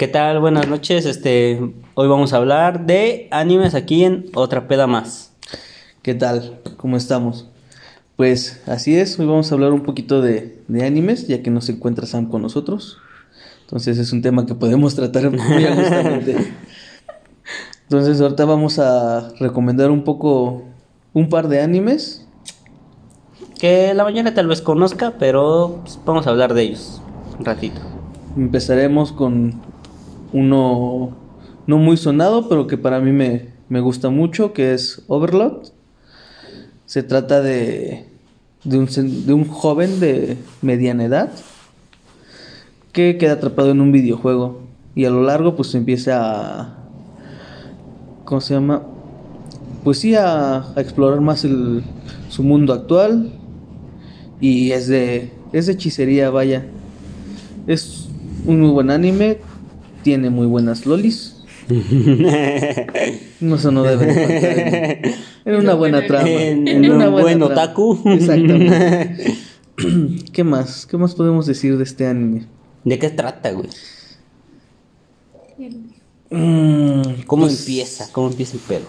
¿Qué tal? Buenas noches. Este, hoy vamos a hablar de animes aquí en Otra Peda Más. ¿Qué tal? ¿Cómo estamos? Pues así es, hoy vamos a hablar un poquito de, de animes, ya que no se encuentra Sam con nosotros. Entonces es un tema que podemos tratar muy agustamente. Entonces ahorita vamos a recomendar un poco un par de animes. Que la mayoría tal vez conozca, pero pues, vamos a hablar de ellos un ratito. Empezaremos con uno no muy sonado, pero que para mí me, me gusta mucho, que es Overlord. Se trata de, de, un, de un joven de mediana edad que queda atrapado en un videojuego y a lo largo pues empieza a... ¿Cómo se llama? Pues sí, a, a explorar más el, su mundo actual y es de, es de hechicería, vaya. Es un muy buen anime, tiene muy buenas lolis. No, eso no debe faltar en, una buena trama. En- en en una un buena buen trama. otaku. Exactamente. ¿Qué más? ¿Qué más podemos decir de este anime? ¿De qué trata, güey? Mm, ¿Cómo pues, empieza? ¿Cómo empieza el pedo?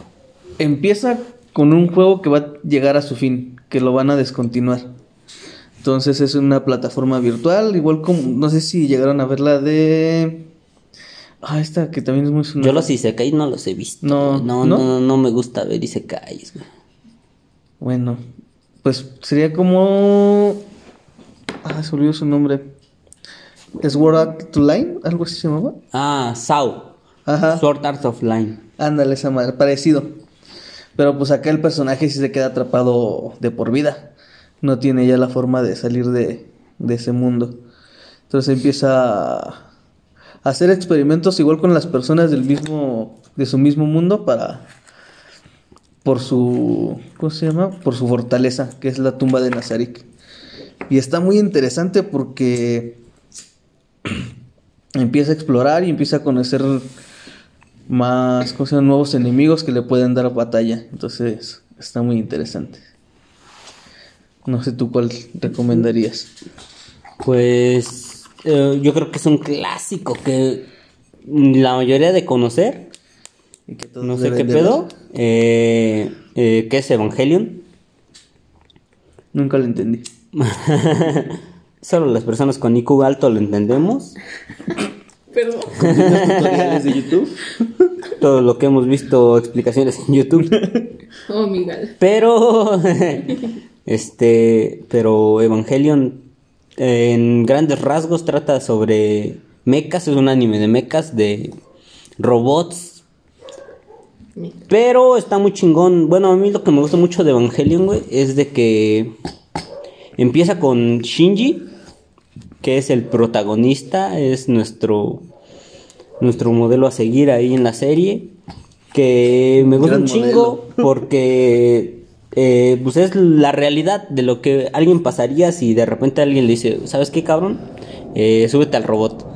Empieza con un juego que va a llegar a su fin, que lo van a descontinuar. Entonces es una plataforma virtual, igual como, no sé si llegaron a ver la de... Ah, esta que también es muy sonada. Yo los Isekais no los he visto. No, no, ¿no? no, no me gusta ver Isekais, güey. Bueno, pues sería como... Ah, se olvidó su nombre. Sword Art to Line, algo así se llamaba. Ah, Sao. Ajá. Sword Art of Line. Ándale, esa madre, parecido. Pero pues acá el personaje sí se queda atrapado de por vida. No tiene ya la forma de salir de, de ese mundo. Entonces empieza hacer experimentos igual con las personas del mismo, de su mismo mundo para, por su, ¿cómo se llama? Por su fortaleza, que es la tumba de Nazarik. Y está muy interesante porque empieza a explorar y empieza a conocer más ¿cómo se llama? nuevos enemigos que le pueden dar batalla. Entonces está muy interesante. No sé tú cuál recomendarías. Pues eh, yo creo que es un clásico que la mayoría de conocer. Y que todos No sé qué pedo. Eh, eh, ¿Qué es Evangelion? Nunca lo entendí. Solo las personas con IQ alto lo entendemos. Perdón. ¿Tienes tutoriales de YouTube? Todo lo que hemos visto explicaciones en YouTube. Oh, mi gal. Pero, este, pero Evangelion en grandes rasgos trata sobre mechas, es un anime de mechas, de robots. Pero está muy chingón. Bueno, a mí lo que me gusta mucho de Evangelion, güey, es de que empieza con Shinji, que es el protagonista, es nuestro nuestro modelo a seguir ahí en la serie, que me gusta Gran un chingo porque eh, pues es la realidad de lo que alguien pasaría si de repente alguien le dice, ¿sabes qué, cabrón? Eh, súbete al robot.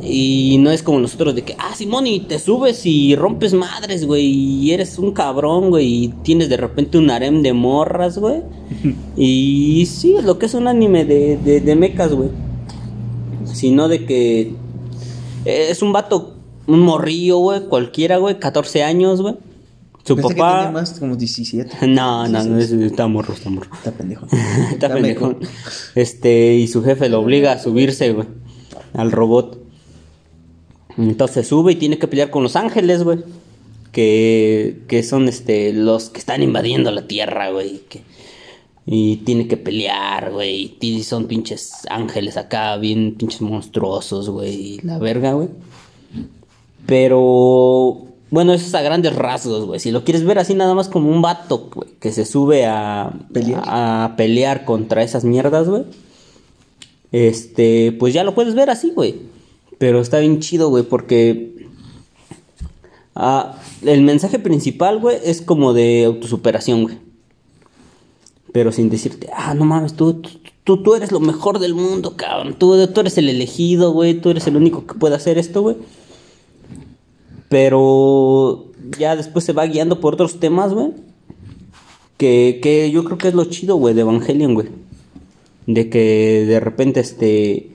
Y no es como nosotros de que, ah, Simón, y te subes y rompes madres, güey, y eres un cabrón, güey, y tienes de repente un harem de morras, güey. y sí, es lo que es un anime de, de, de mechas, güey. Sino de que eh, es un vato, un morrillo, güey, cualquiera, güey, 14 años, güey. Su Pensé que papá... tenía más como 17. No, no, no, es- está morro, está morro. Está pendejo. Está pendejo. Este, y su jefe lo obliga a subirse, güey, al robot. Entonces sube y tiene que pelear con los ángeles, güey. Que, que son este los que están invadiendo la tierra, güey. que- y tiene que pelear, güey. Y son pinches ángeles acá, bien pinches monstruosos, güey. La verga, güey. Pero bueno, eso es a grandes rasgos, güey. Si lo quieres ver así nada más como un vato, güey, que se sube a Pelear. a pelear contra esas mierdas, güey. Este, pues ya lo puedes ver así, güey. Pero está bien chido, güey, porque ah, el mensaje principal, güey, es como de autosuperación, güey. Pero sin decirte, ah, no mames, tú, tú, tú eres lo mejor del mundo, cabrón. Tú, tú eres el elegido, güey. Tú eres el único que puede hacer esto, güey. Pero ya después se va guiando por otros temas, güey. Que, que yo creo que es lo chido, güey, de Evangelion, güey. De que de repente, este...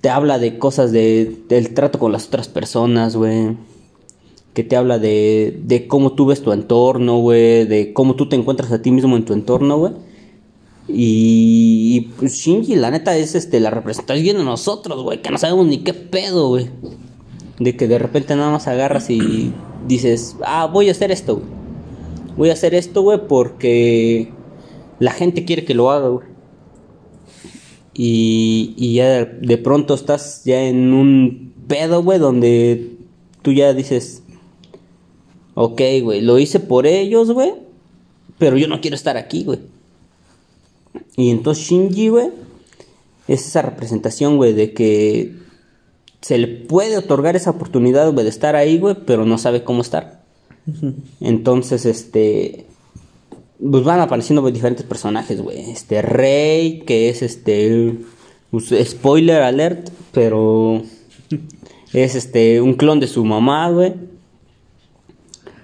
te habla de cosas de, del trato con las otras personas, güey. Que te habla de, de cómo tú ves tu entorno, güey. De cómo tú te encuentras a ti mismo en tu entorno, güey. Y, y, pues Shinji, la neta, es este, la representación de nosotros, güey. Que no sabemos ni qué pedo, güey. De que de repente nada más agarras y dices, ah, voy a hacer esto, güey. Voy a hacer esto, güey, porque la gente quiere que lo haga, güey. Y, y ya de, pronto estás ya en un pedo, güey, donde tú ya dices, ok, güey, lo hice por ellos, güey, pero yo no quiero estar aquí, güey. Y entonces Shinji, güey, es esa representación, güey, de que se le puede otorgar esa oportunidad, güey, de estar ahí, güey, pero no sabe cómo estar. Entonces, este, pues van apareciendo diferentes personajes, güey. Este Rey, que es este, pues, spoiler alert, pero es este, un clon de su mamá, güey.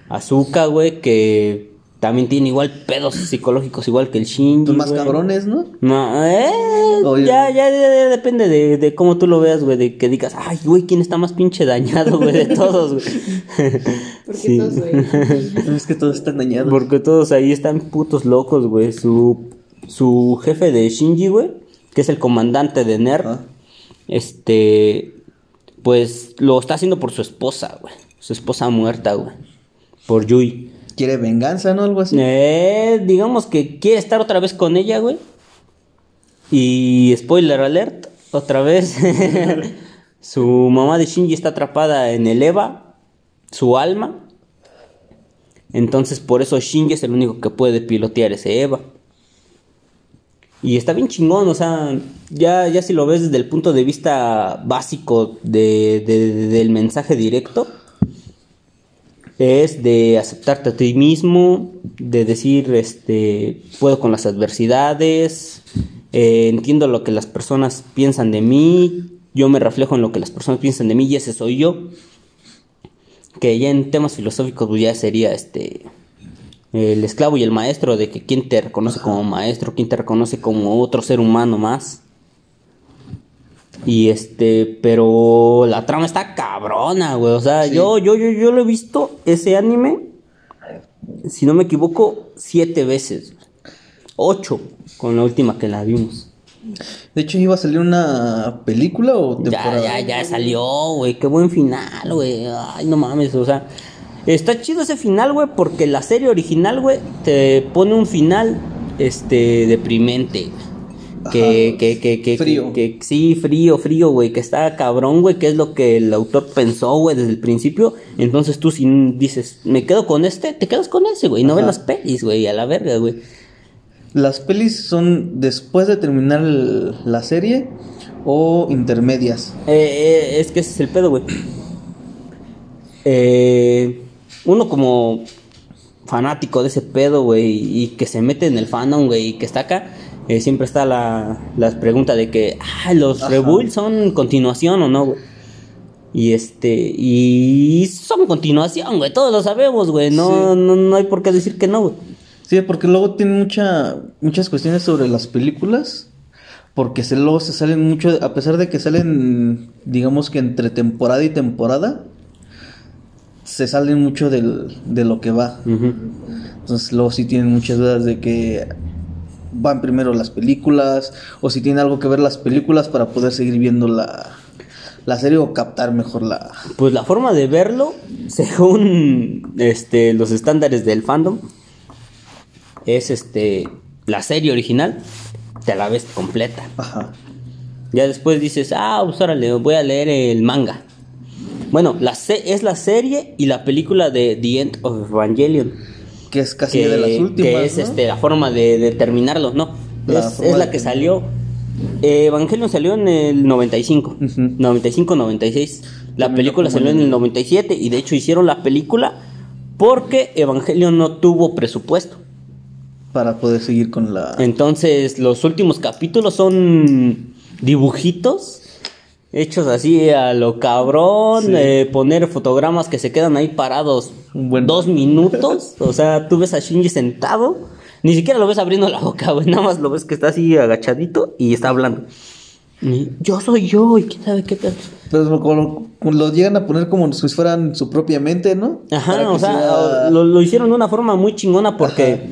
Azuka, güey, que también tiene igual pedos psicológicos igual que el Shinji. Son más güey. cabrones, ¿no? No, eh, Oye. ya, ya, ya depende de, de cómo tú lo veas, güey, de que digas, ay, güey, ¿quién está más pinche dañado, güey, de todos, güey? Porque Sí. todos, güey. Es que todos están dañados. Porque todos ahí están putos locos, güey. Su, su jefe de Shinji, güey, que es el comandante de NERV, Ah. este, pues lo está haciendo por su esposa, güey. Su esposa muerta, güey. Por Yui. Quiere venganza, ¿no? Algo así. Eh, digamos que quiere estar otra vez con ella, güey. Y spoiler alert, otra vez. su mamá de Shinji está atrapada en el Eva, su alma. Entonces por eso Shinji es el único que puede pilotear ese Eva. Y está bien chingón, o sea, ya, ya si lo ves desde el punto de vista básico de- de- de- del mensaje directo, es de aceptarte a ti mismo, de decir, este, puedo con las adversidades, eh, entiendo lo que las personas piensan de mí, yo me reflejo en lo que las personas piensan de mí y ese soy yo. Que ya en temas filosóficos pues, ya sería este el esclavo y el maestro de que quién te reconoce como maestro, quién te reconoce como otro ser humano más. Y este, pero la trama está cabrona, güey. O sea, Sí. yo, yo, yo, yo lo he visto ese anime, si no me equivoco, siete veces. Ocho, con la última que la vimos. De hecho, iba a salir una película o Ya, temporada. ya, ya salió, güey. Qué buen final, güey. Ay, no mames, o sea. Está chido ese final, güey, porque la serie original, güey, te pone un final, este, deprimente. Que, que, que, que, Frío. que- que- sí, frío, frío, güey, que está cabrón, güey, que es lo que el autor pensó, güey, desde el principio. Entonces tú si dices, me quedo con este, te quedas con ese, güey, no ves Ajá. las pelis, güey, a la verga, güey. ¿Las pelis son después de terminar el- la serie o intermedias? Eh, eh, es que ese es el pedo, güey. Eh, uno como fanático de ese pedo, güey, y que se mete en el fandom, güey, y que está acá, eh, siempre está la, la pregunta de que, ah, los. Rebuild son continuación o no, güey. Y este, y son continuación, güey, todos lo sabemos, güey, no, Sí. no, no hay por qué decir que no, güey. Sí, porque luego tienen mucha, muchas cuestiones sobre las películas. Porque se, luego se salen mucho, a pesar de que salen, digamos que entre temporada y temporada, se salen mucho del, de lo que va. Entonces luego sí tienen muchas dudas de que van primero las películas o si tiene algo que ver las películas para poder seguir viendo la, la serie o captar mejor la... Pues la forma de verlo, según este, los estándares del fandom, es este la serie original, te la ves completa. Ajá. Ya después dices, ah, pues órale, voy a leer el manga. Bueno, la se- es la serie y la película de The End of Evangelion. Que es casi Que, de las últimas. que es ¿no? este, la forma de, de terminarlo, no. La es, la que salió. Eh, Evangelion salió en el 95. Ujú. 95-96. La película salió en el- el 97 y de hecho hicieron la película porque Evangelion no tuvo presupuesto. Para poder seguir con la... Entonces los últimos capítulos son dibujitos hechos así a lo cabrón, Sí. eh, poner fotogramas que se quedan ahí parados Un buen- dos minutos, o sea, tú ves a Shinji sentado, ni siquiera lo ves abriendo la boca, güey, nada más lo ves que está así agachadito y está hablando. Y, Yo soy yo y quién sabe qué tal. Pero como lo, como lo llegan a poner como si fueran su propia mente, ¿no? Ajá, o sea, sea- lo, lo hicieron de una forma muy chingona porque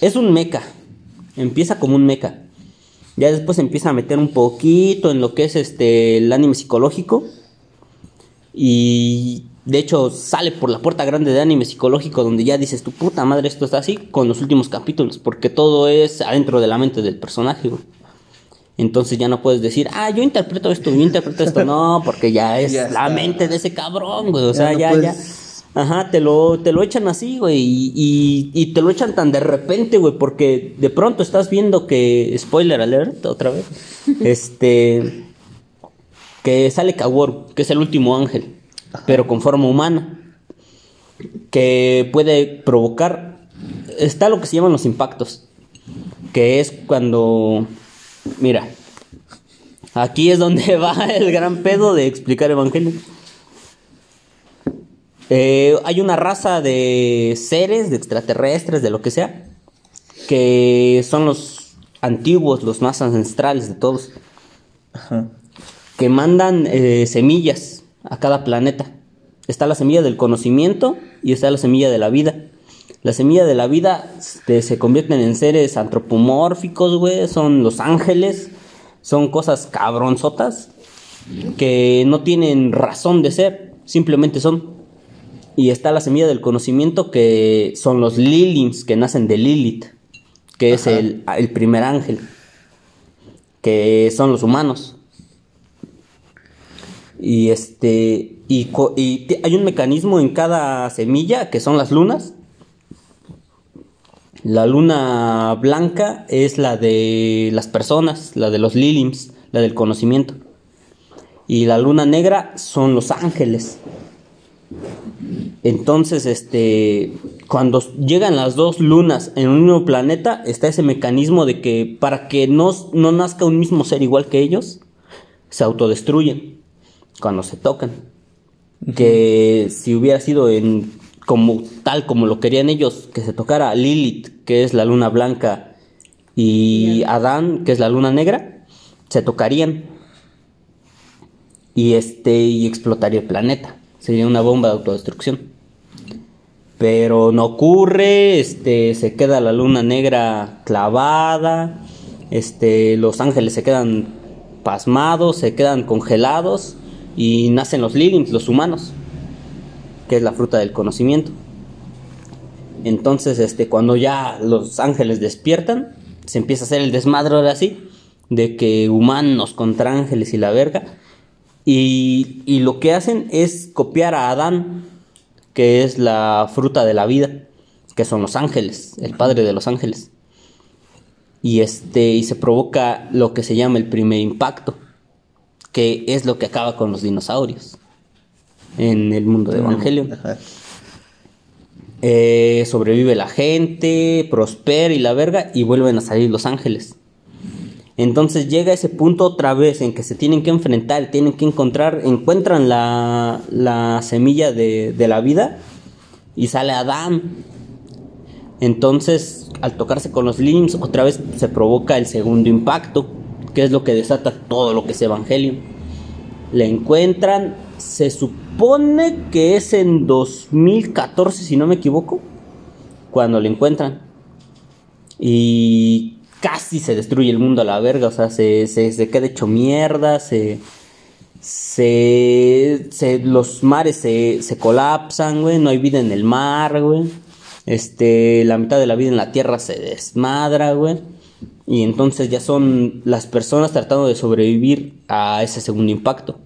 es un mecha. Empieza como un mecha. Ya después empieza a meter un poquito en lo que es este el anime psicológico. Y de hecho sale por la puerta grande de anime psicológico donde ya dices tu puta madre esto está así con los últimos capítulos. Porque todo es adentro de la mente del personaje, güey. Entonces ya no puedes decir, ah, yo interpreto esto, yo interpreto esto. No, porque ya es Ya la mente de ese cabrón, güey. O Ya sea, no ya, puedes- ya. Ajá, te lo, te lo echan así, güey. Y, y- y te lo echan tan de repente, güey. Porque de pronto estás viendo que. Spoiler alert, otra vez. este. Que sale Kaworu, que es el último ángel. Pero con forma humana. Que puede provocar. Está lo que se llaman los impactos. Que es cuando. Mira. Aquí es donde va el gran pedo de explicar Evangelio. Eh, hay una raza de seres, de extraterrestres, de lo que sea, que son los antiguos, los más ancestrales de todos, Ajá. que mandan eh, semillas a cada planeta. Está la semilla del conocimiento y está la semilla de la vida. La semilla de la vida este, se convierten en seres antropomórficos, güey, son los ángeles, son cosas cabronzotas que no tienen razón de ser, simplemente son. Y está la semilla del conocimiento que son los Lilims, que nacen de Lilith, que es el primer ángel, que son los humanos. Y este y, hay un mecanismo en cada semilla que son las lunas. La luna blanca es la de las personas, la de los lilims, la del conocimiento. Y la luna negra son los ángeles. Entonces, este, cuando llegan las dos lunas en un mismo planeta, está ese mecanismo de que para que no, no nazca un mismo ser igual que ellos, se autodestruyen cuando se tocan. Que si hubiera sido en como tal como lo querían ellos, que se tocara Lilith, que es la luna blanca, y Adán, que es la luna negra, se tocarían y este y explotaría el planeta. Sería una bomba de autodestrucción. Pero no ocurre, este se queda la luna negra clavada, este los ángeles se quedan pasmados, se quedan congelados y nacen los Lilims, los humanos, que es la fruta del conocimiento. Entonces, este cuando ya los ángeles despiertan, se empieza a hacer el desmadre ahora sí de que humanos contra ángeles y la verga. Y, y lo que hacen es copiar a Adán, que es la fruta de la vida, que son los ángeles, el padre de los ángeles. Y este y se provoca lo que se llama el primer impacto, que es lo que acaba con los dinosaurios en el mundo de Evangelion. Eh, sobrevive la gente, prospera y la verga, y vuelven a salir los ángeles. Entonces llega ese punto otra vez en que se tienen que enfrentar, tienen que encontrar, encuentran la, la semilla de, de la vida y sale Adán. Entonces, al tocarse con los limbs, otra vez se provoca el segundo impacto, que es lo que desata todo lo que es Evangelio. Le encuentran, se supone que es en 2014, si no me equivoco, cuando le encuentran. Y casi se destruye el mundo a la verga, o sea, se, se, se queda hecho mierda, se, se, se- los mares se, se colapsan, güey, no hay vida en el mar, güey. Este, la mitad de la vida en la tierra se desmadra, güey. Y entonces ya son las personas tratando de sobrevivir a ese segundo impacto.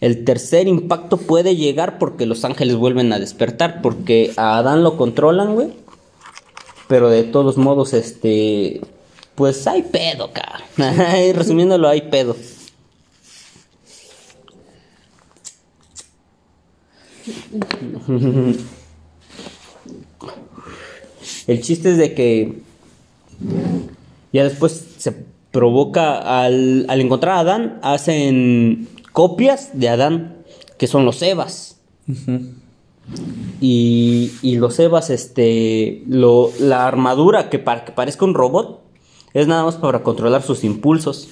El tercer impacto puede llegar porque los ángeles vuelven a despertar, porque a Adán lo controlan, güey. Pero de todos modos, este. Pues hay pedo, cara. Resumiéndolo, hay pedo. El chiste es de que. Ya después se provoca. Al, al encontrar a Adán, hacen copias de Adán, que son los Evas. Y, y los Evas, este, lo, la armadura que para que parezca un robot es nada más para controlar sus impulsos.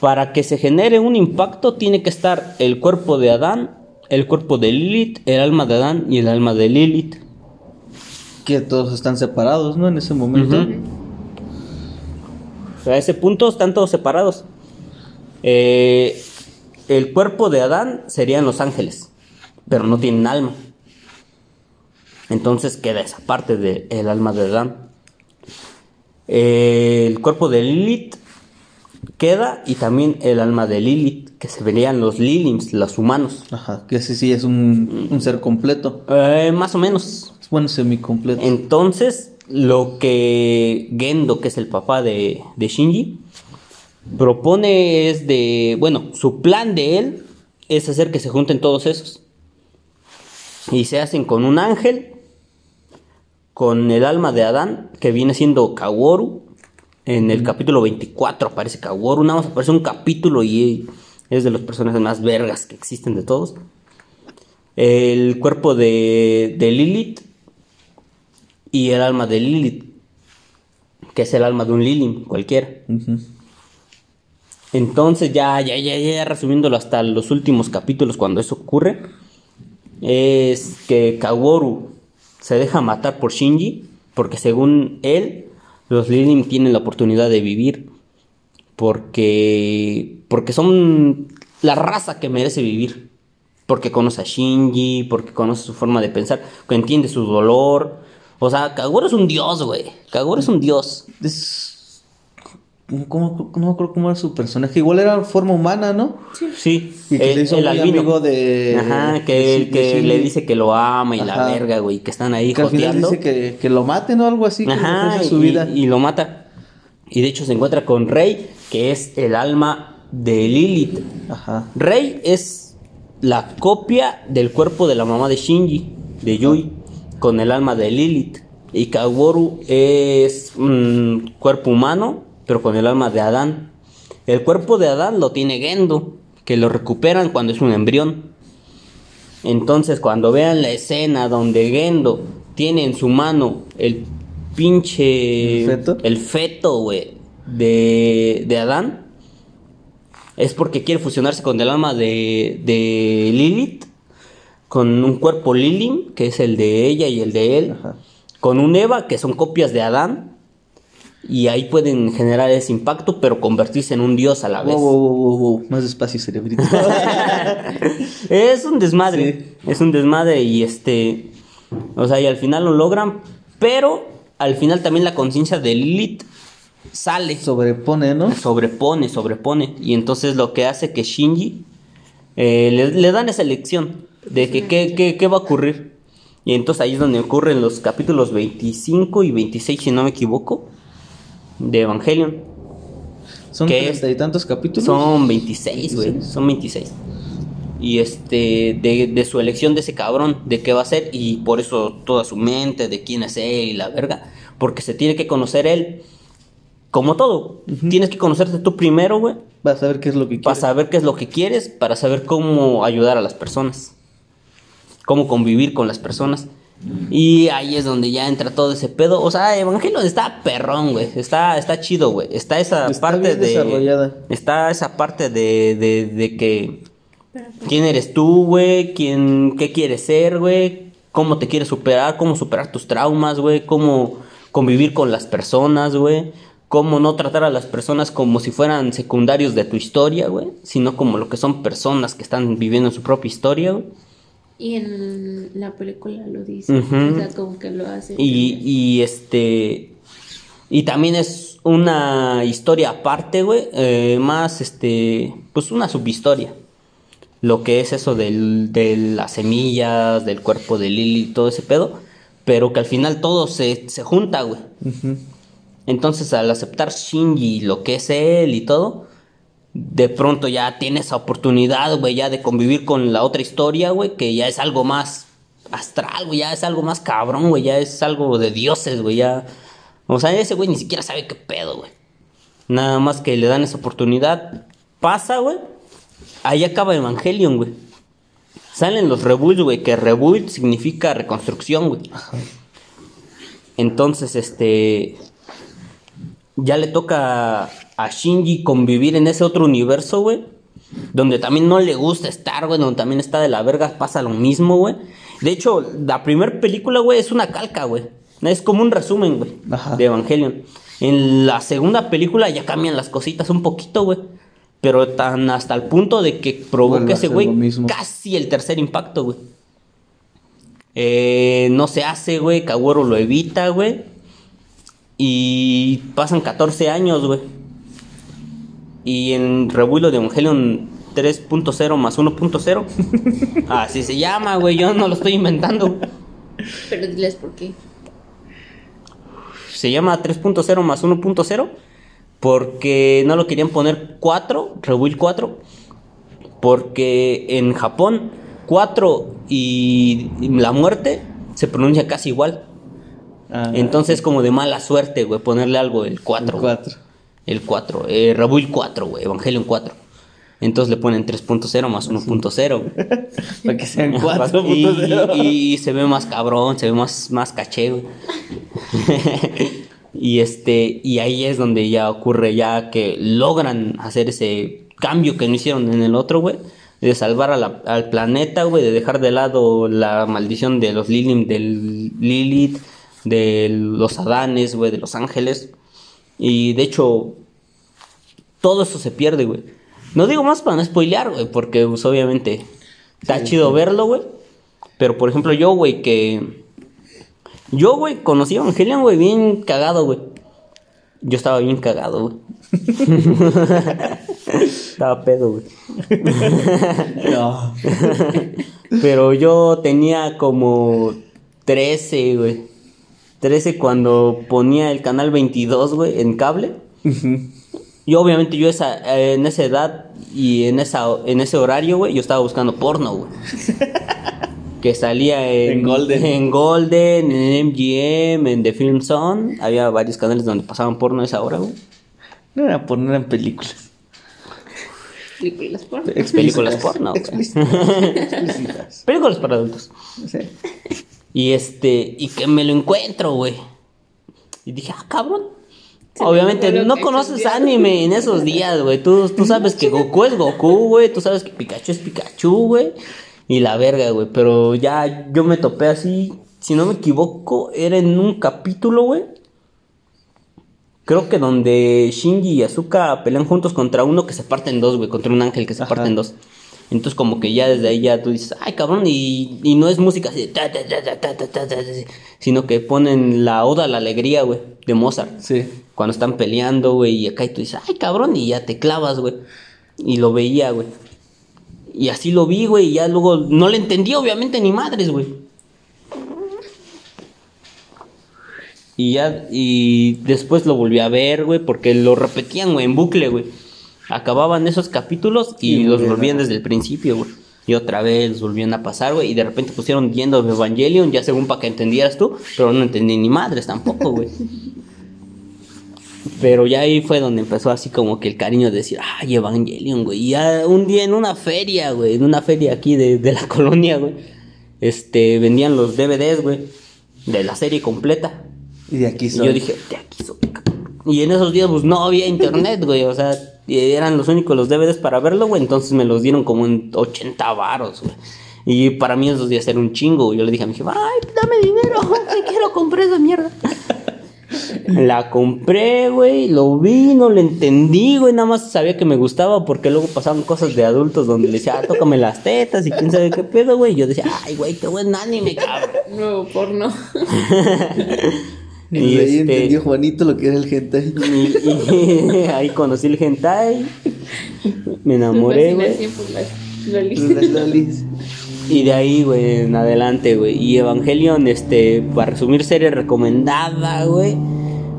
Para que se genere un impacto tiene que estar el cuerpo de Adán, el cuerpo de Lilith, el alma de Adán y el alma de Lilith. Que todos están separados, ¿no? En ese momento. A ese punto están todos separados. Eh, el cuerpo de Adán serían los ángeles, pero no tienen alma. Entonces queda esa parte del alma de Adán. Eh, el cuerpo de Lilith queda y también el alma de Lilith, que se verían los Lilims, los humanos. Ajá, que ese sí es un, un ser completo. Eh, más o menos. Es bueno, semicompleto. Entonces, lo que Gendo, que es el papá de, de Shinji, propone es de, bueno, su plan de él es hacer que se junten todos esos. Y se hacen con un ángel, con el alma de Adán, que viene siendo Kaworu. En el capítulo 24 aparece Kaworu, nada más aparece un capítulo y es de los personajes más vergas que existen de todos. El cuerpo de, de Lilith y el alma de Lilith, que es el alma de un Lilim cualquiera. Entonces, ya, ya, ya, ya, resumiéndolo hasta los últimos capítulos, cuando eso ocurre, es que Kaworu se deja matar por Shinji, porque según él, los Lilim tienen la oportunidad de vivir, porque, porque son la raza que merece vivir, porque conoce a Shinji, porque conoce su forma de pensar, que entiende su dolor. O sea, Kaworu es un dios, güey. Kaworu es un dios. Es... ¿Cómo, cómo, no me acuerdo cómo era su personaje? Igual era forma humana, ¿no? Sí, Y que el, le hizo el muy amigo de- Ajá, que, de- el que le dice que lo ama y la verga, güey, que están ahí Que al final dice que, que lo maten o algo así, que Ajá, vida. y lo mata. Y de hecho se encuentra con Rey, que es el alma de Lilith. Ajá. Rey es la copia del cuerpo de la mamá de Shinji, de Yui, con el alma de Lilith. Y Kaworu es un cuerpo humano, pero con el alma de Adán. El cuerpo de Adán lo tiene Gendo, que lo recuperan cuando es un embrión. Entonces, cuando vean la escena donde Gendo tiene en su mano el pinche. ¿El feto? El feto, güey, de, de Adán, es porque quiere fusionarse con el alma de, de Lilith, con un cuerpo Lilim, que es el de ella y el de él, Ajá. con un Eva, que son copias de Adán, y ahí pueden generar ese impacto, pero convertirse en un dios a la vez. Wow, wow, wow. Más despacio, cerebrito. es un desmadre, es un desmadre y este, o sea, y al final lo logran, pero al final también la conciencia de Lilith sale, Sobrepone, ¿no? sobrepone, sobrepone, y entonces lo que hace que Shinji eh, le, le dan esa lección de que qué, qué- qué va a ocurrir. Y entonces ahí es donde ocurren los capítulos 25 y 26, si no me equivoco, de Evangelion. Son ¿Qué treinta y tantos capítulos. Son 26, güey. Son 26. Y este, de, de su elección de ese cabrón, de qué va a ser, y por eso toda su mente, de quién es él y la verga. Porque se tiene que conocer él. Como todo. Tienes que conocerte tú primero, güey. Vas a ver qué es lo que Para quieres. saber qué es lo que quieres, para saber cómo ayudar a las personas. Cómo convivir con las personas. Y ahí es donde ya entra todo ese pedo. O sea, Evangelion está perrón, güey. Está, está chido, güey. Está esa Está parte bien de. desarrollada. Está esa parte de, de, de que. ¿Quién eres tú, güey? ¿Quién, ¿Qué quieres ser, güey? ¿Cómo te quieres superar? ¿Cómo superar tus traumas, güey? ¿Cómo convivir con las personas, güey? ¿Cómo no tratar a las personas como si fueran secundarios de tu historia, güey? Sino como lo que son personas que están viviendo su propia historia, güey. Y en la película lo dice. O sea, como que lo hace. Y, y este. Y también es una historia aparte, güey. eh, más, este. Pues una subhistoria. Lo que es eso del, de las semillas, del cuerpo de Lily, todo ese pedo. Pero que al final todo se, se junta, güey. Entonces, al aceptar Shinji lo que es él y todo, de pronto ya tiene esa oportunidad, güey, ya de convivir con la otra historia, güey, que ya es algo más astral, güey, ya es algo más cabrón, güey, ya es algo de dioses, güey, ya. O sea, ese güey ni siquiera sabe qué pedo, güey. Nada más que le dan esa oportunidad. Pasa, güey. Ahí acaba Evangelion, güey. Salen los rebuilds, güey, que rebuild significa reconstrucción, güey. Entonces, este. Ya le toca a Shinji convivir en ese otro universo, güey. Donde también no le gusta estar, güey. Donde también está de la verga, pasa lo mismo, güey. De hecho, la primera película, güey, es una calca, güey. Es como un resumen, güey, de Evangelion. En la segunda película ya cambian las cositas un poquito, güey. Pero tan hasta el punto de que provoca ese güey casi el tercer impacto, güey. Eh, no se hace, güey. Kaworu lo evita, güey. Y pasan 14 años, güey. Y en Revuelo de Evangelion 3.0 más 1.0. así se llama, güey. Yo no lo estoy inventando. Pero diles por qué. Se llama 3.0 más 1.0 porque no lo querían poner 4, Rebuild 4, porque en Japón 4 y la muerte se pronuncia casi igual. Ah, Entonces como de mala suerte, güey, ponerle algo el 4. el güey. 4. El 4, eh, Rebuild 4, güey, Evangelion 4. Entonces le ponen 3.0 más 1.0. güey. Para que sean y, 4.0. y- y se ve más cabrón, se ve más, más caché, güey. y este, y ahí es donde ya ocurre ya que logran hacer ese cambio que no hicieron en el otro, güey. De salvar a la- al planeta, güey, de dejar de lado la maldición de los Lilith, del Lilith, de los Adanes, güey, de los ángeles. Y de hecho, todo eso se pierde, güey. No digo más para no spoilear, güey, porque pues, obviamente está chido verlo, güey. Pero por ejemplo, yo, güey, que. Yo, güey, conocí a Evangelion, güey, bien cagado, güey. Yo estaba bien cagado, güey. estaba pedo, güey. No. Pero yo tenía como 13, güey. 13 cuando ponía el canal 22, güey, en cable. Y obviamente yo esa, eh, en esa edad y en, esa, en ese horario, güey, yo estaba buscando porno, güey. que salía en, En Golden. en Golden, en MGM, en The Film Zone. Había varios canales donde pasaban porno a esa hora, güey. No era poner en películas. Películas por. Películas porno, güey. Películas para adultos. Sí. Y este, y que me lo encuentro, güey. Y dije, ah, cabrón. Se Obviamente, no conoces anime en esos días, güey. Tú, tú sabes que Goku es Goku, güey. Tú sabes que Pikachu es Pikachu, güey. Y la verga, güey. Pero ya yo me topé así. Si no me equivoco, era en un capítulo, güey. Creo que donde Shinji y Asuka pelean juntos contra uno que se parte en dos, güey. Contra un ángel que se Ajá. parte en dos. Entonces como que ya desde ahí ya tú dices, ay cabrón, y, y no es música así, sino que ponen la oda a la alegría, güey, de Mozart. Sí. Cuando están peleando, güey, y acá y tú dices, ay cabrón, y ya te clavas, güey. Y lo veía, güey. Y así lo vi, güey, y ya luego no le entendí, obviamente, ni madres, güey. Y ya, y después lo volví a ver, güey, porque lo repetían, güey, en bucle, güey. Acababan esos capítulos y, Y los volvían desde el principio, güey. Y otra vez los volvían a pasar, güey. Y de repente pusieron yendo de Evangelion, ya según para que entendieras tú, pero no entendí ni madres tampoco, güey. Pero ya ahí fue donde empezó así como que el cariño de decir, ay, Evangelion, güey. Y ya un día en una feria, güey, en una feria aquí de, de la colonia, güey, este, vendían los DVDs, güey, de la serie completa. Y de aquí Y soy. yo dije, de aquí soy, cabrón". Y en esos días, pues no había internet, güey, o sea, y eran los únicos los DVDs para verlo, güey, entonces me los dieron como en 80 varos, güey. Y para mí esos días era un chingo, güey. Yo le dije a mi jefa, ay, dame dinero, te quiero comprar esa mierda. La compré, güey, lo vi, no lo entendí, güey, nada más sabía que me gustaba porque luego pasaban cosas de adultos donde le decía, ah, tócame las tetas y quién sabe qué pedo, güey. Y yo decía, ay, güey, qué buen anime, cabrón. Nuevo porno. Y, Y de ahí este- entendió Juanito lo que era el hentai. Y, y ahí conocí el hentai, me enamoré, güey. Y de ahí, güey, en adelante, güey. Y Evangelion, este, para resumir, serie recomendada, güey.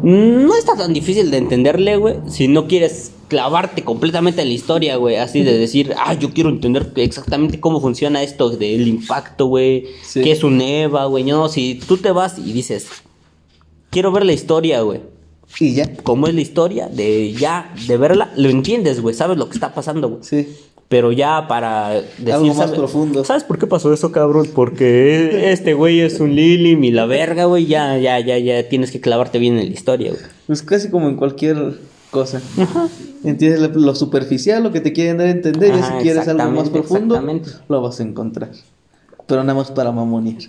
No está tan difícil de entenderle, güey. Si no quieres clavarte completamente en la historia, güey. Así de decir, ah, yo quiero entender exactamente cómo funciona esto del impacto, güey. Sí. ¿Qué es un EVA, güey? No, si tú te vas y dices, quiero ver la historia, güey. Y ya. Cómo es la historia, de ya, de verla, lo entiendes, güey. Sabes lo que está pasando, güey. Sí. Pero ya para decir, Algo más ¿sabe- profundo. ¿Sabes por qué pasó eso, cabrón? Porque este güey es un Lilim y la verga, güey. Ya, ya, ya, ya tienes que clavarte bien en la historia, güey. Pues casi como en cualquier cosa. Entiendes lo, superficial, lo que te quieren dar a entender, y Ajá, si quieres algo más profundo, lo vas a encontrar. Pero nada más para mamonear.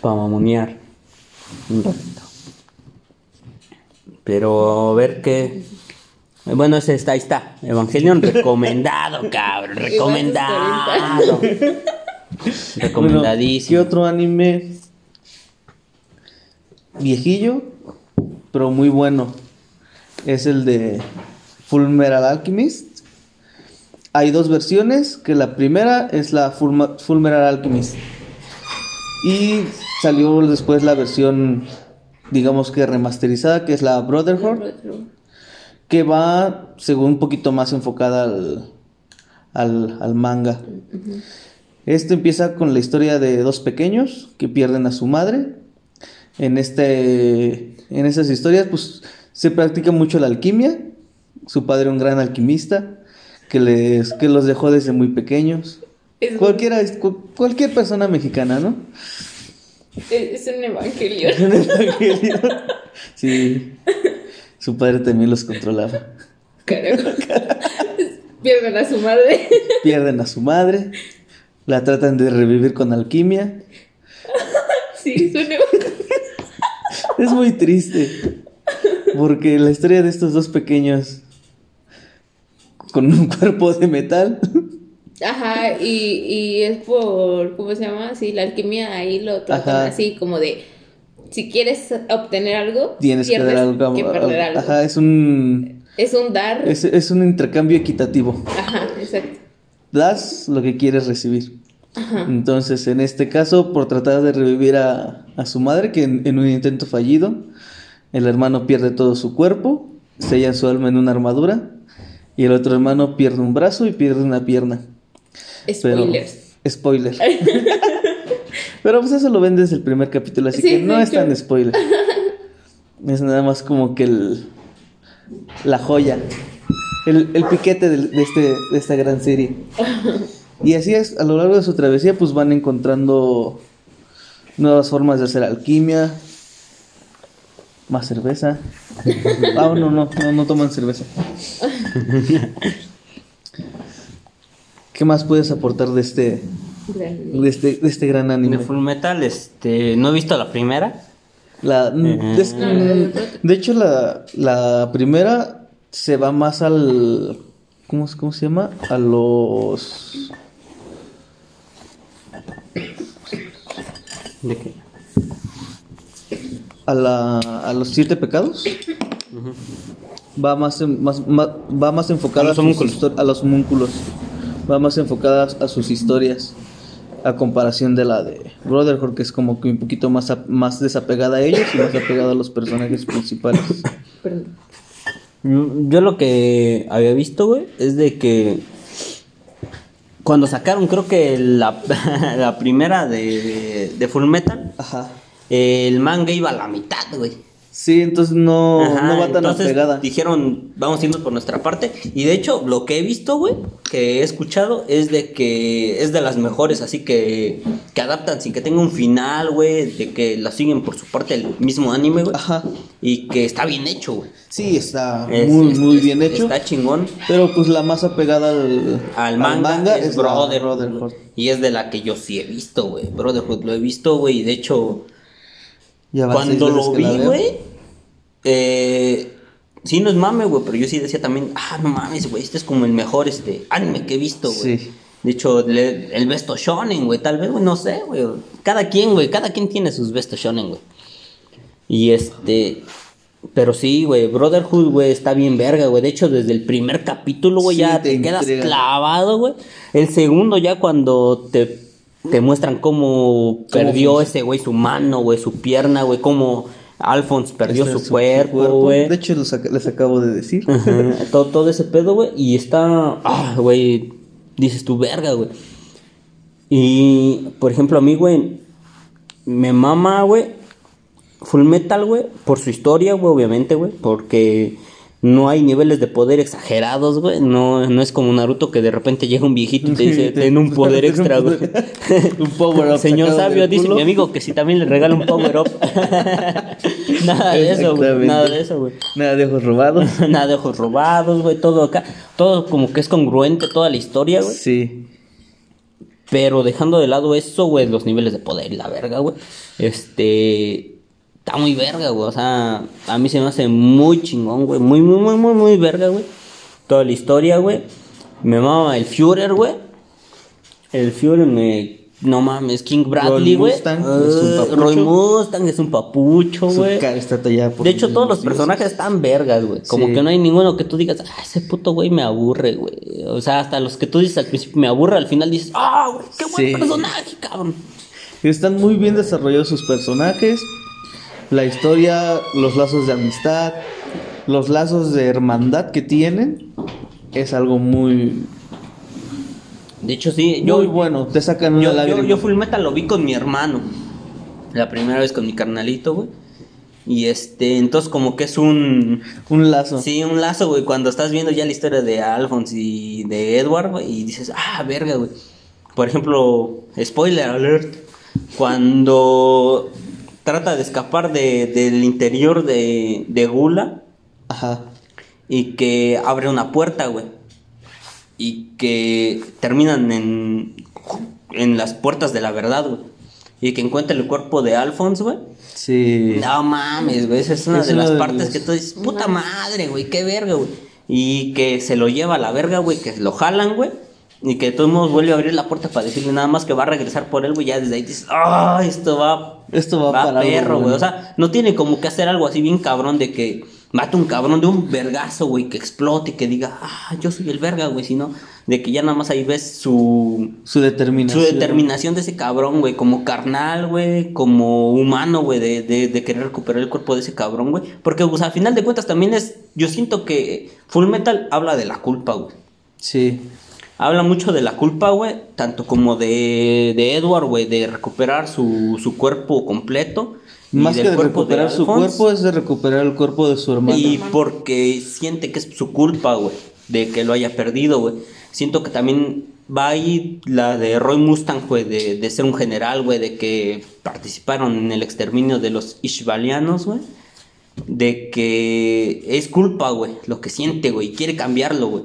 Para mamonear. Un ratito. Pero a ver qué. Bueno, ese está, ahí está. Evangelion recomendado, cabrón. Recomendado. Bueno, ¿Qué Recomendadísimo. otro anime viejillo, pero muy bueno? Es el de Full Metal Alchemist. Hay dos versiones, que la primera es la Full, Full Metal Alchemist. Y salió después la versión, digamos que remasterizada, que es la Brotherhood, que va, según un poquito más enfocada al, al, al manga. Este empieza con la historia de dos pequeños que pierden a su madre. En, este, en esas historias, pues se practica mucho la alquimia. Su padre, un gran alquimista, que, les, que los dejó desde muy pequeños. Es, Cualquiera, cu- cualquier persona mexicana, ¿no? Es, es un evangelio. Un evangelio. Sí. Su padre también los controlaba. Carajo. Pierden a su madre. Pierden a su madre. La tratan de revivir con alquimia. Sí, es un evangelio. Es muy triste. Porque la historia de estos dos pequeños con un cuerpo de metal. Ajá, y, y es por, ¿cómo se llama? Sí, la alquimia ahí lo tratan Ajá. así, como de, si quieres obtener algo, Tienes que dar algo. que perder algo. Ajá, es un Es un dar. es, es un intercambio equitativo. Ajá, exacto. Das lo que quieres recibir. Entonces, en este caso, por tratar de revivir a, a su madre, que en, en un intento fallido, el hermano pierde todo su cuerpo, sella su alma en una armadura, y el otro hermano pierde un brazo y pierde una pierna. Pero- Spoilers. spoiler. Pero pues eso lo ven desde el primer capítulo, así Sí, que no es tan spoiler. Es nada más como que el, la joya, el, el piquete de, este, de esta gran serie. Y así es, a lo largo de su travesía pues van encontrando nuevas formas de hacer alquimia, más cerveza. Ah, no, no, no, no toman cerveza. ¿Qué más puedes aportar de este, de este, de este gran De anime? Full Metal, este. No he visto la primera. La, mm, es- la de- hecho, la, la primera se va más al. ¿cómo, se- ¿Cómo se llama? A los. ¿De qué? A, la, a los siete pecados. Va más, en- más, más- va más enfocada A los sus histo- a los homúnculos. Va más enfocada a sus historias. A comparación de la de Brotherhood, que es como que un poquito más, a- más desapegada a ellos y más apegada a los personajes principales. Perdón. Yo, yo lo que había visto, güey, es de que cuando sacaron, creo que la, la primera de, de Full Metal, Ajá. el manga iba a la mitad, güey. Sí, entonces no, Ajá, no va tan apegada. Dijeron, vamos a irnos por nuestra parte. Y de hecho, lo que he visto, güey, que he escuchado, es de que es de las mejores, así que, que adaptan sin que tenga un final, güey, de que la siguen por su parte el mismo anime, güey. Ajá. Y que está bien hecho, güey. Sí, está Es- muy, es- muy es- bien hecho. Está chingón. Pero pues la más apegada al, Al manga, es, Brotherhood. Brotherhood. Y es de la que yo sí he visto, güey. Brotherhood lo he visto, güey. Y de hecho, cuando lo vi, güey. Eh, sí, no es mame, güey. Pero yo sí decía también, ah, no mames, güey. Este es como el mejor este, anime que he visto, güey. Sí. De hecho, le- el besto shonen, güey. Tal vez, güey, no sé, güey. Cada quien, güey. Cada quien tiene sus besto shonen, güey. Y este. Pero sí, güey, Brotherhood, güey, está bien verga, güey. De hecho, desde el primer capítulo, güey, Sí, ya te te, quedas clavado, güey. El segundo, ya cuando te, te muestran cómo perdió ese güey su mano, güey, su pierna, güey, cómo Alphonse perdió Este, su, cuerpo, güey. De hecho, ac- les acabo de decir. Todo, todo ese pedo, güey. Y está. Ah, güey. Dices tu verga, güey. Y, por ejemplo, a mí, güey. Me mama, güey. Full Metal, güey. Por su historia, güey, obviamente, güey. Porque No hay niveles de poder exagerados, güey. No, no es como Naruto que de repente llega un viejito y te dice, ten un poder extra, güey. Un power up Señor sabio, dice mi amigo que si también le regala un power up. Nada de eso, güey. Nada de eso, güey. Nada de ojos robados. Nada de ojos robados, güey. Todo acá. Todo como que es congruente, toda la historia, güey. Sí. Pero dejando de lado eso, güey, los niveles de poder y la verga, güey. Este. Está muy verga, güey. O sea, a mí se me hace muy chingón, güey. Muy, muy, muy, muy, muy verga, güey. Toda la historia, güey. Me mama el Führer, güey. El Führer me. No mames, King Bradley, güey. Ah. Roy Mustang es un papucho, güey. De hecho, todos los personajes están vergas, güey. Como Sí. que no hay ninguno que tú digas, ah, ese puto güey me aburre, güey. O sea, hasta los que tú dices al principio me aburre, al final dices, ah, güey, qué buen Sí. personaje, cabrón. Están muy bien desarrollados sus personajes. La historia, los lazos de amistad, los lazos de hermandad que tienen. Es algo muy, De hecho, sí, yo, muy bueno. Te sacan una yo, yo, lágrima. yo Full Metal lo vi con mi hermano. La primera vez con mi carnalito, güey. Y este, entonces como que es un... Un lazo. Sí, un lazo, güey, cuando estás viendo ya la historia de Alphonse y de Edward, güey, y dices, ah, verga, güey. Por ejemplo, spoiler alert, cuando trata de escapar de, del interior de, de Gula Ajá. y que abre una puerta, güey, y que terminan en, en las puertas de la verdad, güey, y que encuentra el cuerpo de Alphonse, güey. Sí. No mames, güey. Esa es una Es de una las de partes que tú dices, puta madre, güey, qué verga, güey. Y que se lo lleva a la verga, güey, que lo jalan, güey. Y que de todos modos vuelve a abrir la puerta para decirle nada más que va a regresar por él, güey. Ya desde ahí dices, ah, esto va. Esto va para perro, güey. bueno. O sea, no tiene como que hacer algo así bien cabrón de que mate un cabrón de un vergazo, güey, que explote y que diga, ah, yo soy el verga, güey. Sino de que ya nada más ahí ves su, Su determinación. su determinación de ese cabrón, güey, como carnal, güey, como humano, güey, de, de, de querer recuperar el cuerpo de ese cabrón, güey. Porque, pues, al final de cuentas también es, yo siento que Full Metal habla de la culpa, güey. Sí. Habla mucho de la culpa, güey, tanto como de, de Edward, güey, de recuperar su, su cuerpo completo. y Más que de recuperar su cuerpo, es de recuperar el cuerpo de su hermano. Y porque siente que es su culpa, güey, de que lo haya perdido, güey. Siento que también va ahí la de Roy Mustang, güey, de, de ser un general, güey, de que participaron en el exterminio de los Ishbalianos, güey. De que es culpa, güey, lo que siente, güey, y quiere cambiarlo, güey.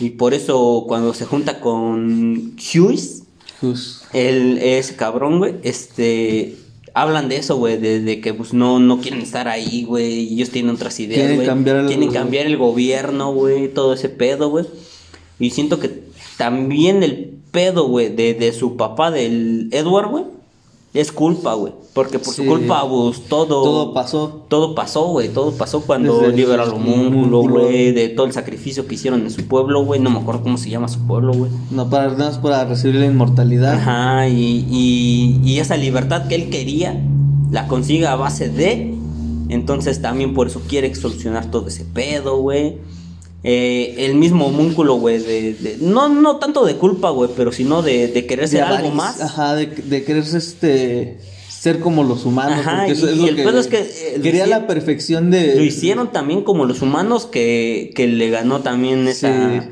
Y por eso cuando se junta con Hughes, Jus- el, ese cabrón, güey, este, hablan de eso, güey, de, de que pues no, no quieren estar ahí, güey, ellos tienen otras ideas, Quieren cambiar el- Quieren cambiar el gobierno, güey, todo ese pedo, güey. Y siento que también el pedo, güey, de, de su papá, del Edward, güey, es culpa, güey. Porque por Sí. su culpa, pues todo... Todo pasó. Todo pasó, güey, todo pasó cuando Desde homúnculo, homúnculo. güey, de todo el sacrificio que hicieron en su pueblo, güey. No me acuerdo cómo se llama su pueblo, güey. No para nada más para recibir la inmortalidad. Ajá, y, y, y esa libertad que él quería la consigue a base de. Entonces también por eso quiere solucionar todo ese pedo, güey. Eh, el mismo homúnculo, güey, de, de- no, no tanto de culpa, güey, pero sino de, de querer ser algo más. Ajá, de, de querer este, ser como los humanos. Ajá, porque eso y es lo el que pedo es que, eh, quería hicieron- la perfección de. Lo hicieron también como los humanos que, que le ganó también esa, Sí.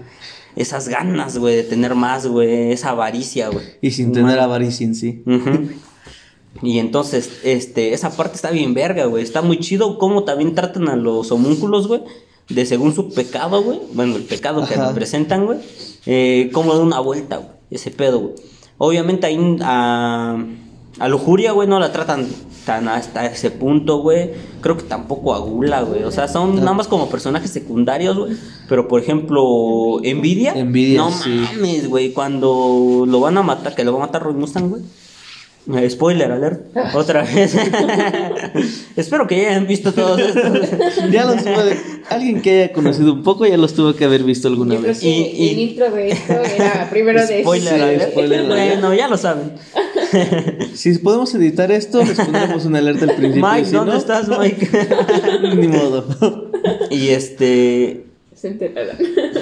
esas ganas, güey, de tener más, güey, esa avaricia, güey. Y sin Humana. tener avaricia en sí. Ujú. Y entonces, este, esa parte está bien verga, güey. Está muy chido cómo también tratan a los homúnculos, güey. De según su pecado, güey. Bueno, el pecado que representan, güey. Eh, cómo da una vuelta, güey. Ese pedo, güey. Obviamente ahí a, a lujuria, güey, no la tratan tan hasta ese punto, güey. Creo que tampoco a Gula, güey. O sea, son nada más como personajes secundarios, güey. Pero, por ejemplo, Envidia. Envidia, No sí. mames, güey. Cuando lo van a matar, que lo va a matar Roy Mustang, güey. Eh, Spoiler alert, otra vez. Espero que ya hayan visto todos estos. Ya los puede- Alguien que haya conocido un poco ya los tuvo que haber visto alguna Yo creo vez. que Y- y- el intro de esto era primero de Spoiler alert. spoiler alert. Bueno, ya lo saben. Si podemos editar esto, les pondremos una alerta al principio. Mike, si ¿dónde no, estás, Mike? Ni modo. y este. Se enterarán.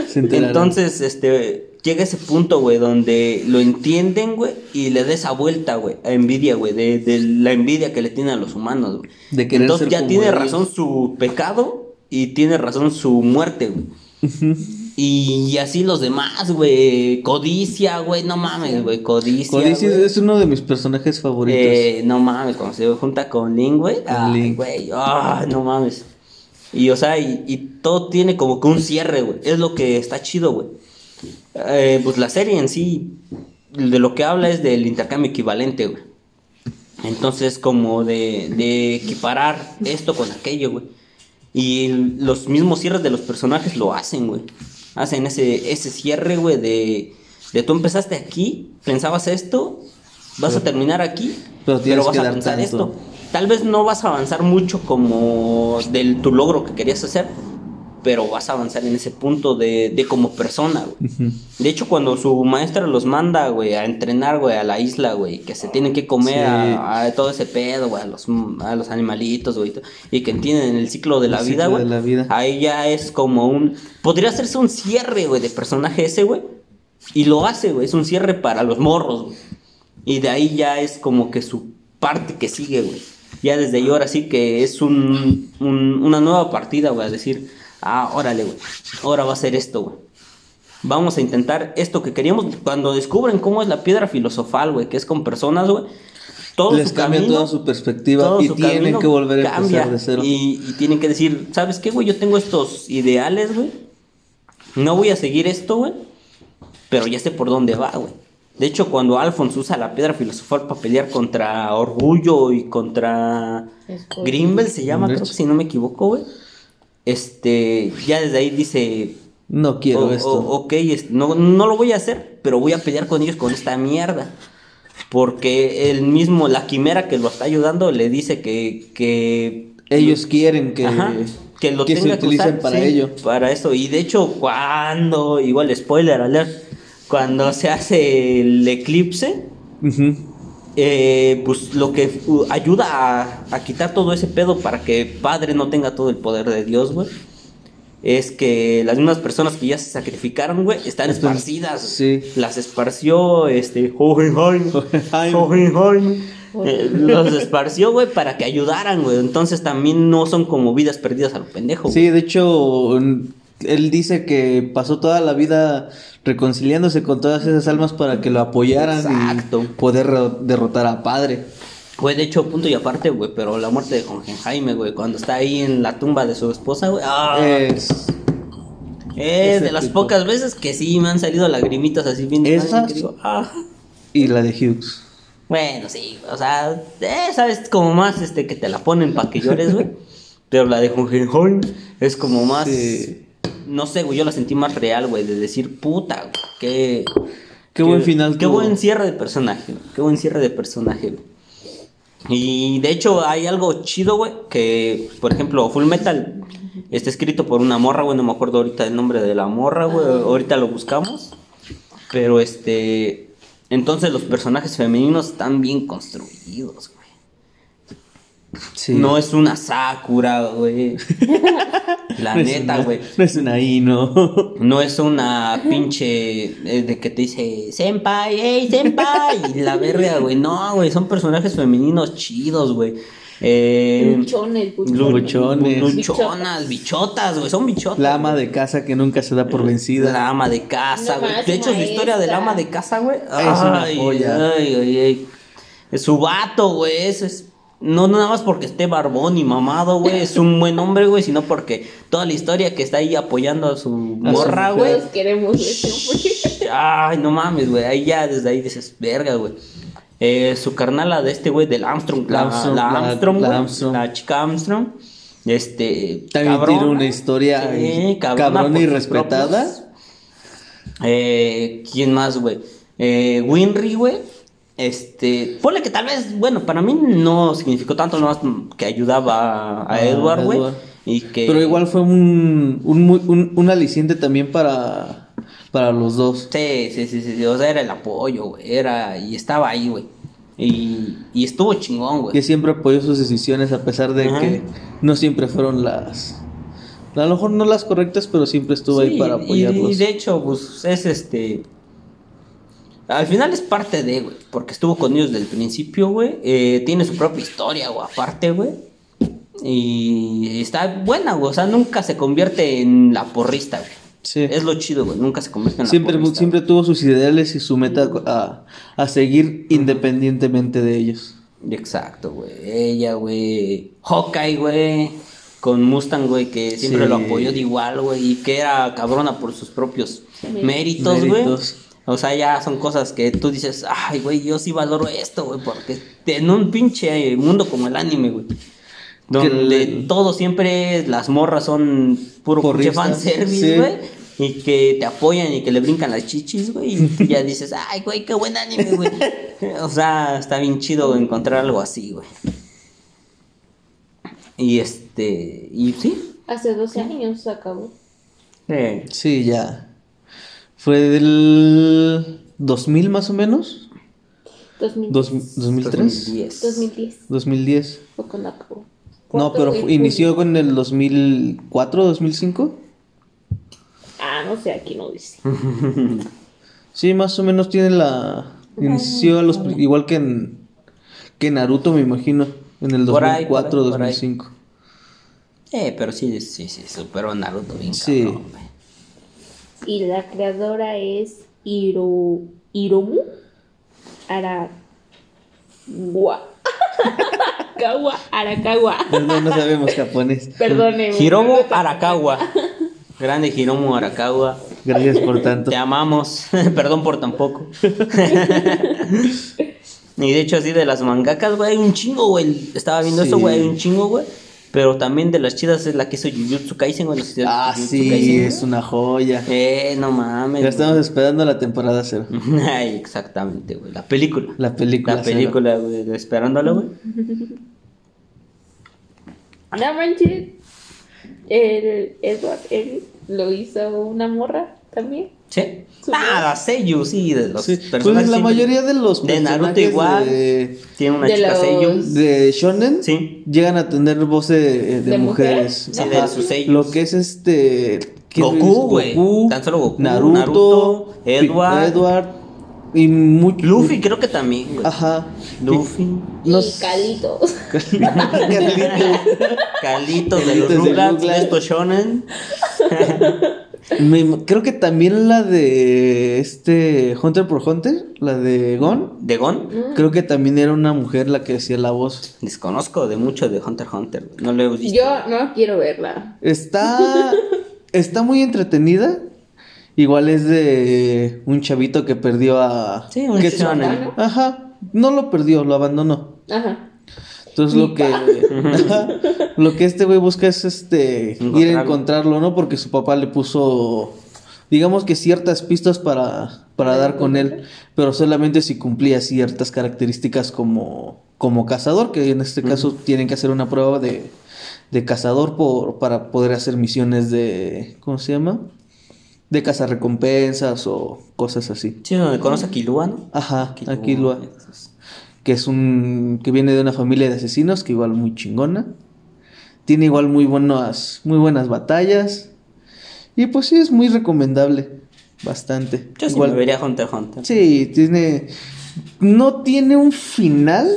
Se enterarán. Entonces, este. Llega ese punto, güey, donde lo entienden, güey, y le da esa vuelta, güey, a envidia, güey, de, de la envidia que le tienen a los humanos, güey. De querer Entonces ya tiene ellos. razón su pecado y tiene razón su muerte, güey. Y así los demás, güey. Codicia, güey. No mames, güey. Codicia. Codicia es uno de mis personajes favoritos. Eh, no mames, cuando se junta con Link, güey. Link. güey. ah, no mames. Y, o sea, y, y todo tiene como que un cierre, güey. Es lo que está chido, güey. Eh, pues la serie en sí, de lo que habla es del intercambio equivalente, güey. Entonces, como de, de equiparar esto con aquello, güey. Y los mismos cierres de los personajes lo hacen, güey. Hacen ese, ese cierre, güey, de, de tú empezaste aquí, pensabas esto, vas a terminar aquí, pero vas a pensar tanto. esto. Tal vez no vas a avanzar mucho como del tu logro que querías hacer, pero vas a avanzar en ese punto de, de como persona, güey. De hecho, cuando su maestra los manda, güey, a entrenar, güey, a la isla, güey, que se tienen que comer Sí. a, a todo ese pedo, güey, a los, a los animalitos, güey, y que entienden el ciclo de la vida, güey. de la vida. Ahí ya es como un... Podría hacerse un cierre, güey, de personaje ese, güey. Y lo hace, güey, es un cierre para los morros, güey. Y de ahí ya es como que su parte que sigue, güey. Ya desde ahí ahora sí que es un, un- una nueva partida, güey, a decir, ah, órale, güey, ahora va a ser esto, güey. Vamos a intentar esto que queríamos. Cuando descubren cómo es la piedra filosofal, güey, que es con personas, güey. Todo Les su cambia camino- toda su perspectiva todo y su tienen que volver a empezar de cero. Y, y tienen que decir, ¿sabes qué, güey? Yo tengo estos ideales, güey. No voy a seguir esto, güey. Pero ya sé por dónde va, güey. De hecho, cuando Alphonse usa la piedra filosofal para pelear contra Orgullo y contra. Grimble, se llama, creo que si no me equivoco, güey. Este, ya desde ahí dice, No quiero esto. ok, no, no lo voy a hacer, pero voy a pelear con ellos con esta mierda. Porque el mismo, la quimera que lo está ayudando, le dice que. que Ellos quieren que, Ajá, que lo que se tenga que utilicen usar, para sí, ello. Para eso. Y de hecho, cuando. Igual, spoiler alert. Cuando se hace el eclipse. Eh, pues lo que uh, ayuda a, a quitar todo ese pedo para que Padre no tenga todo el poder de Dios, güey. Es que las mismas personas que ya se sacrificaron, güey, están esparcidas. sí. Las esparció este Hohenheim. Hohenheim. Hohenheim. Eh, los esparció, güey, para que ayudaran, güey. Entonces también no son como vidas perdidas a lo pendejo. güey. Sí, de hecho, él dice que pasó toda la vida reconciliándose con todas esas almas para que lo apoyaran Exacto. y poder ro- derrotar a Padre. Güey, de hecho, punto y aparte, güey, pero la muerte de Hohenheim, güey, cuando está ahí en la tumba de su esposa, güey. ah, Es Es Ese de las tipo. pocas veces que sí me han salido lagrimitas así bien. ¿Esas? que digo, ah. y la de Hughes. Bueno, sí, o sea, eh, sabes como más este que te la ponen para que llores, güey. Pero la de Hohenheim es como más. Sí. No sé, güey, yo la sentí más real, güey, de decir, puta, güey, qué. Qué buen final Qué tuvo. buen cierre de personaje, güey, qué buen cierre de personaje, güey. Y de hecho hay algo chido, güey, que, por ejemplo, Full Metal está escrito por una morra, güey, no me acuerdo ahorita el nombre de la morra, güey, ahorita lo buscamos. Pero este, entonces los personajes femeninos están bien construidos, güey. Sí. No es una Sakura, güey. La No es neta, una- güey. No es una Ino. No es una pinche eh, de que te dice senpai, hey senpai, y la verga, güey. No, güey, son personajes femeninos chidos, güey. Eh, Luchones, lu- luchones. Luchones. luchonas, bichotas, güey, son bichotas. La ama de casa que nunca se da por vencida. La ama de casa, güey. De hecho, maestra. historia del ama de casa, güey. una ay, joya. Ay, ay, ay. Es su vato, güey. Eso es. No nada más porque esté barbón y mamado, güey. Es un buen hombre, güey. Sino porque toda la historia que está ahí apoyando a su morra, güey. Todos queremos. Ay, no mames, güey. Ahí ya desde ahí dices, verga, güey. Eh, su carnala de este güey del Armstrong, la, Armstrong, la la- Armstrong, la güey, Armstrong. la chica Armstrong, este, También cabrona. tiene una historia Sí, cabrona y respetada. propios. Eh, ¿quién más, güey? Eh, Winry, güey. Este, ponle que tal vez, bueno, para mí no significó tanto, nomás que ayudaba a, a Ah, Edward, güey. Y que. Pero igual fue un, un, un, un aliciente también para, para los dos. Sí, sí, sí, sí, sí, o sea, era el apoyo, güey. Era, y estaba ahí, güey. Y, y estuvo chingón, güey. Que siempre apoyó sus decisiones a pesar de Ajá. que no siempre fueron las... A lo mejor no las correctas, pero siempre estuvo ahí para y- apoyarlos. Y, de hecho, pues es este. Al final es parte de, güey. Porque estuvo con ellos desde el principio, güey. eh, tiene su propia historia, güey. Aparte, güey. Y está buena, güey. O sea, nunca se convierte en la porrista, güey. Sí. Es lo chido, güey. Nunca se convierte en la Siempre, porrista. siempre tuvo sus ideales y su meta a, a seguir independientemente de ellos. Exacto, güey. Ella, güey. Hawkeye, güey. Con Mustang, güey, que siempre Sí. lo apoyó de igual, güey. Y que era cabrona por sus propios méritos, güey. O sea, ya son cosas que tú dices, ay, güey, yo sí valoro esto, güey, porque en un pinche mundo como el anime, güey. Donde todo siempre, las morras son puro pinche fanservice, sí. güey. Y que te apoyan y que le brincan las chichis, güey. Y ya dices, ay, güey, qué buen anime, güey. o sea, está bien chido encontrar algo así, güey. Y este, y sí. Hace 12 años se acabó. Eh, Sí, ya. Fue del 2000 más o menos. 2010. Dos- 2003. 2010. 2010 2010. fue cuando acabó. No, pero inició con el 2004, 2005. Ah, no sé, aquí no dice. Sí, más o menos tiene la. Inició a los, igual que en, que Naruto, me imagino. En el Por ahí, 2004, por ahí, por ahí. 2005. eh, pero sí, sí, sí, superó a Naruto bien Sí. cabrón. Y la creadora es Hiro... Hiromu Arakawa. Arakawa. Arakawa. No, no sabemos japonés. Perdóneme. Hiromu Arakawa. Grande Hiromu Arakawa. Gracias por tanto. Te amamos. Perdón por tampoco. y de hecho, así de las mangakas, güey, hay un chingo, güey. Estaba viendo Sí. eso, güey, hay un chingo, güey. Pero también de las chidas es la que hizo Jujutsu Kaisen, los de Ah, Jujutsu sí, Kaisen. es una joya. Eh, no mames. Ya estamos esperando la temporada cero. Ay, exactamente, güey. La película. La película. La película, güey. Esperándola, güey. No manches. El Edward, él lo hizo una morra también. Sí. Ah, la Seiyu, sí, de los Sí. Pues la mayoría de los De Naruto igual. de, Tiene una de chica los- Seiyu. de Shonen Sí. llegan a tener voz de, de ¿De mujeres. mujer? Sí, de sus seiyus. Lo que es este. Goku, güey. Goku, Tan solo Goku, Naruto, Naruto, Edward. Edward y mucho. Luffy creo que también, güey. Ajá. Luffy. Y sé. Calitos. Calitos de los Calitos de Rugrats, Rugrats. de estos shonen. Me- creo que también la de este Hunter por Hunter, la de Gon. ¿De Gon? Creo que también era una mujer la que hacía la voz. Desconozco de mucho de Hunter x Hunter. No lo he visto. Yo no quiero verla. Está, está muy entretenida. Igual es de un chavito que perdió a. Sí, un que- shonen. Ajá, no lo perdió, lo abandonó. Ajá. Entonces lo que lo que este güey busca es este ir a Encontrarlo. ¿no? Porque su papá le puso digamos que ciertas pistas para para dar con él, pero solamente si cumplía ciertas características como como cazador, que en este caso tienen que hacer una prueba de de cazador por para poder hacer misiones de ¿cómo se llama? de cazarrecompensas o cosas así. Sí, donde conoce a Killua, ¿no? Ajá, lo que es un que viene de una familia de asesinos que igual muy chingona. Tiene igual muy buenas muy buenas batallas. Y pues sí es muy recomendable, bastante. Yo sí igual me vería Hunter Hunter. Sí, tiene no tiene un final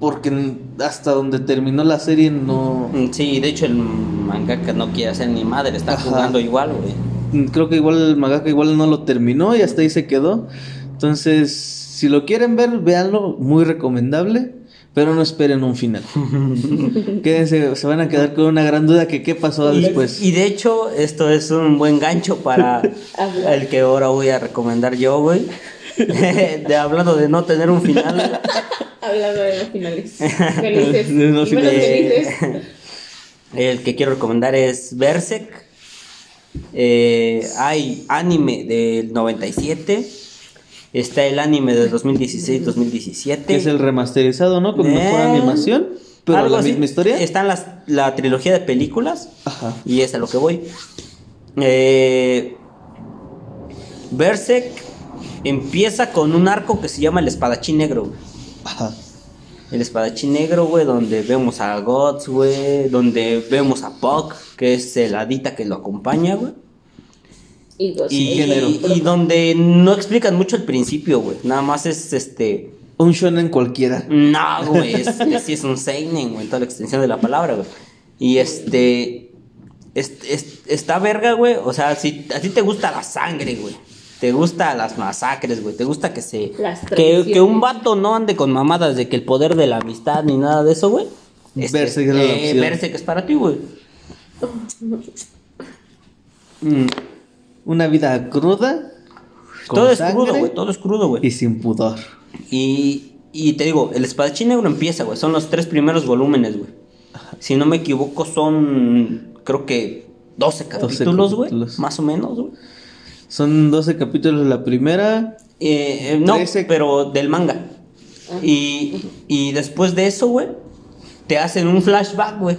porque hasta donde terminó la serie no Mm, Sí, de hecho el mangaka no quiere hacer ni madre, está Ajá. jugando igual, güey. creo que igual el mangaka igual no lo terminó y hasta ahí se quedó. Entonces, si lo quieren ver, véanlo, muy recomendable, pero no esperen un final. Quédense, se van a quedar con una gran duda que qué pasó Y, después. y de hecho, esto es un buen gancho para el que ahora voy a recomendar yo, güey. de hablando de no tener un final. Hablando de los finales. Felices. Felices. El que quiero recomendar es Berserk. Eh, hay anime del 97. Está el anime del 2016-2017. Que es el remasterizado, ¿no? Con mejor Eh, animación, pero algo la así. misma historia. Está en las- la trilogía de películas. Ajá. Y es a lo que voy. Eh, Berserk empieza con un arco que se llama el espadachín negro. güey. Ajá. El espadachín negro, güey, donde vemos a Guts, güey, donde vemos a Puck, que es el hadita que lo acompaña, güey. Y. Y, género. y donde no explican mucho el principio, güey. Nada más es este Un shonen cualquiera. No, güey, es, es- sí es un seinen, güey, en toda la extensión de la palabra, güey. Y este, es- es- está verga, güey, o sea, si a ti te gusta la sangre, güey. Te gusta las masacres, güey. Te gusta que se. Las que, que un vato no ande con mamadas de que el poder de la amistad ni nada de eso, güey. Este, Berserk es la eh, es para ti, güey. Mm, Una vida cruda. con Todo es crudo, güey. Todo es crudo, güey. Y sin pudor. Y, y te digo, el espadachín negro empieza, güey. Son los tres primeros volúmenes, güey. Si no me equivoco, son creo que 12 capítulos, güey. Más o menos, güey. Son 12 capítulos la primera. Eh, eh, no, 13. pero del manga. Y, y después de eso, güey, te hacen un flashback, güey.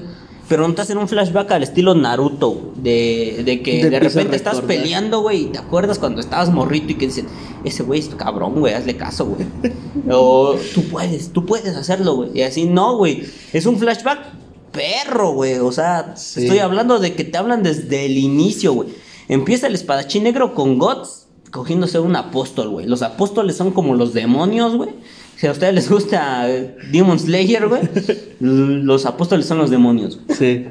Pero no te hacen un flashback al estilo Naruto, de, de que de repente estás peleando, güey, y te acuerdas cuando estabas morrito y que dicen, ese güey es cabrón, güey, hazle caso, güey. o tú puedes, tú puedes hacerlo, güey. Y así, no, güey, es un flashback perro, güey. O sea, Sí. estoy hablando de que te hablan desde el inicio, güey. Empieza el espadachín negro con Guts cogiéndose un apóstol, güey. Los apóstoles son como los demonios, güey. Si a ustedes les gusta Demon Slayer, güey, los apóstoles son los demonios. güey. Sí.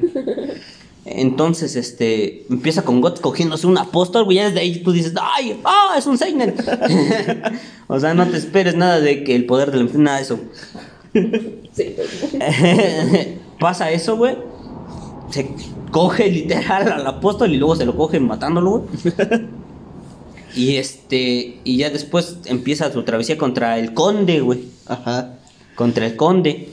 Entonces, este, empieza con Guts cogiéndose un apóstol, güey. Ya desde ahí tú dices, ¡ay! ¡Ah! es un Seinen! o sea, no te esperes nada de que el poder de la nada de eso. Sí. Pasa eso, güey. Se coge literal al apóstol y luego se lo coge matándolo, güey. Y este. Y ya después empieza su travesía contra el conde, güey. Ajá. Contra el conde.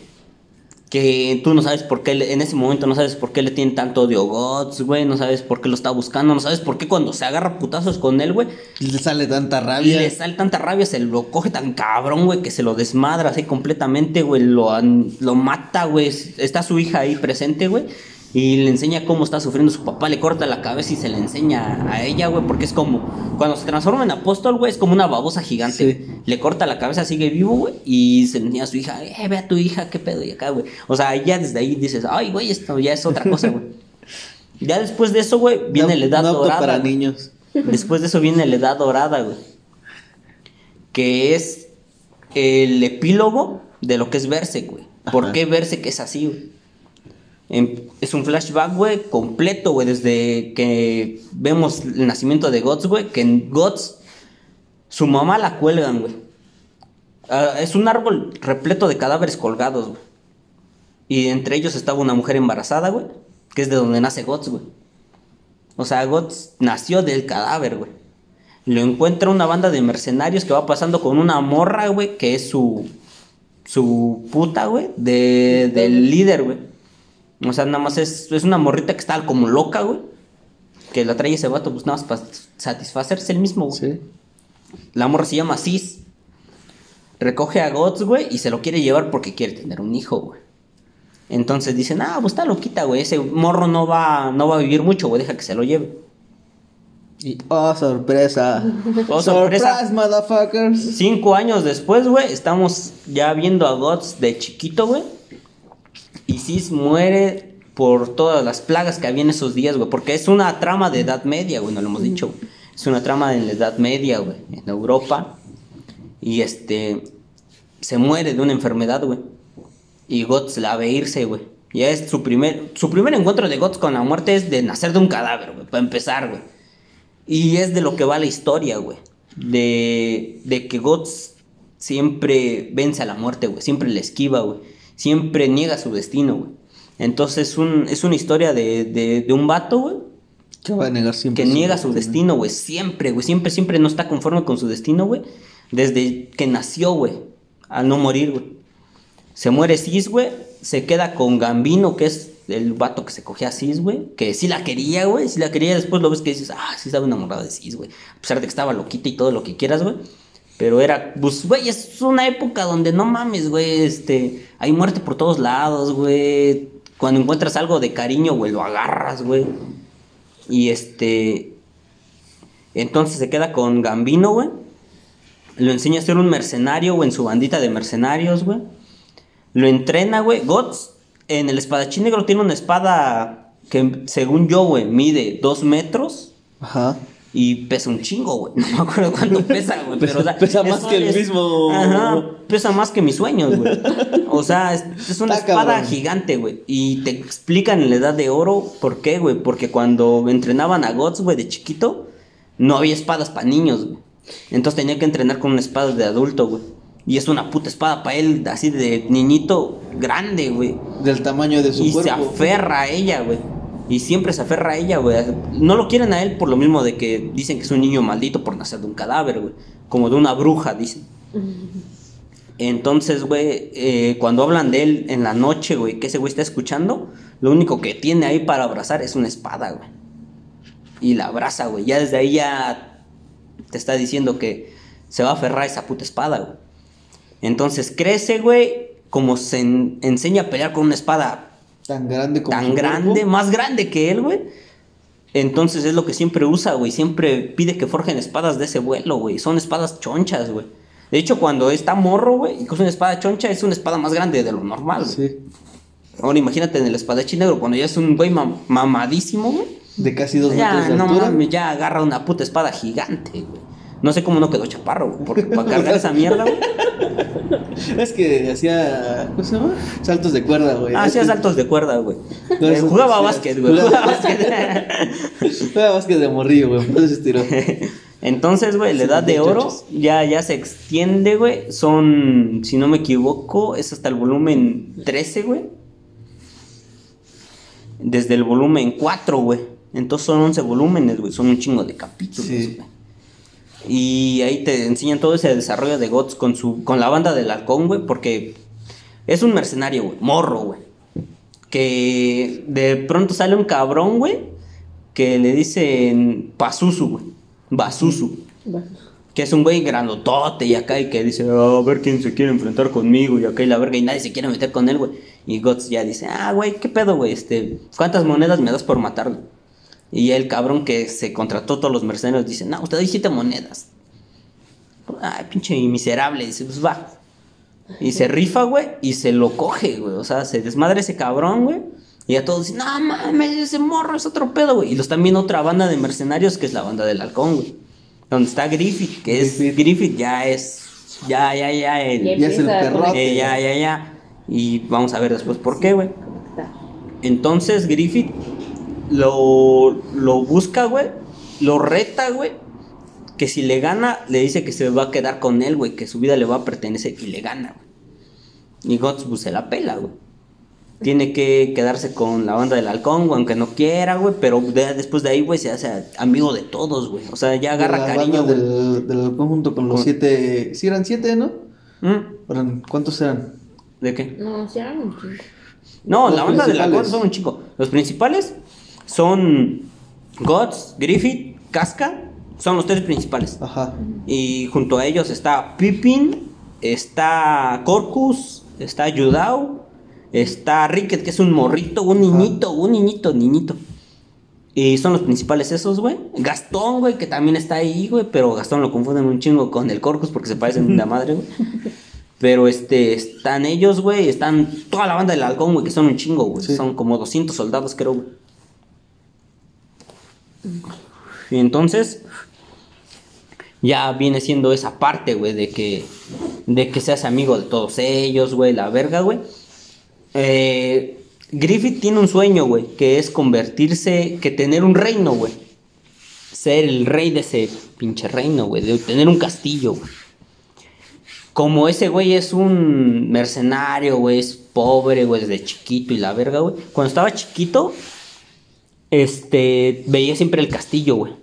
Que tú no sabes por qué, le- en ese momento no sabes por qué le tienen tanto odio Guts, güey. No sabes por qué lo está buscando. No sabes por qué cuando se agarra putazos con él, güey. Le sale tanta Y rabia. le sale tanta rabia, se lo coge tan cabrón, güey, que se lo desmadra así completamente, güey. Lo, lo mata, güey. Está su hija ahí presente, güey. Y le enseña cómo está sufriendo su papá. Le corta la cabeza y se le enseña a ella, güey. Porque es como. Cuando se transforma en apóstol, güey, es como una babosa gigante. Sí. Le corta la cabeza, sigue vivo, güey. Y se le enseña a su hija. Eh, ve a tu hija, qué pedo. Y acá, güey. O sea, ya desde ahí dices, ay, güey, esto ya es otra cosa, güey. Ya después de eso, güey, viene No- la edad no dorada. para niños. Después de eso viene la edad dorada, güey. Que es el epílogo de lo que es Berserk, güey. ¿Por Ajá. qué Berserk es así, güey? Es un flashback, güey, completo, güey, desde que vemos el nacimiento de Guts, güey, que en Guts su mamá la cuelgan, güey. Ah, es un árbol repleto de cadáveres colgados, güey. Y entre ellos estaba una mujer embarazada, güey, que es de donde nace Guts, güey. O sea, Guts nació del cadáver, güey. Lo encuentra una banda de mercenarios que va pasando con una morra, güey, que es su. su puta, güey, de, del líder, güey. O sea, nada más es, es una morrita que está como loca, güey. Que la trae ese vato, pues nada más para satisfacerse el mismo, güey. Sí. La morra se llama Cis. Recoge a Guts, güey, y se lo quiere llevar porque quiere tener un hijo, güey. Entonces dicen, ah, pues está loquita, güey. Ese morro no va, no va a vivir mucho, güey. Deja que se lo lleve. Y, oh, sorpresa. Oh, sorpresa. Surprise, motherfuckers. Cinco años después, güey, estamos ya viendo a Guts de chiquito, güey. Y Cis muere por todas las plagas que había en esos días, güey. Porque es una trama de Edad Media, güey, no lo hemos dicho. güey. Es una trama en la Edad Media, güey, en Europa. Y este. Se muere de una enfermedad, güey. Y Guts la ve irse, güey. Ya es su primer. Su primer encuentro de Guts con la muerte es de nacer de un cadáver, güey. Para empezar, güey. Y es de lo que va la historia, güey. De, de que Guts siempre vence a la muerte, güey. Siempre le esquiva, güey. Siempre niega su destino, güey. Entonces es, un, es una historia de, de, de un vato, güey. Que va a negar siempre. Que niega su destino, güey. Siempre, güey. Siempre, siempre no está conforme con su destino, güey. Desde que nació, güey. Al no morir, güey. Se muere Cis, güey. Se queda con Gambino, que es el vato que se cogía a Cis, güey. Que sí la quería, güey. Sí la quería. Después lo ves que dices, ah, sí estaba enamorado de Cis, güey. A pesar de que estaba loquita y todo lo que quieras, güey. Pero era, pues, güey, es una época donde no mames, güey. Este, hay muerte por todos lados, güey. Cuando encuentras algo de cariño, güey, lo agarras, güey. Y este. Entonces se queda con Gambino, güey. Lo enseña a ser un mercenario, güey, en su bandita de mercenarios, güey. Lo entrena, güey. Guts, en el espadachín negro tiene una espada que, según yo, güey, mide dos metros. Ajá. Y pesa un chingo, güey. No me acuerdo cuánto pesa, güey. Pero, o sea, Pesa es- más que el es- mismo- Ajá, pesa más que mis sueños, güey. O sea, es, es una Está espada cabrón. gigante, güey. Y te explican en la edad de oro por qué, güey. Porque cuando entrenaban a Gods, güey, de chiquito, no había espadas para niños, güey. Entonces tenía que entrenar con una espada de adulto, güey. Y es una puta espada para él, así de niñito grande, güey. Del tamaño de su Y se cuerpo. aferra a ella, güey. Y siempre se aferra a ella, güey. No lo quieren a él por lo mismo de que dicen que es un niño maldito por nacer de un cadáver, güey. Como de una bruja, dicen. Entonces, güey, eh, cuando hablan de él en la noche, güey, que ese güey está escuchando, lo único que tiene ahí para abrazar es una espada, güey. Y la abraza, güey. Ya desde ahí ya te está diciendo que se va a aferrar a esa puta espada, güey. Entonces crece, güey, como se en- enseña a pelear con una espada Tan grande como tan su grande, cuerpo. más grande que él, güey. Entonces es lo que siempre usa, güey. Siempre pide que forjen espadas de ese vuelo, güey. Son espadas chonchas, güey. De hecho, cuando está morro, güey, y usa una espada choncha, es una espada más grande de lo normal, güey. Sí. Ahora imagínate en el espadachín negro, cuando ya es un güey mam- mamadísimo, güey. De casi dos Ya, metros de no altura. mames, ya agarra una puta espada gigante, güey. No sé cómo no quedó chaparro, güey. Porque para cargar esa mierda, güey. Es que hacía. ¿Cómo se llama? Saltos de cuerda, güey. Ah, hacía saltos de cuerda, güey. No, Eh, jugaba sí, básquet, güey. jugaba- Jugaba básquet. Juega básquet de morrillo, güey. Se estiró. Entonces, güey, la edad de oro ya, ya se extiende, güey. Son, si no me equivoco, es hasta el volumen 13, güey. Desde el volumen 4, güey. Entonces son 11 volúmenes, güey. Son un chingo de capítulos, Sí. Y ahí te enseñan todo ese desarrollo de Gots con su con la banda del halcón, güey, porque es un mercenario, güey, morro, güey. Que de pronto sale un cabrón, güey, que le dicen Pazuzu, güey. Basuzu. Que es un güey grandotote y acá y que dice, "Ah, a ver quién se quiere enfrentar conmigo y acá y la verga y nadie se quiere meter con él, güey. Y Guts ya dice, ah, güey, ¿qué pedo, güey? Este, ¿cuántas monedas me das por matarlo? Y el cabrón que se contrató todos los mercenarios dice, no, usted doy siete monedas. Ay, pinche miserable. Dice, pues va. Y se rifa, güey, y se lo coge, güey. O sea, se desmadra ese cabrón, güey. Y a todos dicen, no mames, ese morro es otro pedo, güey. Y los también otra banda de mercenarios que es la banda del halcón, güey. Donde está Griffith, que es Griffith. Griffith, ya es. Ya, ya, ya. El, Ya es el perrote. eh, ya, ya, ya. Y vamos a ver después por qué, güey. Está. Entonces Griffith lo, lo busca, güey. Lo reta, güey. Que si le gana, le dice que se va a quedar con él, güey. Que su vida le va a pertenecer y le gana, güey. Y Guts pues, se la pela, güey. Tiene que quedarse con la banda del halcón, güey, aunque no quiera, güey. Pero de- después de ahí, güey, se hace amigo de todos, güey. O sea, ya agarra la cariño, banda güey. del, del conjunto con los Con- siete. Sí, eran siete, ¿no? ¿Mm? ¿Cuántos eran? ¿De qué? No, se eran un chingo. No, Los la banda del halcón son un chico. Los principales son Guts, Griffith, Casca. Son los tres principales. Ajá. Y junto a ellos está Pippin, está Corcus, está Yudao, está Ricket, que es un morrito, un niñito, un niñito, niñito. Y son los principales esos, güey. Gastón, güey, que también está ahí, güey. Pero Gastón lo confunden un chingo con el Corcus porque se parecen de la madre, güey. Pero este, están ellos, güey. Están toda la banda del halcón, güey, que son un chingo, güey. Sí. Son como 200 soldados, creo, güey. Y entonces, ya viene siendo esa parte, güey, de que, de que seas amigo de todos ellos, güey, la verga, güey. Eh, Griffith tiene un sueño, güey, que es convertirse, que tener un reino, güey. Ser el rey de ese pinche reino, güey, tener un castillo. Como ese güey es un mercenario, güey, es pobre, güey, desde chiquito y la verga, güey. Cuando estaba chiquito, este, veía siempre el castillo, güey.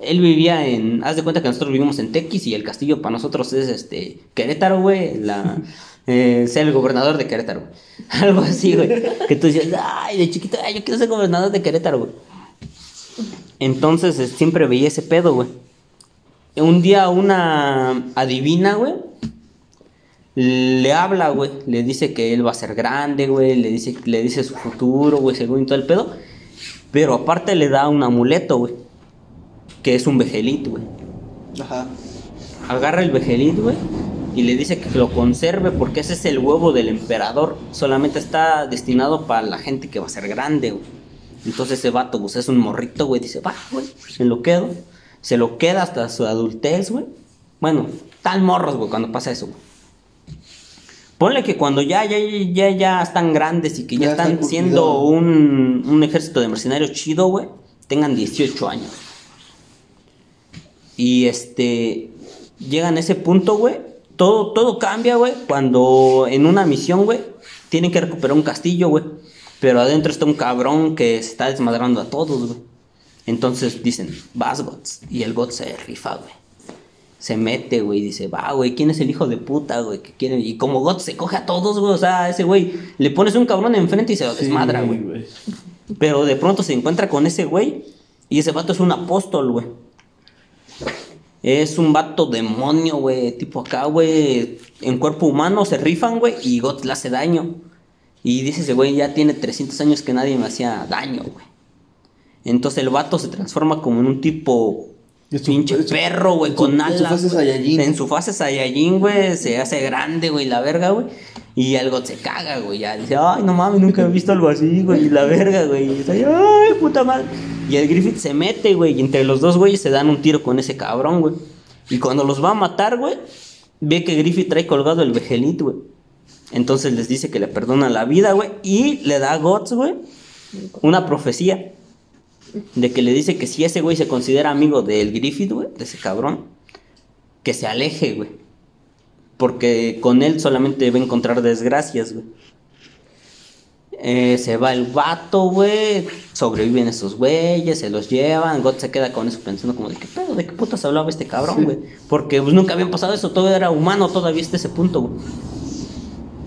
Él vivía en, haz de cuenta que nosotros vivimos en Tequis y el castillo para nosotros es, este, Querétaro, güey, la, eh, ser el gobernador de Querétaro, güey. Algo así, güey. Que tú dices, ay, de chiquito, ay, yo quiero ser gobernador de Querétaro, güey. Entonces, eh, siempre veía ese pedo, güey. Un día una adivina, güey, le habla, güey, le dice que él va a ser grande, güey, le dice, le dice su futuro, güey, según todo el pedo. Pero aparte le da un amuleto, güey, que es un vejelit, güey. Ajá. Agarra el vejelit, güey, y le dice que lo conserve porque ese es el huevo del emperador. Solamente está destinado para la gente que va a ser grande, güey. Entonces ese vato, pues es un morrito, güey, dice, va, güey, me lo quedo. Se lo queda hasta su adultez, güey. Bueno, tal morros, güey, cuando pasa eso, güey. Ponle que cuando ya, ya, ya, ya están grandes y que ya, Ya están están siendo un, un ejército de mercenarios chido, güey, tengan 18 años. Y este, llegan a ese punto, güey. Todo, todo cambia, güey, cuando en una misión, güey, tienen que recuperar un castillo, güey. Pero adentro está un cabrón que se está desmadrando a todos, güey. Entonces dicen, vas, Gots. Y el Gots se rifa, güey. Se mete, güey, y dice, va, güey, ¿quién es el hijo de puta, güey? que quiere? Y como Gots se coge a todos, güey, o sea, ese güey, le pones un cabrón enfrente y se lo desmadra, güey. Pero de pronto se encuentra con ese güey y ese vato es un apóstol, güey. Es un vato demonio, güey, tipo acá, güey, en cuerpo humano se rifan, güey, y God le hace daño. Y dice ese güey, ya tiene 300 años que nadie me hacía daño, güey. Entonces el vato se transforma como en un tipo Es su- pinche perro, güey, con en alas. su fase güey. Saiyajin. En su fase Saiyajin, güey, se hace grande, güey, la verga, güey. Y el God se caga, güey, ya dice, ay, no mames, nunca he visto algo así, güey, y la verga, güey. Y dice, ay, puta madre. Y el Griffith se mete, güey, y entre los dos güeyes se dan un tiro con ese cabrón, güey. Y cuando los va a matar, güey, ve que Griffith trae colgado el vejelit, güey. Entonces les dice que le perdona la vida, güey, y le da a Guts, güey, una profecía. De que le dice que si ese güey se considera amigo del Griffith, güey, de ese cabrón, que se aleje, güey. Porque con él solamente va a encontrar desgracias, güey. Eh, se va el vato, güey. Sobreviven esos güeyes, se los llevan. God se queda con eso pensando como de qué pedo, de qué putas hablaba este cabrón, güey. Porque pues, nunca habían pasado eso, todo era humano todavía hasta ese punto, güey.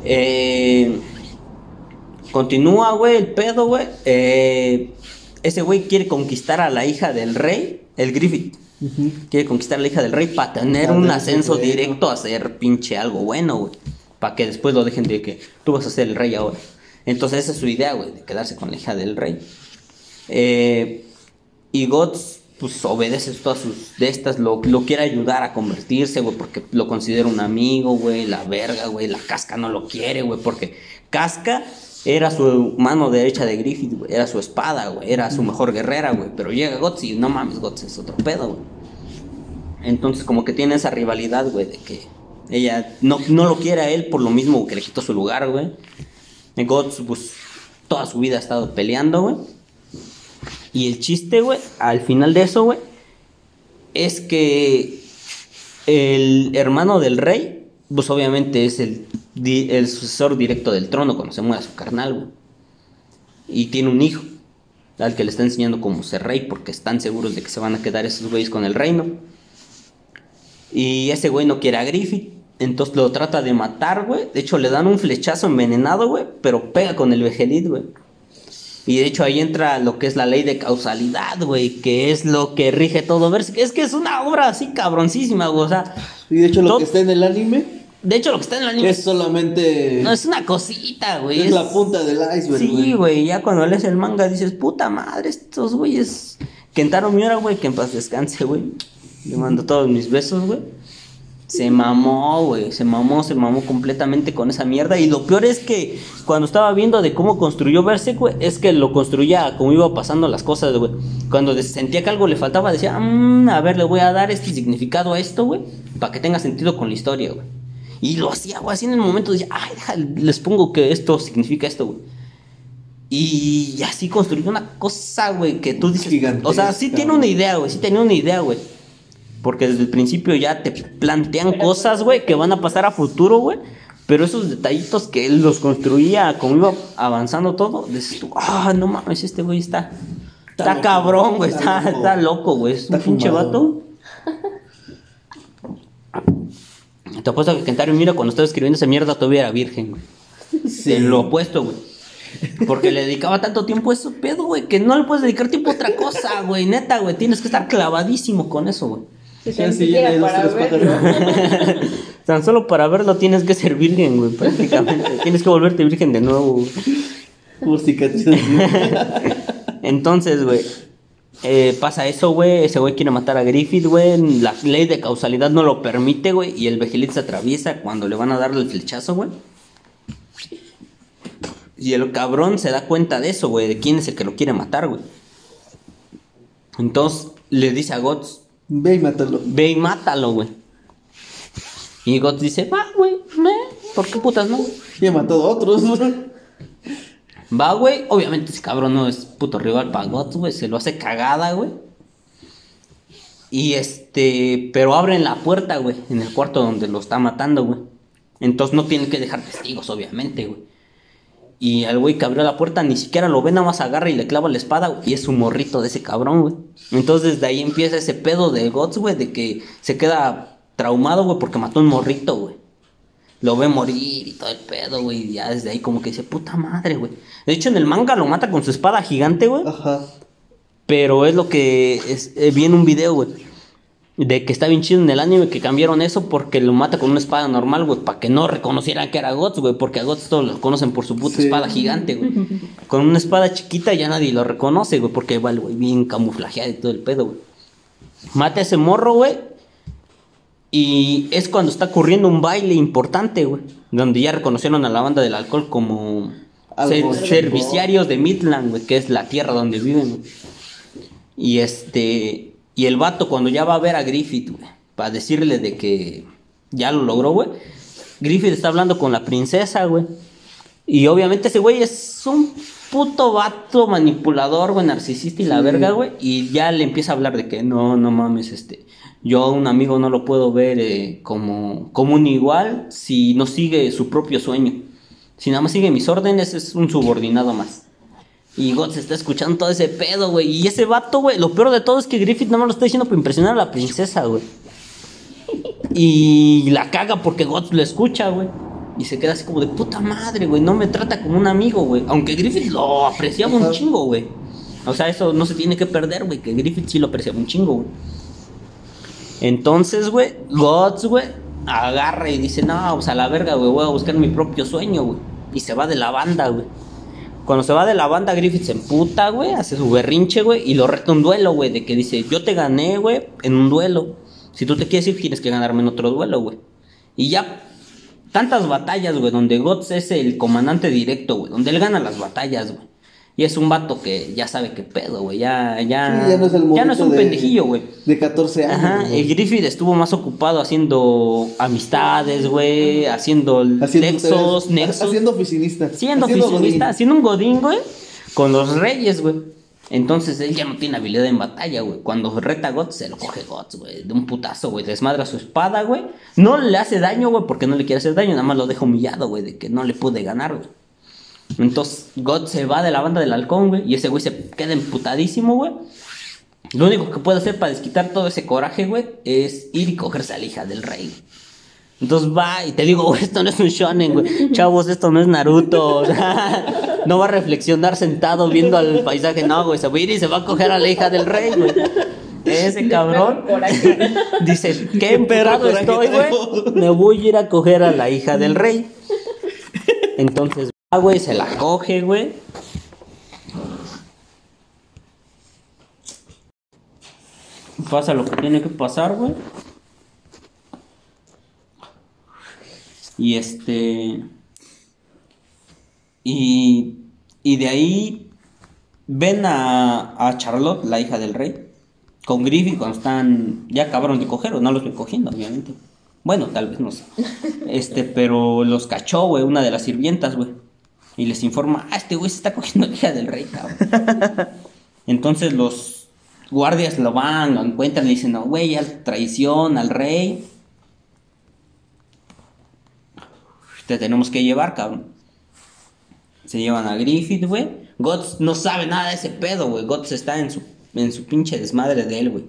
Eh, continúa, güey, el pedo, güey. Eh, ese güey quiere conquistar a la hija del rey, el Griffith. Quiere conquistar a la hija del rey para tener un ascenso directo a ser pinche algo bueno, güey. Para que después lo dejen de que tú vas a ser el rey ahora. Entonces esa es su idea, güey, de quedarse con la hija del rey. Eh, y Gods, pues obedece todas sus de estas, lo, lo quiere ayudar a convertirse, güey, porque lo considera un amigo, güey, la verga, güey, la casca no lo quiere, güey, porque casca era su mano derecha de Griffith, era su espada, güey, era su mejor guerrera, güey, pero llega Gods y no mames, Gods es otro pedo, güey. Entonces como que tiene esa rivalidad, güey, de que ella no, no lo quiere a él por lo mismo que le quitó su lugar, güey. Gods, pues, toda su vida ha estado peleando, güey. Y el chiste, güey, al final de eso, güey, es que el hermano del rey, pues obviamente es el, el sucesor directo del trono cuando se muera su carnal, güey. Y tiene un hijo, al que le está enseñando cómo ser rey, porque están seguros de que se van a quedar esos güeyes con el reino. Y ese güey no quiere a Griffith. Entonces lo trata de matar, güey. De hecho, le dan un flechazo envenenado, güey. Pero pega con el vejelit, güey. Y de hecho ahí entra lo que es la ley de causalidad, güey. Que es lo que rige todo. Es que es una obra así cabroncísima, güey. O sea, Y de hecho lo que está en el anime de hecho lo que está en el anime es solamente... no es una cosita, güey. es, la punta del iceberg, Sí, güey, ya cuando lees el manga dices, puta madre, estos güeyes. Kentaro Miura, güey, que en paz descanse, güey. Le mando todos mis besos, güey. Se mamó, güey, se mamó, se mamó completamente con esa mierda. Y lo peor es que cuando estaba viendo de cómo construyó Berserk, güey, es que lo construía como iba pasando las cosas, güey. Cuando sentía que algo le faltaba, decía, "Mm, a ver, le voy a dar este significado a esto, güey, para que tenga sentido con la historia, güey. Y lo hacía, güey, así en el momento, decía, ay, deja, les pongo que esto significa esto, güey. Y así construyó una cosa, güey, que tú dices. Gigantesca, O sea, sí tiene una idea, güey. Sí tenía una idea, güey. Porque desde el principio ya te plantean cosas, güey, que van a pasar a futuro, güey. Pero esos detallitos que él los construía, como iba avanzando todo, dices tú, ah, no mames, este güey está. Está, cabrón, güey. está Está, loco. güey. Es un pinche vato. Te apuesto que Kentaro mira cuando estaba escribiendo esa mierda todavía era virgen, güey. Sí. De lo opuesto, güey. Porque le dedicaba tanto tiempo a eso, pedo, güey, que no le puedes dedicar tiempo a otra cosa, güey. Neta, güey. Tienes que estar clavadísimo con eso, güey. Se Sí, sí, llega ya tres pájaros. Tan solo para verlo tienes que ser virgen, güey, prácticamente. tienes que volverte virgen de nuevo, güey. Por cicatrices. Entonces, güey, eh, pasa eso, güey. Ese güey quiere matar a Griffith, güey. La ley de causalidad no lo permite, güey. Y el Vegelit se atraviesa cuando le van a darle el flechazo, güey. Y el cabrón se da cuenta de eso, güey, de quién es el que lo quiere matar, güey. Entonces le dice a Gots, Ve y mátalo. Ve y mátalo, güey. Y Guts dice, va, güey, me, ¿por qué putas no? Ya mató a otros. Va, güey, obviamente ese cabrón no es puto rival para Guts, güey, se lo hace cagada, güey. Y este, pero abren la puerta, güey, en el cuarto donde lo está matando, güey. Entonces no tienen que dejar testigos, obviamente, güey. Y al güey que abrió la puerta ni siquiera lo ve, nada más agarra y le clava la espada, güey, y es un morrito de ese cabrón, güey. Entonces desde ahí empieza ese pedo de Guts, güey, de que se queda traumado, güey, porque mató un morrito, güey. Lo ve morir y todo el pedo, güey, y ya desde ahí como que dice, puta madre, güey. De hecho en el manga lo mata con su espada gigante, güey. Ajá. Pero es lo que es, eh, vi en un video, güey. De que está bien chido en el anime que cambiaron eso porque lo mata con una espada normal, güey. Para que no reconocieran que era Guts, güey. Porque a Guts todos lo conocen por su puta Sí. espada gigante, güey. Con una espada chiquita ya nadie lo reconoce, güey. Porque va el güey bien camuflajeado y todo el pedo, güey. Mata a ese morro, güey. Y es cuando está ocurriendo un baile importante, güey. Donde ya reconocieron a la banda del alcohol como ser- serviciarios de Midland, güey. Que es la tierra donde viven, güey. Y este. Y el vato, cuando ya va a ver a Griffith, güey, para decirle de que ya lo logró, güey. Griffith está hablando con la princesa, güey. Y obviamente ese güey es un puto vato manipulador, güey, narcisista y la Sí. verga, güey. Y ya le empieza a hablar de que no, no mames, este. Yo a un amigo no lo puedo ver eh, como, como un igual si no sigue su propio sueño. Si nada más sigue mis órdenes, es un subordinado más. Y God se está escuchando todo ese pedo, güey. Y ese vato, güey, lo peor de todo es que Griffith nada más lo está diciendo para impresionar a la princesa, güey. Y la caga porque God lo escucha, güey. Y se queda así como de puta madre, güey. No me trata como un amigo, güey. Aunque Griffith lo apreciaba un chingo, güey. O sea, eso no se tiene que perder, güey. Que Griffith sí lo apreciaba un chingo, güey. Entonces, güey, Gods, güey, agarra y dice, no, pues a la verga, güey, voy a buscar mi propio sueño, güey. Y se va de la banda, güey. Cuando se va de la banda, Griffith se emputa, güey, hace su berrinche, güey, y lo reta un duelo, güey, de que dice, yo te gané, güey, en un duelo. Si tú te quieres ir, tienes que ganarme en otro duelo, güey. Y ya, tantas batallas, güey, donde Gods es el comandante directo, güey, donde él gana las batallas, güey. Y es un vato que ya sabe qué pedo, güey, ya, ya, Sí, ya no es el ya no es un de- pendejillo, güey. De 14 años. Ajá, y Griffith estuvo más ocupado haciendo amistades, güey, haciendo, Haciendo nexos, nexos. Haciendo oficinista. Siendo Haciendo oficinista, godín. haciendo un godín, güey, con los reyes, güey. Entonces él ya no tiene habilidad en batalla, güey. Cuando reta a Guts, se lo coge Guts, güey. De un putazo, güey. Desmadra su espada, güey. No le hace daño, güey, porque no le quiere hacer daño. Nada más lo deja humillado, güey, de que no le pude ganar, güey. Entonces Guts se va de la banda del halcón, güey. Y ese güey se queda emputadísimo, güey. Lo único que puede hacer para desquitar todo ese coraje, güey, es ir y cogerse a la hija del rey. Entonces va y te digo, güey, esto no es un shonen, güey. Chavos, esto no es Naruto. no va a reflexionar sentado viendo al paisaje, no, güey. Se va a ir y se va a coger a la hija del rey, güey. Ese cabrón dice, qué coraje estoy, traigo". güey. Me voy a ir a coger a la hija del rey. Entonces va, güey, se la coge, güey. Pasa lo que tiene que pasar, güey. Y este. Y. Y de ahí. Ven a, a Charlotte, la hija del rey. Con Griffith cuando están. Ya acabaron de coger, o no los ven cogiendo, obviamente. Bueno, tal vez no sé. Este, pero los cachó, güey, una de las sirvientas, güey. Y les informa, ah, este güey se está cogiendo la hija del rey, cabrón. Entonces los guardias lo van, lo encuentran y le dicen, no, güey, ya traición al rey. Te tenemos que llevar, cabrón. Se llevan a Griffith, güey. Guts no sabe nada de ese pedo, güey. Guts está en su, en su pinche desmadre de él, güey.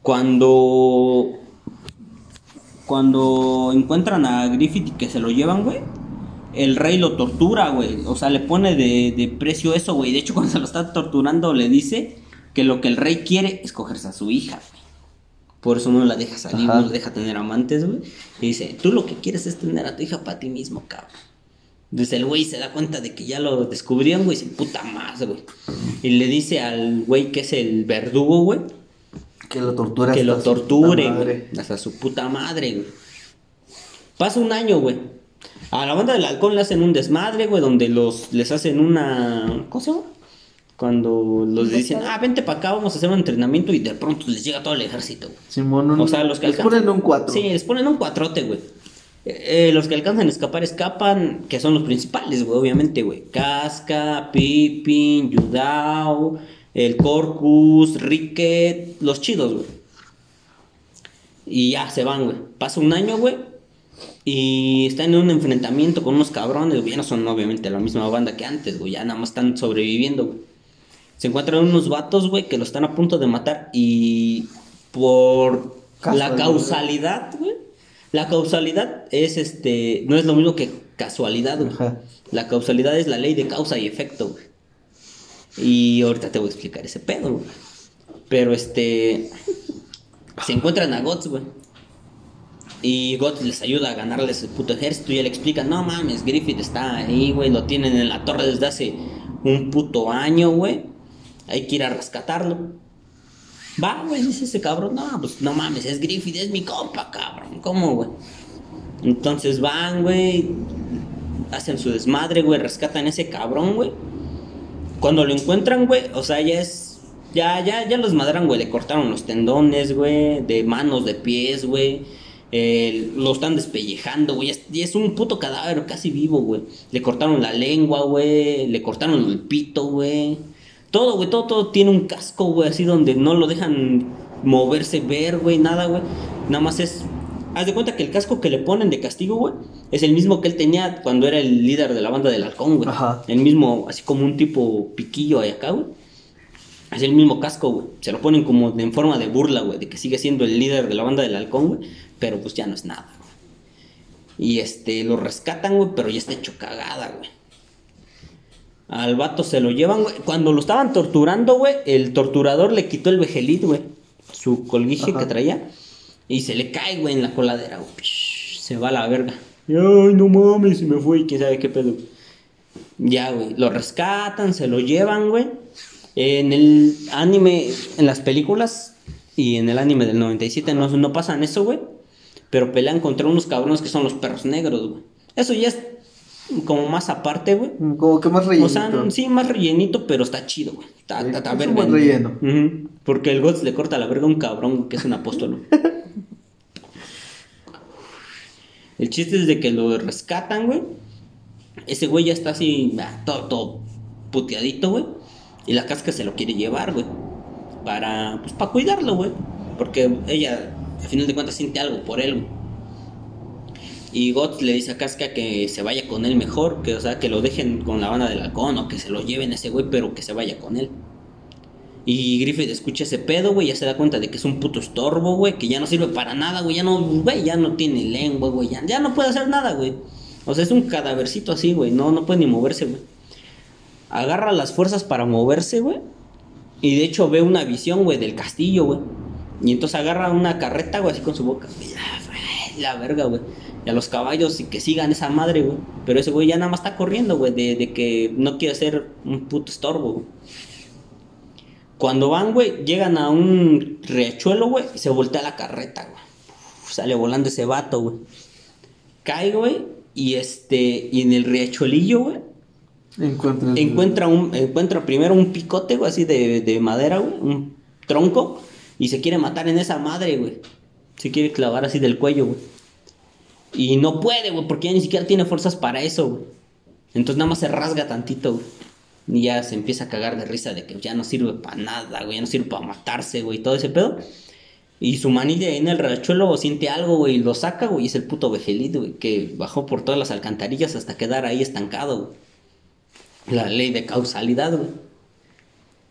Cuando. Cuando encuentran a Griffith y que se lo llevan, güey. El rey lo tortura, güey. O sea, le pone de, de precio eso, güey. De hecho, cuando se lo está torturando, le dice que lo que el rey quiere es cogerse a su hija, güey. Por eso no la deja salir, Ajá. no la deja tener amantes, güey. Y dice, tú lo que quieres es tener a tu hija para ti mismo, cabrón. Entonces el güey se da cuenta de que ya lo descubrieron, güey, y se puta más, güey. Y le dice al güey que es el verdugo, güey, Que lo tortura. que hasta lo su torture, puta güey. madre. Hasta su puta madre, güey. Pasa un año, güey. A la banda del halcón le hacen un desmadre, güey, donde los les hacen una. ¿Cómo se llama? Cuando los dicen, ah, vente para acá, vamos a hacer un entrenamiento y de pronto les llega todo el ejército, güey. Simón, un- O sea, los que les alcanzan- ponen un 4. Sí, les ponen un cuatrote, güey. Eh, eh, los que alcanzan a escapar, escapan, que son los principales, güey, obviamente, güey. Casca, Pippin, Yudao, el Corcus, Ricket, los chidos, güey. Y ya se van, güey. Pasa un año, güey. Y están en un enfrentamiento con unos cabrones, güey. Ya no son obviamente la misma banda que antes, güey. Ya nada más están sobreviviendo, güey. Se encuentran unos vatos, güey, que lo están a punto de matar. Y por la causalidad, güey. La causalidad es este. No es lo mismo que casualidad, güey. Ajá. La causalidad es la ley de causa y efecto, güey. Y ahorita te voy a explicar ese pedo, güey. Pero este. Se encuentran a Gots, güey. Y Gots les ayuda a ganarles el puto ejército. Y él explica: No mames, Griffith está ahí, güey. Lo tienen en la torre desde hace un puto año, güey. Hay que ir a rescatarlo. Va, güey, dice ese cabrón. No, pues no mames, es Griffith, es mi compa, cabrón. ¿Cómo, güey? Entonces van, güey. Hacen su desmadre, güey. Rescatan a ese cabrón, güey. Cuando lo encuentran, güey, o sea, ya es. Ya, ya, ya los madran, güey. Le cortaron los tendones, güey. De manos, de pies, güey. Eh, lo están despellejando, güey. es- Y es un puto cadáver casi vivo, güey. Le cortaron la lengua, güey. Le cortaron el pito, güey. Todo, güey. Todo, todo tiene un casco, güey. Así donde no lo dejan moverse, ver, güey. Nada, güey. Nada más es. Haz de cuenta que el casco que le ponen de castigo, güey. Es el mismo que él tenía cuando era el líder de la banda del halcón, güey. Ajá. El mismo, así como un tipo piquillo ahí acá, güey. Es el mismo casco, güey. Se lo ponen como en forma de burla, güey. De que sigue siendo el líder de la banda del halcón, güey. Pero pues ya no es nada, güey. Y este, lo rescatan, güey, pero ya está hecho cagada, güey. Al vato se lo llevan, güey. Cuando lo estaban torturando, güey, el torturador le quitó el vejelit, güey. Su colguije Ajá. que traía. Y se le cae, güey, en la coladera, güey. Se va a la verga. Ay, no mames, se me fue y quién sabe qué pedo. Ya, güey. Lo rescatan, se lo llevan, güey. En el anime, en las películas y en el anime del 97 no, no pasan eso, güey. Pero pelean contra unos cabrones que son los perros negros, güey. Eso ya es como más aparte, güey. Como que más rellenito. O sea, sí, más rellenito, pero está chido, güey. Está, está, está es verga. relleno. Porque el Gots le corta la verga a un cabrón que es un apóstolo. el chiste es de que lo rescatan, güey. Ese güey ya está así, ah, todo, todo puteadito, güey. Y la casca se lo quiere llevar, güey. Para, pues, para cuidarlo, güey. Porque ella, al final de cuentas, siente algo por él, güey. Y Gots le dice a Casca que se vaya con él mejor, que o sea, que lo dejen con la banda del halcón o que se lo lleven a ese güey, pero que se vaya con él. Y Griffith escucha ese pedo, güey, ya se da cuenta de que es un puto estorbo, güey, que ya no sirve para nada, güey, ya no, güey, ya no tiene lengua, güey, ya, ya no puede hacer nada, güey. O sea, es un cadavercito así, güey, no, no puede ni moverse, güey. Agarra las fuerzas para moverse, güey. Y de hecho ve una visión, güey, del castillo, güey. Y entonces agarra una carreta, güey, así con su boca. güey, ah, La verga, güey. Y a los caballos y que sigan esa madre, güey. Pero ese güey ya nada más está corriendo, güey, de, que no quiere ser un puto estorbo, güey. Cuando van, güey, llegan a un riachuelo, güey, y se voltea la carreta, güey. Sale volando ese vato, güey. Cae, güey, y este, y en el riachuelillo, güey, Encuentra un encuentra primero un picote, güey, así de, de madera, güey, un tronco, y se quiere matar en esa madre, güey. Se quiere clavar así del cuello, güey. Y no puede, güey, porque ya ni siquiera tiene fuerzas para eso, güey. Entonces nada más se rasga tantito, güey. Y ya se empieza a cagar de risa de que ya no sirve para nada, güey, ya no sirve para matarse, güey, y todo ese pedo. Y su manilla ahí en el rachuelo siente algo, güey, y lo saca, güey, y es el puto vejelito, güey, que bajó por todas las alcantarillas hasta quedar ahí estancado, güey. La ley de causalidad, güey.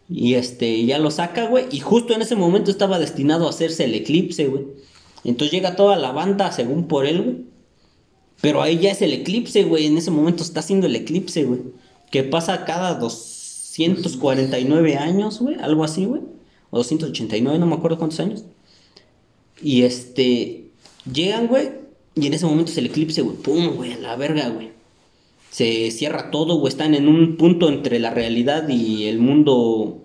Y este, ya lo saca, güey. Y justo en ese momento estaba destinado a hacerse el eclipse, güey. Entonces llega toda la banda según por él, güey. Pero ahí ya es el eclipse, güey. En ese momento está haciendo el eclipse, güey. Que pasa cada 249 años, güey. Algo así, güey. O 289, no me acuerdo cuántos años. Y este, llegan, güey. Y en ese momento es el eclipse, güey. Pum, güey, a la verga, güey se cierra todo, güey. Están en un punto entre la realidad y el mundo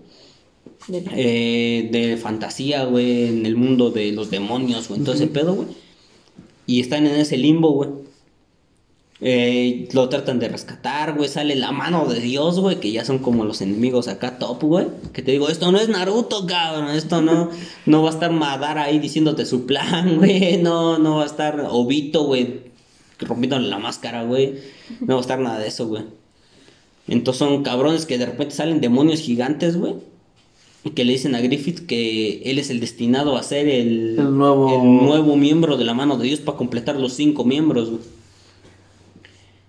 De- eh, de fantasía, güey. En el mundo de los demonios, güey. Todo ese pedo, güey. Y están en ese limbo, güey. Eh, lo tratan de rescatar, güey. Sale la mano de Dios, güey. Que ya son como los enemigos acá top, güey. Que te digo, esto no es Naruto, cabrón. Esto no, no va a estar Madara ahí diciéndote su plan, güey. No, no va a estar Obito, güey. Rompiéndole la máscara, güey. No va a estar nada de eso, güey. Entonces son cabrones que de repente salen demonios gigantes, güey. Y que le dicen a Griffith que él es el destinado a ser el, El nuevo- el nuevo miembro de la mano de Dios para completar los cinco miembros, güey.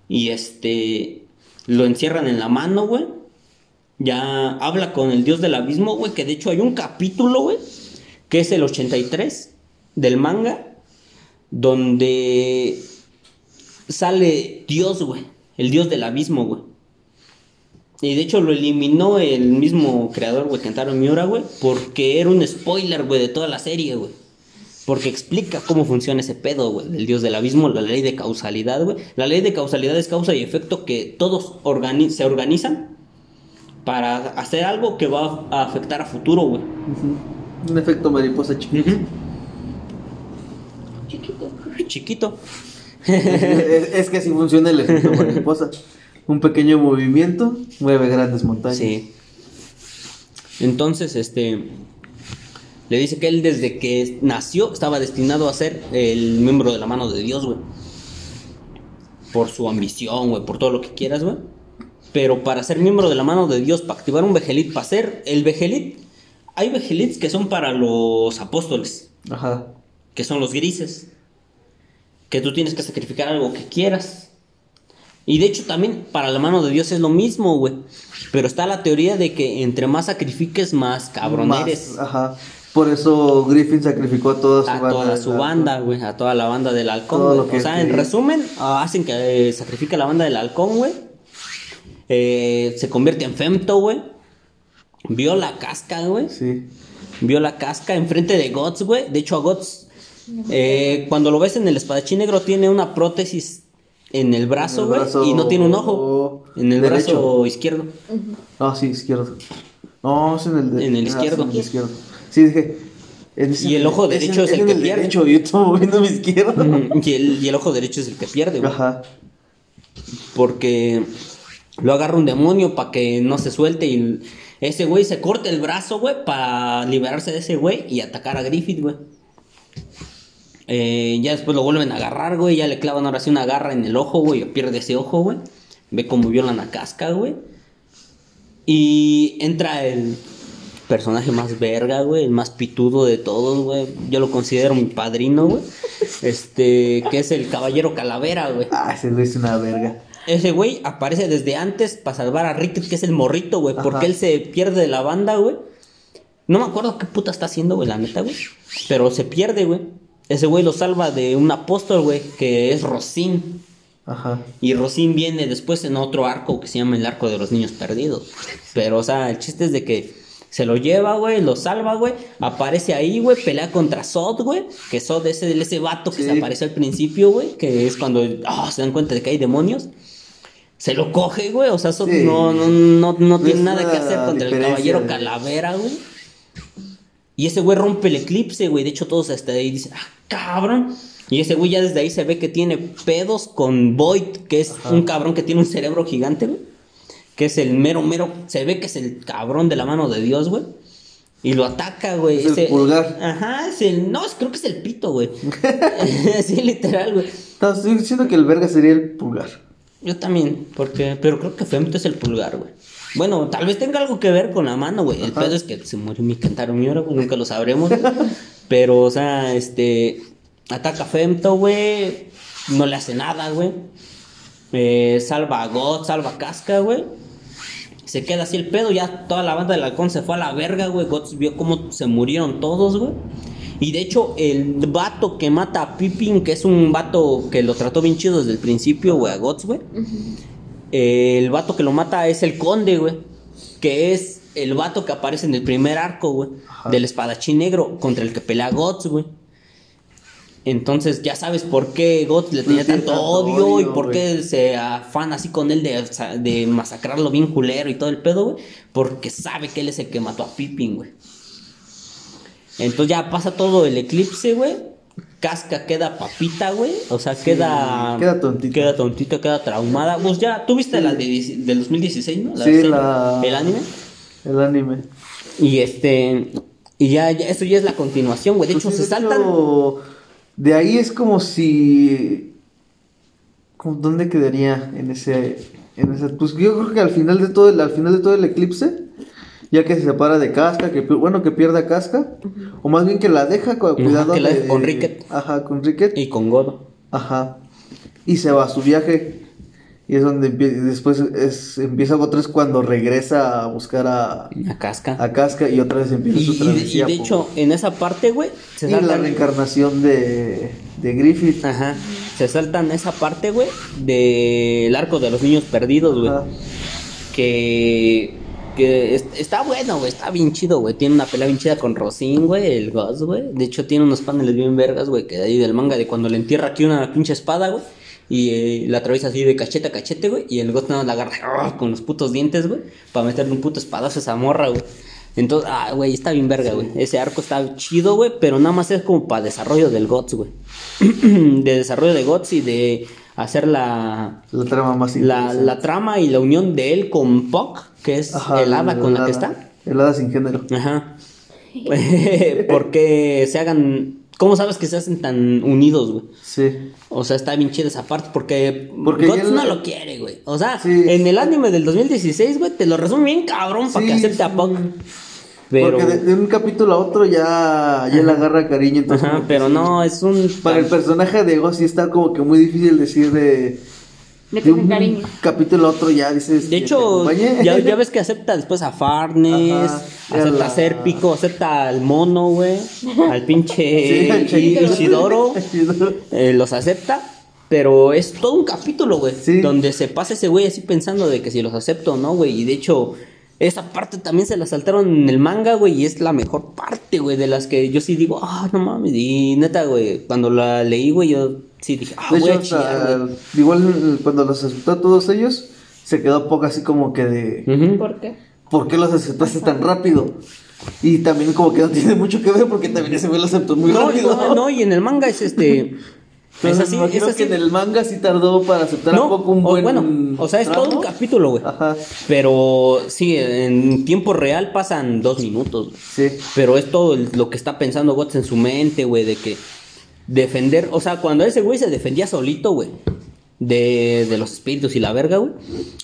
Y este. Lo encierran en la mano, güey. Ya habla con el dios del abismo, güey. Que de hecho hay un capítulo, güey. Que es el 83 del manga. Donde sale Dios, güey. El dios del abismo, güey. Y de hecho lo eliminó el mismo creador, güey, Kentaro Miura, güey. Porque era un spoiler, güey, de toda la serie, güey. Porque explica cómo funciona ese pedo, güey, del dios del abismo, la ley de causalidad, güey. La ley de causalidad es causa y efecto que todos organi- se organizan para hacer algo que va a afectar a futuro, güey. Un efecto mariposa chiquito. Chiquito. Chiquito. Es, es que así funciona el efecto mariposa. Un pequeño movimiento mueve grandes montañas. Sí. Entonces, este. Le dice que él desde que nació estaba destinado a ser el miembro de la mano de Dios, güey. Por su ambición, güey, por todo lo que quieras, güey. Pero para ser miembro de la mano de Dios, para activar un Vegelit, para ser el Vegelit, hay Vegelits que son para los apóstoles, Ajá. que son los grises. Que tú tienes que sacrificar algo que quieras. Y de hecho también para la mano de Dios es lo mismo, güey. Pero está la teoría de que entre más sacrifiques, más cabrón Más, eres. Ajá. Por eso Griffin sacrificó a toda su A banda. toda su banda, güey. A toda la banda del halcón, O sea, en resumen, ah, hacen que eh, sacrifique a la banda del halcón, güey. Eh, se convierte en femto, güey. Vio la casca, güey. Sí. Vio la casca enfrente de Guts, güey. De hecho, a Guts, eh, cuando lo ves en el espadachín negro, tiene una prótesis en el brazo, el güey. Y no tiene un ojo. En el derecho. brazo izquierdo. Ah, sí, izquierdo. No, es en el de- En el ah, izquierdo. sí, en el izquierdo. Sí, dije. es Y el ojo derecho es el que pierde. derecho, yo moviendo mi izquierdo. y, el, y el ojo derecho es el que pierde, güey. Ajá. Porque lo agarra un demonio para que no se suelte y ese güey se corta el brazo, güey, para liberarse de ese güey y atacar a Griffith, güey. Eh, ya después lo vuelven a agarrar, güey, ya le clavan ahora sí una garra en el ojo, güey, pierde ese ojo, güey. Ve cómo violan a Casca, güey. Y entra el personaje más verga, güey, el más pitudo de todos, güey. Yo lo considero mi padrino, güey. Este, que es el Caballero Calavera, güey. Ah, ese güey es una verga. Ese güey aparece desde antes para salvar a Rick, que es el morrito, güey. Porque él se pierde de la banda, güey. No me acuerdo qué puta está haciendo, güey, la neta, güey. Pero se pierde, güey. Ese güey lo salva de un apóstol, güey, que es Rosín. Ajá. Y Rosín viene después en otro arco que se llama el arco de los niños perdidos. Pero, o sea, el chiste es de que se lo lleva, güey, lo salva, güey. Aparece ahí, güey, pelea contra Sod, güey. Que Sod es ese, ese vato que Sí. se apareció al principio, güey. Que es cuando ah, se dan cuenta de que hay demonios. Se lo coge, güey. O sea, Sod Sí. no, no, no, no No tiene nada que hacer contra el caballero calavera, güey. Y ese güey rompe el eclipse, güey. De hecho, todos hasta ahí dicen, ah, cabrón. Y ese güey ya desde ahí se ve que tiene pedos con Void, que es un cabrón que tiene un cerebro gigante, güey. Que es el mero, mero. Se ve que es el cabrón de la mano de Dios, güey. Y lo ataca, güey. Es el Ese- pulgar. Ajá, es el. No, es- creo que es el pito, güey. sí, literal, güey. No, estoy diciendo que el verga sería el pulgar. Yo también, porque. Pero creo que Femto es el pulgar, güey. Bueno, tal vez tenga algo que ver con la mano, güey. El pedo es que se murió mi cantaro mi hora, güey. Nunca lo sabremos. pero, o sea, este. Ataca a Femto, güey. No le hace nada, güey. Eh, salva a God, salva a Casca, güey. Se queda así el pedo, ya toda la banda del halcón se fue a la verga, güey. God vio cómo se murieron todos, güey. Y de hecho, el vato que mata a Pippin, que es un vato que lo trató bien chido desde el principio, güey, a Gots, güey. El vato que lo mata es el conde, güey. Que es el vato que aparece en el primer arco, güey. Del espadachín negro contra el que pelea Gots, güey. Entonces ya sabes por qué Gots le tenía tanto odio y por qué se afana así con él de, de masacrarlo bien culero y todo el pedo, güey. Porque sabe que él es el que mató a Pippin, güey. Entonces ya pasa todo el eclipse, güey. Casca queda papita, güey. O sea, queda. queda tontita. Queda tontita, queda traumada. Pues ya, ¿tú viste la de, del 2016, no? Sí, serie, la- El anime. El anime. Y este. Y ya, ya, eso ya es la continuación, güey. De Pues hecho, sí, se saltan. hecho, de ahí es como si. ¿cómo- ¿Dónde quedaría en ese, en ese? Pues yo creo que al final de todo el, al final de todo el eclipse, ya que se separa de Casca, que bueno que pierda Casca, o más bien que la deja con cuidado que la de- deja con Ricket. Ajá, con Ricket. Y con Godo. Ajá. Y se va a su viaje. Y es donde empie- después es, empieza otra vez cuando regresa a buscar a, A Casca. a Casca y otra vez empieza y, su y de- y travesía. de hecho, en esa parte, güey, se y la reencarnación de, de Griffith. Ajá. Se saltan esa parte, güey, del arco de los niños perdidos, güey. Ajá. Que. Que es- está bueno, güey. Está bien chido, güey. Tiene una pelea bien chida con Rosin, güey. El Ghost, güey. De hecho, tiene unos paneles bien vergas, güey. Que de ahí del manga, de cuando le entierra aquí una pinche espada, güey. Y eh, la atraviesa así de cachete a cachete, güey. Y el Ghost nada más la agarra ¡ah! con los putos dientes, güey. Para meterle un puto espadazo a esa morra, güey. Entonces, ah, güey, está bien verga, güey. Ese arco está chido, güey. Pero nada más es como para desarrollo del Gots, güey. de desarrollo de Gots y de hacer la, La trama más la, la trama y la unión de él con Puck, que es Ajá, el hada con la que está. El hada sin género. Ajá. porque se hagan. ¿Cómo sabes que se hacen tan unidos, güey? Sí. O sea, está bien chida esa parte porque, Porque Guts la- no lo quiere, güey. O sea, Sí. en el anime del 2016, güey, te lo resume bien cabrón para que acepte a sí. Puck. Pero, Porque de, de un capítulo a otro ya, ya le agarra cariño. Entonces ajá, pero sí. no, es un... Para el personaje de Ego sí está como que muy difícil decir de... De un cariño. capítulo a otro ya dices... De hecho, ya, ya ves que acepta después a Farnes, Ajá, acepta la- a Serpico, acepta al mono, güey, al pinche Sí, Ishidoro. eh, los acepta, pero es todo un capítulo, güey, Sí. donde se pasa ese güey así pensando de que si los acepto o no, güey, y de hecho, esa parte también se la saltaron en el manga, güey, y es la mejor parte, güey, de las que yo sí digo, ah, no mames, y neta, güey, cuando la leí, güey, yo sí dije, ah, De voy hecho, a chillar, hasta- güey. igual cuando los aceptó a todos ellos, se quedó poco así como que de... ¿Por qué? ¿Por qué los aceptaste tan rápido? Y también como que no tiene mucho que ver porque también ese güey lo aceptó muy No, rápido. no, no, y en el manga es este... Es Entonces, así, me imagino es así. que en el manga sí tardó para aceptar No, un poco un o buen bueno, o sea, es todo un capítulo, güey. Ajá, Pero sí, en tiempo real pasan dos minutos. güey. sí. Pero es todo lo que está pensando Guts en su mente, güey, de que defender, o sea, cuando ese güey se defendía solito, güey, de, de los espíritus y la verga, güey.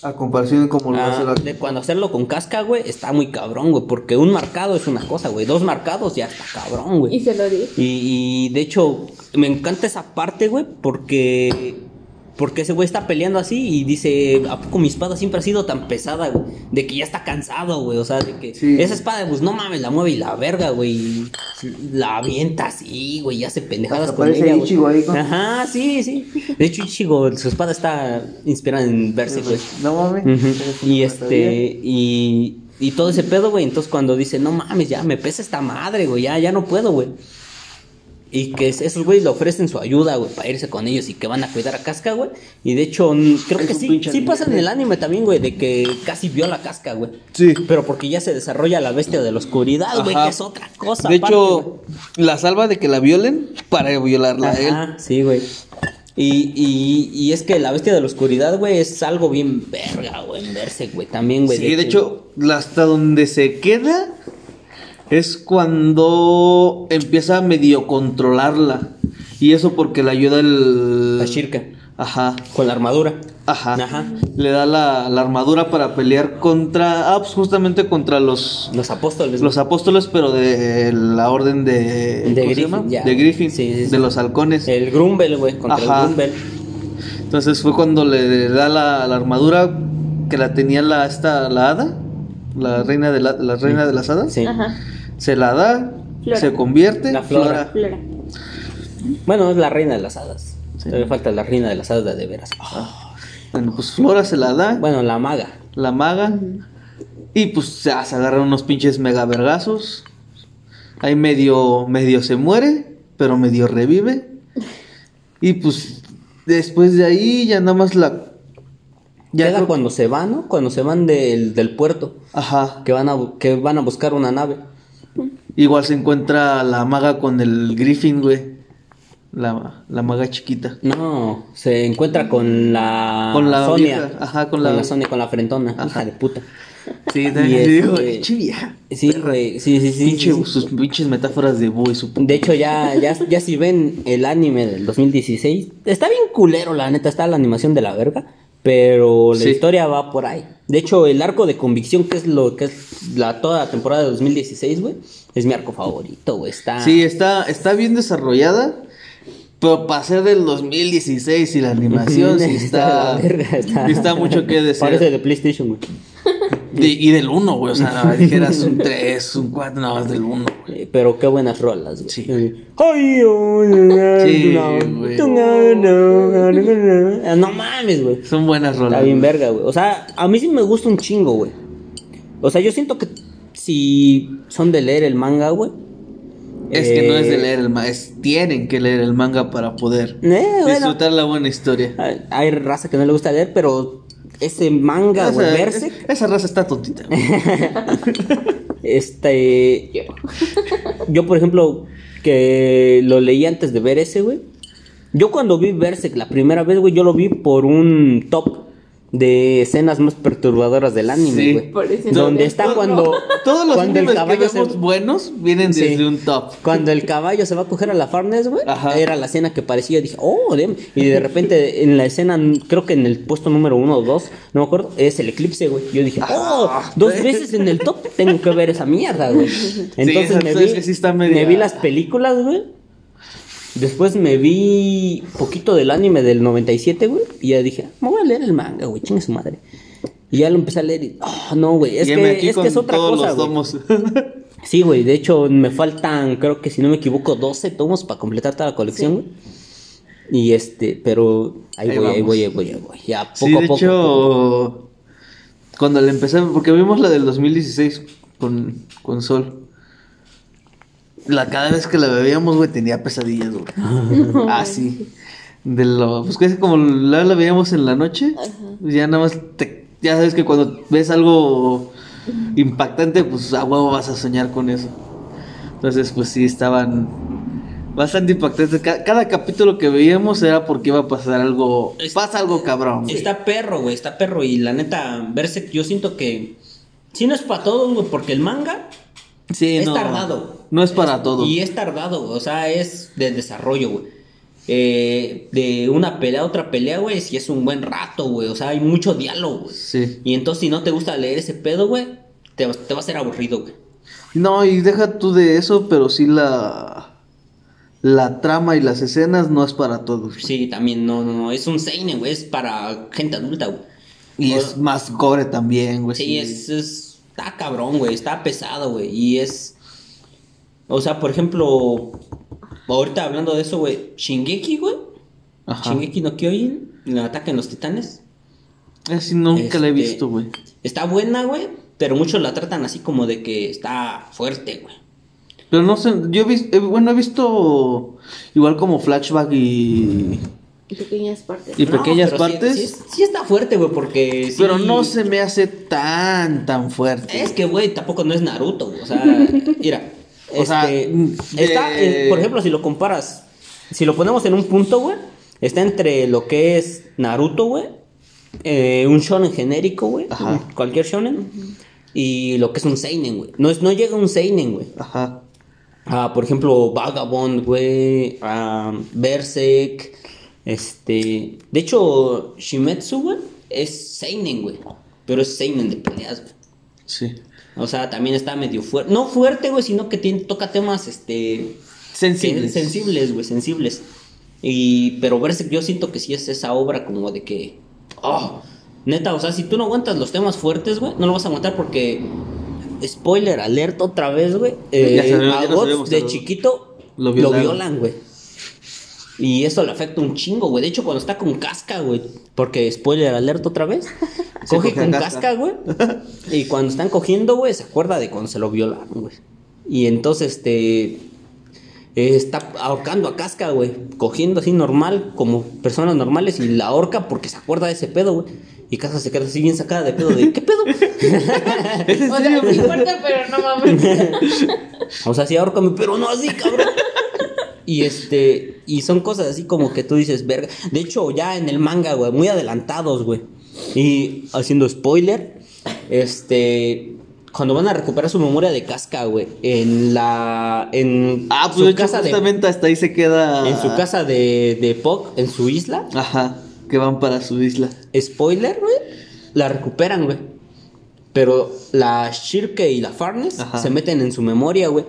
A comparación de cómo lo ah, hace la... de cuando hacerlo con casca, güey, está muy cabrón, güey, porque un marcado es una cosa, güey, dos marcados ya está cabrón, güey. Y se lo di. Y, y, de hecho, me encanta esa parte, güey, porque. Porque ese güey está peleando así y dice: ¿A poco mi espada siempre ha sido tan pesada, güey? De que ya está cansado, güey. O sea, de que Sí. esa espada, pues no mames, la mueve y la verga, güey. La avienta así, güey, y hace pendejadas Hasta con ella, güey. Ichigo ahí. Ajá, sí, sí. De hecho, Ichigo, su espada está inspirada en verse, güey. No mames. Y este, y, y todo ese pedo, güey. Entonces cuando dice, no mames, ya me pesa esta madre, güey, ya, ya no puedo, güey. Y que es- esos güeyes le ofrecen su ayuda, güey, para irse con ellos y que van a cuidar a Casca, güey. Y de hecho, creo Es que sí, sí pasa en el anime también, güey, de que casi viola a Casca, güey. Sí. Pero porque ya se desarrolla la bestia de la oscuridad, güey, que es otra cosa. De aparte, hecho, la salva de que la violen para violarla a él. Ajá, sí, güey. Y, y, y es que la bestia de la oscuridad, güey, es algo bien verga, güey, en verse, güey, también, güey. Sí, de hecho, la- hasta donde se queda es cuando empieza a medio controlarla. Y eso porque le ayuda el... La Shirka. Ajá. Con la armadura. Ajá. Ajá. Le da la, la armadura para pelear contra... Ah, pues justamente contra los... Los apóstoles. Los apóstoles, pero de la orden de... ¿cómo se Griffin, llama? De Griffin. Sí, sí, sí. De los halcones. El Grumbel, güey, contra Ajá. el Grumbel. Entonces fue cuando le da la, la armadura que la tenía la, esta, la hada. La reina de, la, la reina de las hadas. Sí. Ajá. Se la da, Flora. se convierte. La flora. Flora. Bueno, es la reina de las hadas. Todavía falta la reina de las hadas de, veras. Bueno, pues Flora se la da, Bueno, la maga. la maga. Y pues se, se agarran unos pinches mega vergazos. Ahí medio, medio se muere, pero medio revive. Y pues después de ahí ya nada más la... Ya Queda creo- cuando se van, ¿no? Cuando se van del, del puerto. Ajá. Que van, a, que van a buscar una nave. Igual se encuentra la maga con el Griffin, güey. La, la maga chiquita. No, se encuentra con la Con la Sonia. vieja, ajá, con la- Sonia, con la frentona, Ajá. hija de puta. Sí, también digo, este-. Sí, güey, sí, sí, sí. Pinche- sí, sí. Sus pinches metáforas de búho y su. De hecho, ya, ya, ya si ven el anime del 2016, está bien culero, la neta, está la animación de la verga, pero la Sí. historia va por ahí. De hecho, el arco de convicción, que es lo que es la toda la temporada de 2016, güey, es mi arco favorito, güey. Está. Sí, está, está bien desarrollada. Pero para ser del 2016 y la animación sí está. la verga, está, está mucho que decir. Parece de PlayStation, güey. De- y del 1, güey. O sea, no, dijeras un 3, un 4, no, es del 1, güey. Eh, Pero qué buenas rolas, güey. Sí. Ay, oh, Sí, no, mames, güey. Son buenas rolas. Está bien güey. verga, güey. O sea, a mí sí me gusta un chingo, güey. O sea, yo siento que si son de leer el manga, güey. Es que no es de eh, leer el manga, es tienen que leer el manga para poder Eh, bueno. disfrutar la buena historia. Hay raza que no le gusta leer, pero ese manga, güey, Esa, Berserk, es- esa raza está tontita. güey. este. Yo, por ejemplo, que lo leí antes de ver ese, güey. Yo cuando vi Berserk la primera vez, güey, yo lo vi por un top de escenas más perturbadoras del anime, Sí. güey. Parece Donde está cuando. Todos los cuando el que caballo se- vemos buenos vienen Sí. desde un top. Cuando el caballo se va a coger a la Farnes, güey, era la escena que parecía, dije, oh, damn. y de repente en la escena, creo que en el puesto número uno o dos, no me acuerdo, es el eclipse, güey. Yo dije, oh, Ah. dos veces en el top, tengo que ver esa mierda, güey. Entonces me, vi, es que sí está media- me vi las películas, güey. Después me vi poquito del anime del 97, güey, y ya dije, me voy a leer el manga, güey, chingue su madre. Y ya lo empecé a leer y, oh, no, güey, es, que, es que es otra todos cosa, los güey. tomos. Sí, güey, de hecho me faltan, creo que si no me equivoco, 12 tomos para completar toda la colección, güey. Y este, pero ahí, Ahí voy, ahí voy, ahí voy, ahí voy. Ya poco sí, a de poco. hecho, cuando le empecé, porque vimos la del 2016 con, con Sol. La, cada vez que la bebíamos, güey, tenía pesadillas, güey. Así. De lo, pues que es como la, la veíamos en la noche, pues ya nada más, te- ya sabes que cuando ves algo impactante, pues a huevo vas a soñar con eso. Entonces, pues sí, estaban bastante impactantes. Ca- Cada, capítulo que veíamos era porque iba a pasar algo, pasa algo cabrón. güey. Está perro, güey, está perro. Y la neta, Berserk, yo siento que si no es para todos, güey, porque el manga Sí, es no, tardado. No es para todo. Y es tardado, o sea, es de desarrollo, güey. Eh, de una pelea a otra pelea, güey, si es un buen rato, güey. O sea, hay mucho diálogo, güey. Sí. Y entonces, si no te gusta leer ese pedo, güey, te, va- te va a ser aburrido, güey. No, y deja tú de eso, pero sí la la trama y las escenas no es para todos. güey. Sí, también, no, no, no. Es un seinen, güey. Es para gente adulta, güey. Y O- es más cobre también, güey. Sí, es, es- Está cabrón, güey. Está pesado, güey. Y es. O sea, por ejemplo. Ahorita hablando de eso, güey. Shingeki, güey. Ajá. Shingeki no Kyojin. El ataque en los titanes. Así nunca la he Este, visto, güey. Está buena, güey. Pero muchos la tratan así como de que está fuerte, güey. Pero no sé, yo he visto, bueno, he visto igual como flashback y... Y pequeñas partes. Y pequeñas pero sí- partes. Sí, sí está fuerte, güey, porque. sí- Pero no se me hace tan, tan fuerte. Es que, güey, tampoco no es Naruto, güey. O sea, mira. O este, mm, está, de- por ejemplo, si lo comparas, si lo ponemos en un punto, güey, está entre lo que es Naruto, güey, eh, un shonen genérico, güey, cualquier shonen, y lo que es un seinen, güey. No, es, no llega a un seinen, güey. Ajá. Ah, por ejemplo, Vagabond, güey, ah, Berserk, este... De hecho, Shimetsu, güey, es seinen, güey, pero es seinen de peleas, güey. Sí. O sea, también está medio fuerte. No fuerte, güey, sino que tiene, toca temas, este... Sensibles. que- Sensibles, güey, sensibles. Y, pero Berserk yo siento que sí es esa obra como de que... Oh, neta, o sea, si tú no aguantas los temas fuertes, güey, no lo vas a aguantar porque... Spoiler alert otra vez, güey. Eh, a de chiquito lo violan, güey. Y eso le afecta un chingo, güey. De hecho, cuando está con casca, güey. Porque spoiler alert otra vez. Se coge con casca. güey. Y cuando están cogiendo, güey, se acuerda de cuando se lo violaron, güey. Y entonces, este. está ahorcando a casca, güey. Cogiendo así normal, como personas normales. Y la ahorca porque se acuerda de ese pedo, güey. Y casca se queda así bien sacada de pedo. De, ¿Qué pedo? ¿Es en O sea, sí fuerte, pero no mames. o sea, sí, ahórcame, pero no así, cabrón. Y este, y son cosas así como que tú dices, verga. De hecho, ya en el manga, güey, muy adelantados, güey. Y haciendo spoiler, este, cuando van a recuperar su memoria de casca, güey, en la, en Ah, pues su hecho, casa de, hasta ahí se queda. en su casa de, de Puck, en su isla, Ajá, que van para su isla. spoiler, güey, la recuperan, güey. Pero la Shirke y la Farnes Ajá. se meten en su memoria, güey.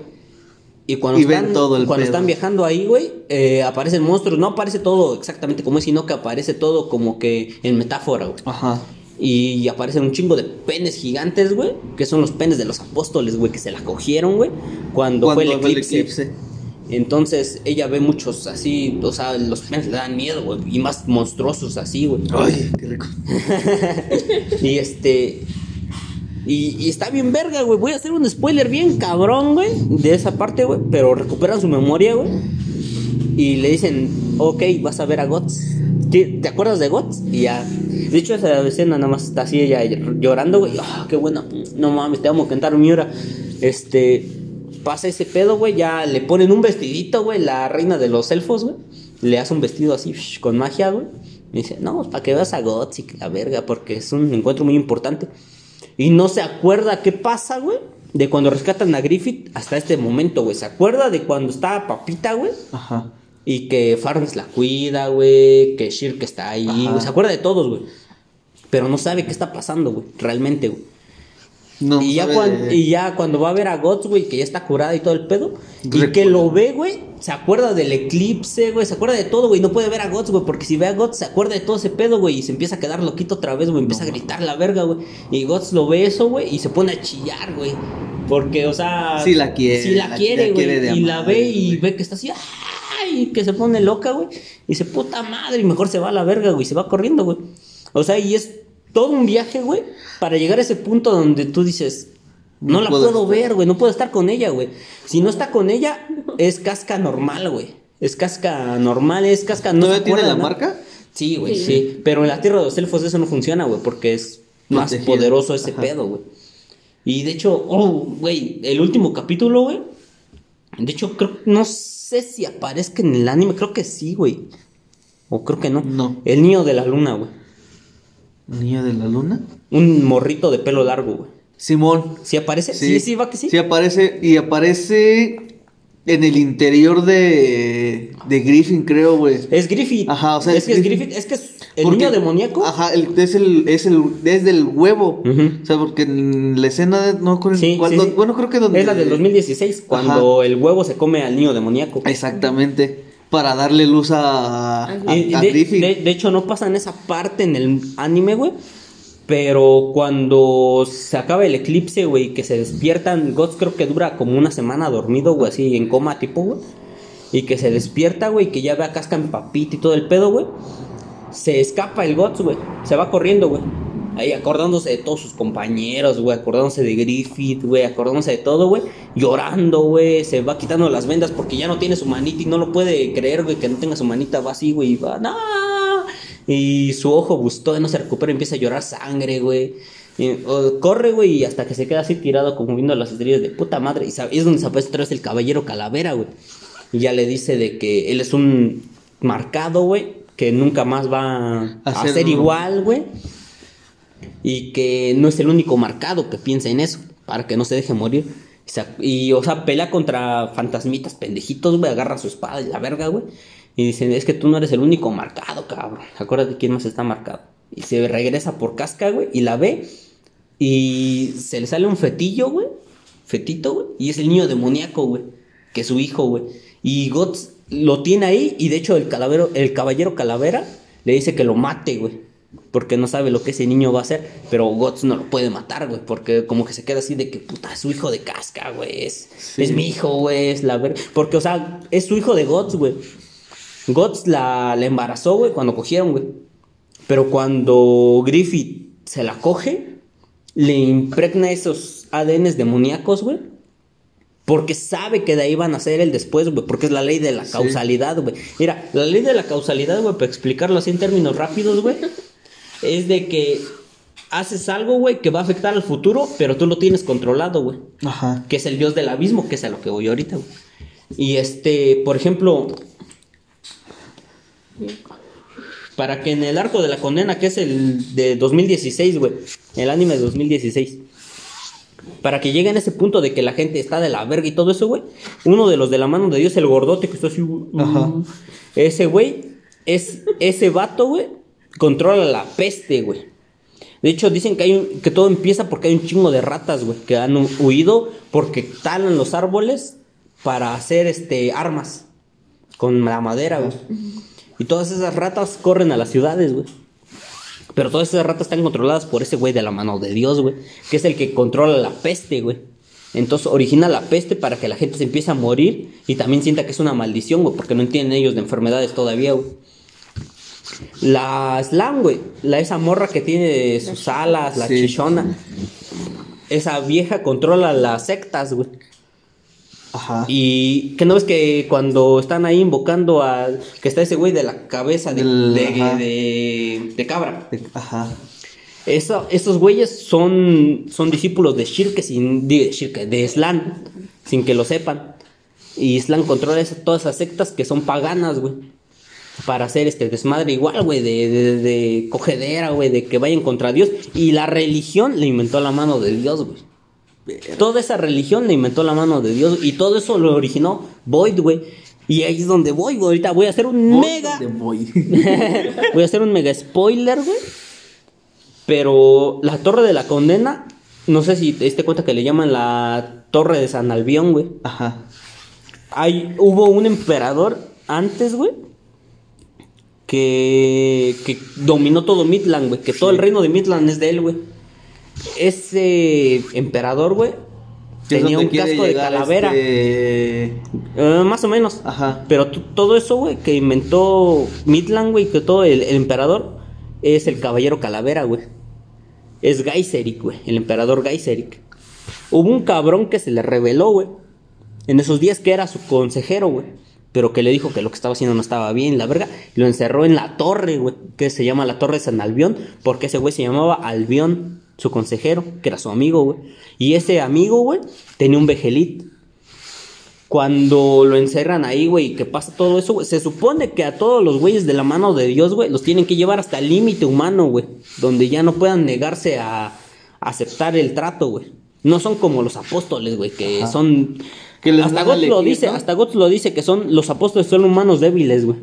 Y cuando Y están, todo el cuando pedo. están viajando ahí, güey, eh, aparecen monstruos. No aparece todo exactamente como es, sino que aparece todo como que en metáfora, güey. Ajá. Y aparecen un chingo de penes gigantes, güey. Que son los penes de los apóstoles, güey, que se la cogieron, güey. Cuando, fue el Cuando eclipse. Entonces ella ve muchos así, o sea, los penes le dan miedo, güey. Y más monstruosos así, güey. Ay, qué rico. Y este. Y, está bien verga, güey. Voy a hacer un spoiler bien cabrón, güey. De esa parte, güey. Pero recuperan su memoria, güey. Y le dicen, ok, vas a ver a Guts. ¿Te, acuerdas de Guts? Y ya. De hecho, esa escena nada más está así ella llorando, güey. Ah, qué buena. No mames, te amo a cantar Miura. Este. Pasa ese pedo, güey. Ya le ponen un vestidito, güey. La reina de los elfos, güey. Le hace un vestido así con magia, güey. Y dice, no, para que veas a Guts y la verga, porque es un encuentro muy importante. Y no se acuerda qué pasa, güey. De cuando rescatan a Griffith hasta este momento, güey. Se acuerda de cuando estaba Papita, güey. Ajá. Y que Farnes la cuida, güey. Que Shirk está ahí. Güey. Se acuerda de todos, güey. Pero no sabe qué está pasando, güey. Realmente, güey. No, y, ya sabe cuan- de- y ya cuando va a ver a Guts, güey, que ya está curada y todo el pedo. Y que lo ve, güey. Se acuerda del eclipse, güey. Se acuerda de todo, güey. No puede ver a Guts, güey. Porque si ve a Guts, se acuerda de todo ese pedo, güey. Y se empieza a quedar loquito otra vez, güey. Empieza a gritar la verga, güey. Y Guts lo ve eso, güey. Y se pone a chillar, güey. Porque, o sea. Sí la quiere, Sí la la- quiere, güey. Y la ve y güey. ve que está así. ¡Ay! Que se pone loca, güey. Y dice, puta madre. Y mejor se va a la verga, güey. Se va corriendo, güey. O sea, y es todo un viaje, güey. Para llegar a ese punto donde tú dices. No, No la puedo ver, güey. No puedo estar con ella, güey. Si no está con ella, es casca normal, güey. Es casca normal, es casca. No ¿Todavía tiene la marca? Sí, güey, Sí. sí. Pero en la tierra de los elfos eso no funciona, güey. Porque es más Protegido. poderoso ese Ajá. pedo, güey. Y de hecho, oh, güey, el último capítulo, güey. De hecho, creo, no sé si aparezca en el anime, creo que sí, güey. O creo que no. No. El niño de la luna, güey. ¿Niño de la luna? Un morrito de pelo largo, güey. Simón. ¿Sí aparece? Sí, sí, va que sí. Sí aparece y aparece en el interior de de Griffin, creo, güey. Es Griffith. Ajá, o sea, es, que es. Griffith. Es que es el Porque- niño demoníaco. Ajá, el- es el es el es del huevo. Ujú. O sea, porque en la escena de, no recuerdo Sí, sí. bueno, creo que donde Es la del 2016, cuando el huevo se come al niño demoníaco. Exactamente, para darle luz a a, Y a de, Griffin. de- de hecho, no pasa en esa parte en el anime, güey. Pero cuando se acaba el eclipse, güey, que se despiertan, Guts creo que dura como una semana dormido, güey, así en coma tipo, güey. Y que se despierta, güey, que ya ve a Casca en papita y todo el pedo, güey. Se escapa el Guts, güey. Se va corriendo, güey. Ahí acordándose de todos sus compañeros, güey. Acordándose de Griffith, güey. Acordándose de todo, güey. Llorando, güey. Se va quitando las vendas porque ya no tiene su manita y no lo puede creer, güey, que no tenga su manita. Va así, güey. Y va, no. Y su ojo gustó, no se recupera, empieza a llorar sangre, güey. Y, o, corre, güey, y hasta que se queda así tirado como viendo las estrellas de puta madre. Y es donde se aparece otra vez el caballero calavera, güey. Y ya le dice de que él es un marcado, güey. Que nunca más va a ser igual, güey. Y que no es el único marcado que piensa en eso. Para que no se deje morir. Y, o sea, pelea contra fantasmitas pendejitos, güey. Agarra su espada y la verga, güey. Y dicen, es que tú no eres el único marcado, cabrón. Acuérdate quién más está marcado. Y se regresa por casca, güey. Y la ve. Y se le sale un fetillo, güey. Fetito, güey. Y es el niño demoníaco, güey. Que es su hijo, güey. Y Guts lo tiene ahí. Y de hecho, el, calavero, el caballero calavera le dice que lo mate, güey. Porque no sabe lo que ese niño va a hacer. Pero Guts no lo puede matar, güey. Porque como que se queda así de que, puta, es su hijo de casca, güey. Es, Sí. es mi hijo, güey. Es la. Porque, o sea, es su hijo de Guts, güey. Guts la, la embarazó, güey, cuando cogieron, güey. Pero cuando Griffith se la coge, le impregna esos ADNs demoníacos, güey. Porque sabe que de ahí van a ser el después, güey. Porque es la ley de la causalidad, güey. Mira, la ley de la causalidad, güey, para explicarlo así en términos rápidos, güey. Es de que haces algo, güey, que va a afectar al futuro, pero tú lo tienes controlado, güey Ajá. que es el dios del abismo, que es a lo que voy ahorita, güey. Y este, por ejemplo, para que en el arco de la condena, que es el de 2016, güey, el anime de 2016, para que llegue a ese punto de que la gente está de la verga y todo eso, güey, uno de los de la mano de Dios, el gordote que está así, güey, Ajá. ese güey, es, ese vato, güey, controla la peste, güey. De hecho, dicen que, hay un- que todo empieza porque hay un chingo de ratas, güey, que han hu- huido porque talan los árboles para hacer este armas con la madera, güey. Y todas esas ratas corren a las ciudades, güey. Pero todas esas ratas están controladas por ese güey de la mano de Dios, güey. Que es el que controla la peste, güey. Entonces origina la peste para que la gente se empiece a morir y también sienta que es una maldición, güey, porque no entienden ellos de enfermedades todavía, güey. La Slam, güey, la esa morra que tiene sus alas, la Sí. chichona. Esa vieja controla las sectas, güey. Ajá. Y que no ves que cuando están ahí invocando al que está ese güey de la cabeza de, de, ajá. de- de cabra. Ajá. Eso- esos güeyes son, son discípulos de Shirke sin de, Shirke, de Slan, sin que lo sepan. Y Slan controla esa- todas esas sectas que son paganas, güey. Para hacer este desmadre igual, güey, de, de, de cogedera, güey, de que vayan contra Dios. Y la religión le inventó la mano de Dios, güey. Toda esa religión le inventó la mano de Dios. Y todo eso lo originó Void, güey. Y ahí es donde voy, güey. Ahorita voy a hacer un mega. Voy a hacer un mega spoiler, güey. Pero la torre de la condena, no sé si te diste cuenta que le llaman la torre de San Albión, güey. Ajá. Hay, hubo un emperador antes, güey, que, que dominó todo Midland, güey. Que todo el reino de Midland es de él, güey. Ese emperador, güey, tenía un casco de calavera. este- Eh, más o menos. Ajá. Pero todo eso, güey, que inventó Midland, güey, que todo el, el emperador es el caballero calavera, güey. Es Gaiseric, güey, el emperador Gaiseric. Hubo un cabrón que se le reveló, güey, en esos días que era su consejero, güey. Pero que le dijo que lo que estaba haciendo no estaba bien, la verga. Y lo encerró en la torre, güey, que se llama la Torre de San Albión, porque ese güey se llamaba Albión, su consejero, que era su amigo, güey. Y ese amigo, güey, tenía un vejelit. Cuando lo encerran ahí, güey, y que pasa todo eso, güey, se supone que a todos los güeyes de la mano de Dios, güey, los tienen que llevar hasta el límite humano, güey, donde ya no puedan negarse a, aceptar el trato, güey. No son como los apóstoles, güey, que Ajá. son... Que les hasta Gotts lo dice, ¿no? hasta Gotts lo dice que son los apóstoles son humanos débiles, güey.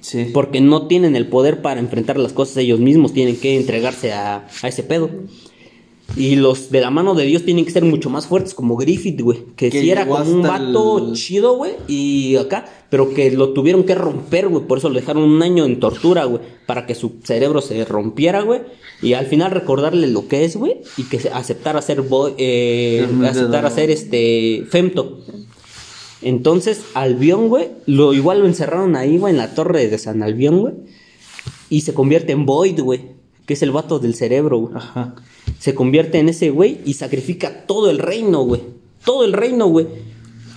Sí. Porque no tienen el poder para enfrentar las cosas ellos mismos, tienen que entregarse a, a ese pedo. Y los de la mano de Dios tienen que ser mucho más fuertes, como Griffith, güey. Que, Que sí era como un vato el- chido, güey. Y acá, pero que lo tuvieron que romper, güey. Por eso lo dejaron un año en tortura, güey. Para que su cerebro se rompiera, güey. Y al final recordarle lo que es, güey. Y que aceptara ser, boy- eh, El aceptar vendedor. hacer este Femto. Entonces, Albión, güey, lo igual lo encerraron ahí, güey, en la torre de San Albión, güey. Y se convierte en Void, güey, que es el vato del cerebro, güey. Ajá. Se convierte en ese güey y sacrifica todo el reino, güey. Todo el reino, güey.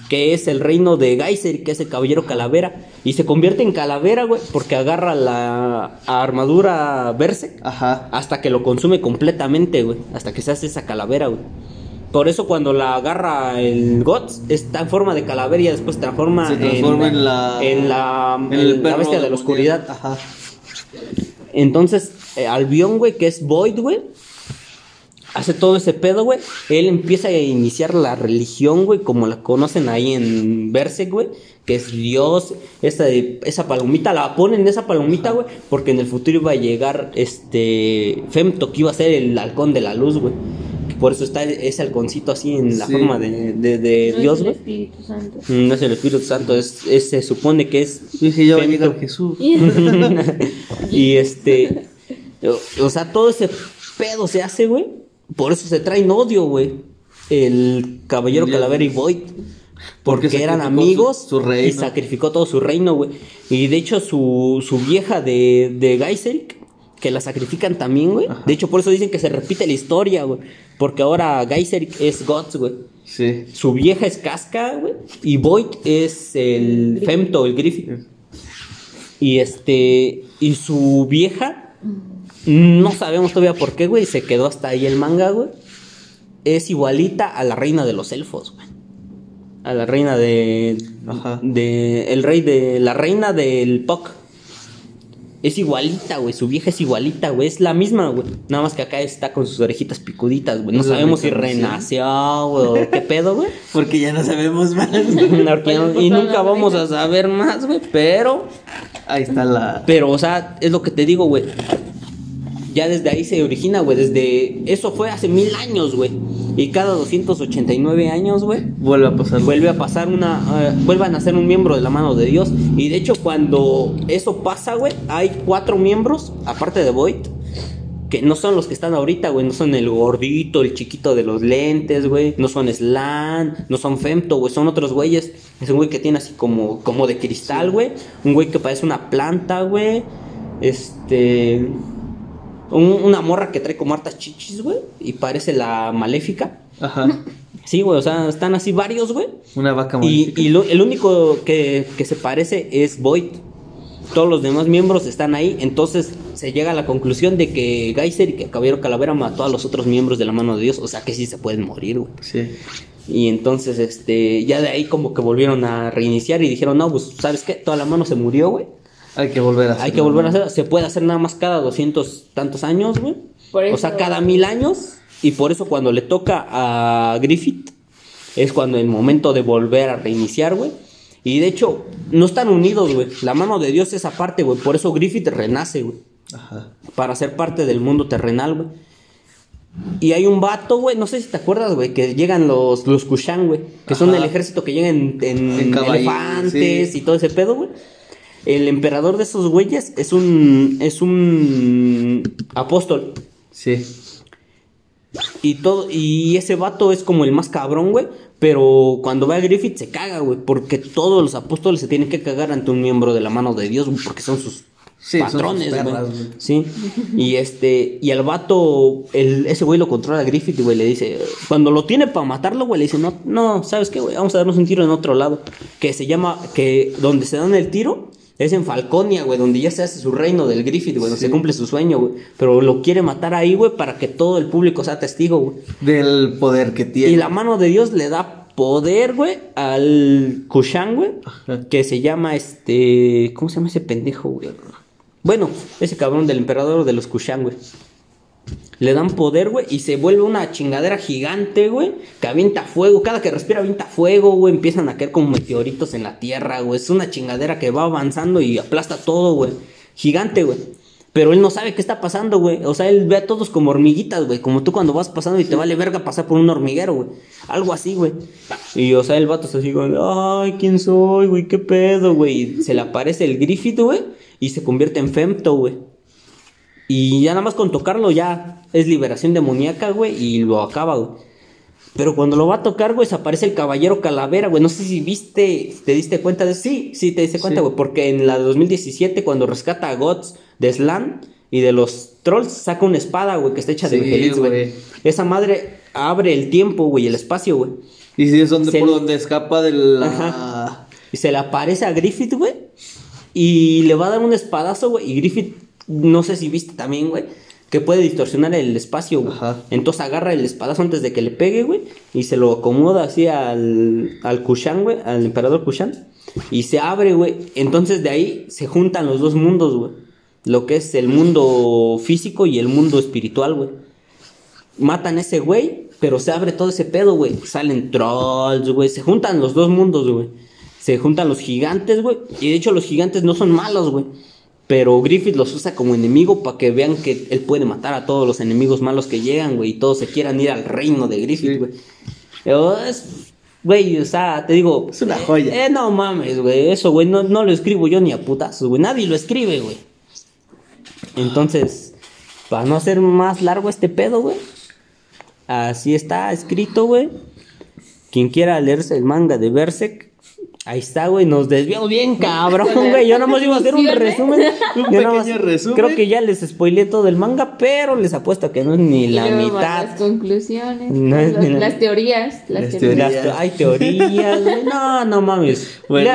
Que es el reino de Geyser, que es el caballero calavera. Y se convierte en calavera, güey, porque agarra la armadura Berserk Ajá. hasta que lo consume completamente, güey. Hasta que se hace esa calavera, güey. Por eso cuando la agarra el Guts, está en forma de calavera y después transforma, Se transforma en la- en la, en el la bestia de la oscuridad. Ajá. Entonces, eh, Albión, güey, que es Void, güey, hace todo ese pedo, güey. Él empieza a iniciar la religión, güey, como la conocen ahí en Berserk, güey, que es Dios. Esa, esa palomita, la ponen esa palomita, güey, porque en el futuro iba a llegar este Femto, que iba a ser el halcón de la luz, güey. Por eso está ese halconcito así en la Sí. forma de, de- de No es Dios, el güey. Espíritu Santo. Mm, No es el Espíritu Santo, es, es- se supone que es Yo dije, llegar Jesús. y este, o, o sea, todo ese pedo se hace, güey. Por eso se traen odio, güey. El caballero. Calavera y Void. Porque Porque eran amigos su- su reino. y sacrificó todo su reino, güey. Y de hecho, su, su vieja de, de Geiseric, que la sacrifican también, güey. De hecho, por eso dicen que se repite la historia, güey. Porque ahora Geiseric es Gods, güey. Sí. Su vieja es Casca, güey. Y Void es el Femto, el Griffith. Y este. Y su vieja. No sabemos todavía por qué, güey. Se quedó hasta ahí el manga, güey. Es igualita a la reina de los elfos, güey. A la reina de, Ajá. De el rey de la reina del POC. Es igualita, güey. Su vieja es igualita, güey. Es la misma, güey. Nada más que acá está con sus orejitas picuditas, güey. No sabemos si renació, güey. ¿Qué pedo, güey? Porque ya no sabemos más. No- y pues, nunca vamos a saber más, güey. Pero, Ahí está la. pero, o sea, es lo que te digo, güey. Ya desde ahí se origina, güey. Desde. Eso fue hace mil años, güey. Y cada 289 años, güey. Vuelve a pasar. Vuelve a pasar una. eh, vuelvan a ser un miembro de la mano de Dios. Y de hecho, cuando eso pasa, güey, hay cuatro miembros, aparte de Void. Que no son los que están ahorita, güey. No son el gordito, el chiquito de los lentes, güey. No son Slan, no son Femto, güey. Son otros güeyes. Es un güey que tiene así como, como de cristal, güey. Un güey que parece una planta, güey. Este. Un- una morra que trae como hartas chichis, güey. Y parece la maléfica. Ajá. Sí, güey. O sea, están así varios, güey. Una vaca Y, maléfica. y lo- el único que, que se parece es Void. Todos los demás miembros están ahí. Entonces se llega a la conclusión de que Geyser y que Caballero Calavera mató a los otros miembros de la mano de Dios. O sea que sí se pueden morir, güey. Sí. Y entonces, este, ya de ahí como que volvieron a reiniciar y dijeron, no, pues, ¿sabes qué? Toda la mano se murió, güey. Hay que volver a hacer. Hay que volver a hacer. Se puede hacer nada más cada doscientos tantos años, güey. O sea, cada mil años. Y por eso cuando le toca a Griffith, es cuando el momento de volver a reiniciar, güey. Y de hecho, no están unidos, güey. La mano de Dios es aparte, güey. Por eso Griffith renace, güey. Ajá. Para ser parte del mundo terrenal, güey. Y hay un vato, güey, no sé si te acuerdas, güey, que llegan los, los Kushan, güey. Que son el ejército que llegan en, en En caballo, elefantes sí. y todo ese pedo, güey. El emperador de esos güeyes es un, es un apóstol. Sí. Y todo, y ese vato es como el más cabrón, güey. Pero cuando ve a Griffith se caga, güey. Porque todos los apóstoles se tienen que cagar ante un miembro de la mano de Dios, güey, porque son sus Sí, son sus patrones, güey. Sí. Y este, y el vato, el, ese güey lo controla a Griffith, güey, le dice, cuando lo tiene para matarlo, güey, le dice, no, no, ¿sabes qué, güey? Vamos a darnos un tiro en otro lado. Que se llama, que donde se dan el tiro. Es en Falconia, güey, donde ya se hace su reino del Griffith, güey, donde Sí. se cumple su sueño, güey. Pero lo quiere matar ahí, güey, para que todo el público sea testigo, güey. Del poder que tiene. Y la mano de Dios le da poder, güey, al Kushan, güey. Que se llama este. ¿Cómo se llama ese pendejo, güey? Bueno, ese cabrón del emperador de los Kushan, güey. Le dan poder, güey, y se vuelve una chingadera gigante, güey, que avienta fuego. Cada que respira avienta fuego, güey. Empiezan a caer como meteoritos en la tierra, güey. Es una chingadera que va avanzando y aplasta todo, güey. Gigante, güey. Pero él no sabe qué está pasando, güey. O sea, él ve a todos como hormiguitas, güey. Como tú cuando vas pasando y te vale verga pasar por un hormiguero, güey. Algo así, güey. Y, o sea, el vato está así, güey. Ay, ¿quién soy, güey? ¿Qué pedo, güey? Se le aparece el Griffith, güey. Y se convierte en Femto, güey. Y ya nada más con tocarlo ya es liberación demoníaca, güey, y lo acaba, güey. Pero cuando lo va a tocar, güey, se aparece el caballero calavera, güey. No sé si viste, te diste cuenta de Sí, sí, te diste cuenta, Sí. güey. Porque en la de 2017, cuando rescata a Gods de Slan y de los trolls, saca una espada, güey, que está hecha de Sí, Behelitz, güey. güey. Esa madre abre el tiempo, güey, el espacio, güey. Y sí, es donde, Se- por donde escapa de la. Ajá. Y se le aparece a Griffith, güey. Y le va a dar un espadazo, güey. Y Griffith, no sé si viste también, güey. Que puede distorsionar el espacio, güey. Ajá. Entonces agarra el espadazo antes de que le pegue, güey. Y se lo acomoda así al, al Kushan, güey. Al emperador Kushan. Y se abre, güey. Entonces de ahí se juntan los dos mundos, güey. Lo que es el mundo físico y el mundo espiritual, güey matan a ese güey, pero se abre todo ese pedo, güey. Salen trolls, güey. Se juntan los dos mundos, güey. Se juntan los gigantes, güey. Y de hecho los gigantes no son malos, güey. Pero Griffith los usa como enemigo para que vean que él puede matar a todos los enemigos malos que llegan, güey. Y todos se quieran ir al reino de Griffith, Sí. güey. Es- Güey, o sea, te digo... Es una joya. Eh, eh, no mames, güey. Eso, güey, no, no lo escribo yo ni a putazos, güey. Nadie lo escribe, güey. Entonces, para no hacer más largo este pedo, güey. Así está escrito, güey. Quien quiera leerse el manga de Berserk, ahí está, güey. Nos desviamos bien, cabrón, güey. Yo nomás iba a hacer un resumen. Un Yo nada pequeño resumen. Creo que ya les spoileé todo el manga, pero les apuesto que no es ni Y la luego mitad. Las conclusiones, No es las, ni la- las teorías. Las, Las teorías. Las teorías. te- hay teorías, güey. No, no mames. Bueno,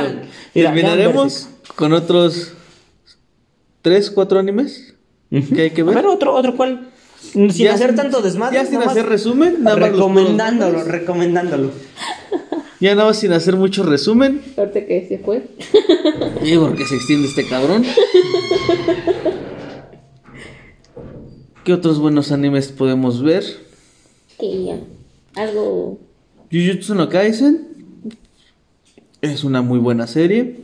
mira, terminaremos con otros. ¿Tres, cuatro animes? Que hay que A ver. ver, otro, otro cual. Sin Ya hacer sin- tanto desmadre. Ya sin hacer resumen, nada más Recomendándolo, recomendándolo. Ya nada más sin hacer mucho resumen. Ahorita que se fue. Y porque se extiende este cabrón. ¿Qué otros buenos animes podemos ver? Que ya. Algo. Jujutsu no Kaisen. Es una muy buena serie.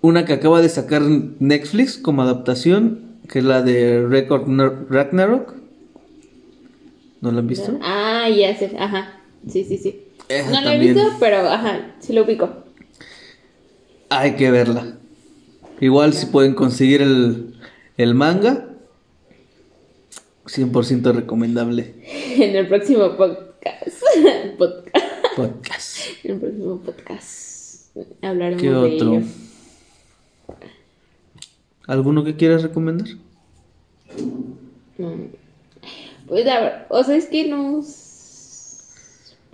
Una que acaba de sacar Netflix como adaptación, que es la de Record Nar- Ragnarok. ¿No la han visto? Ah, ya sé. Ajá. Sí, sí, sí. Esa no lo he visto, pero ajá. Sí lo ubico. Hay que verla. Igual si pueden conseguir el, el manga. 100% recomendable. En el próximo podcast. podcast. Podcast. En el próximo podcast. Hablaremos ¿Qué de otro? ello. ¿Alguno que quieras recomendar? Pues la verdad, o sea, es que no.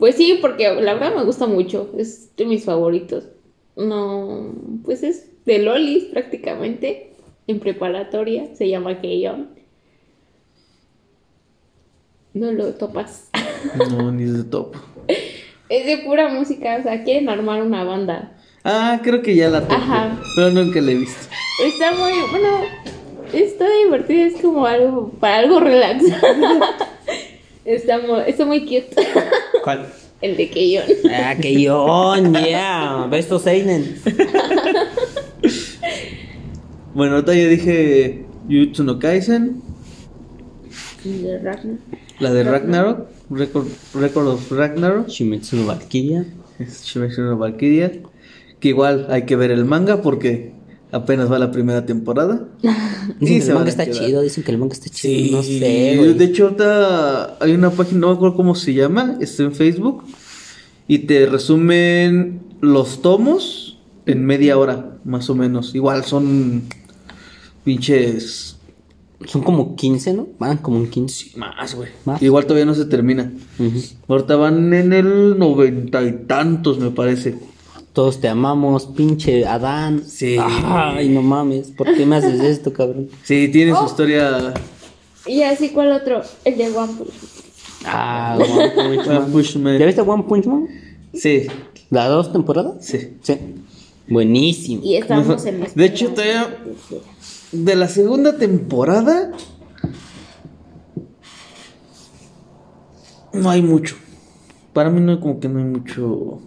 Pues sí, porque la verdad me gusta mucho. Es de mis favoritos. No, pues es de Lolis prácticamente. En preparatoria. Se llama Keyon. No lo topas. No, ni de top. Es de pura música. O sea, quieren armar una banda. Ah, creo que ya la tengo. Ajá. Pero nunca la he visto. Está muy. Bueno, está divertido. Es como algo. Para algo relax. está, muy, está muy cute. ¿Cuál? El de Keyon. Ah, yo, yeah. Besto Seinen. Bueno, ahorita ya dije Jujutsu no Kaisen. De Ragnar. La de Ragnarok. Record, Record of Ragnarok. Shimetsu no Valkyria. Shimeshiro no Valkyria. Que igual hay que ver el manga porque apenas va la primera temporada. Dicen que el manga está quedar. chido, dicen que el manga está chido. Sí, no sé, güey. De hecho, ahorita hay una página, no me acuerdo cómo se llama, está en Facebook. Y te resumen los tomos en media hora, más o menos. Igual son pinches Son como 15, ¿no? Van como un 15. más, güey. Más. Igual todavía no se termina. Ahorita van en el noventa y tantos, me parece. Todos te amamos, pinche Adán. Sí. Ay, no mames. ¿Por qué me haces esto, cabrón? Sí, tiene su Oh. historia. Y así, ¿cuál otro? El de One Punch. Ah, One Punch One Man. Punch Man. ¿Ya viste One Punch Man? Sí, ¿Las dos temporadas? sí. Sí. Buenísimo. Y estamos en de hecho, todavía- De la segunda temporada. No hay mucho. Para mí no como que no hay mucho.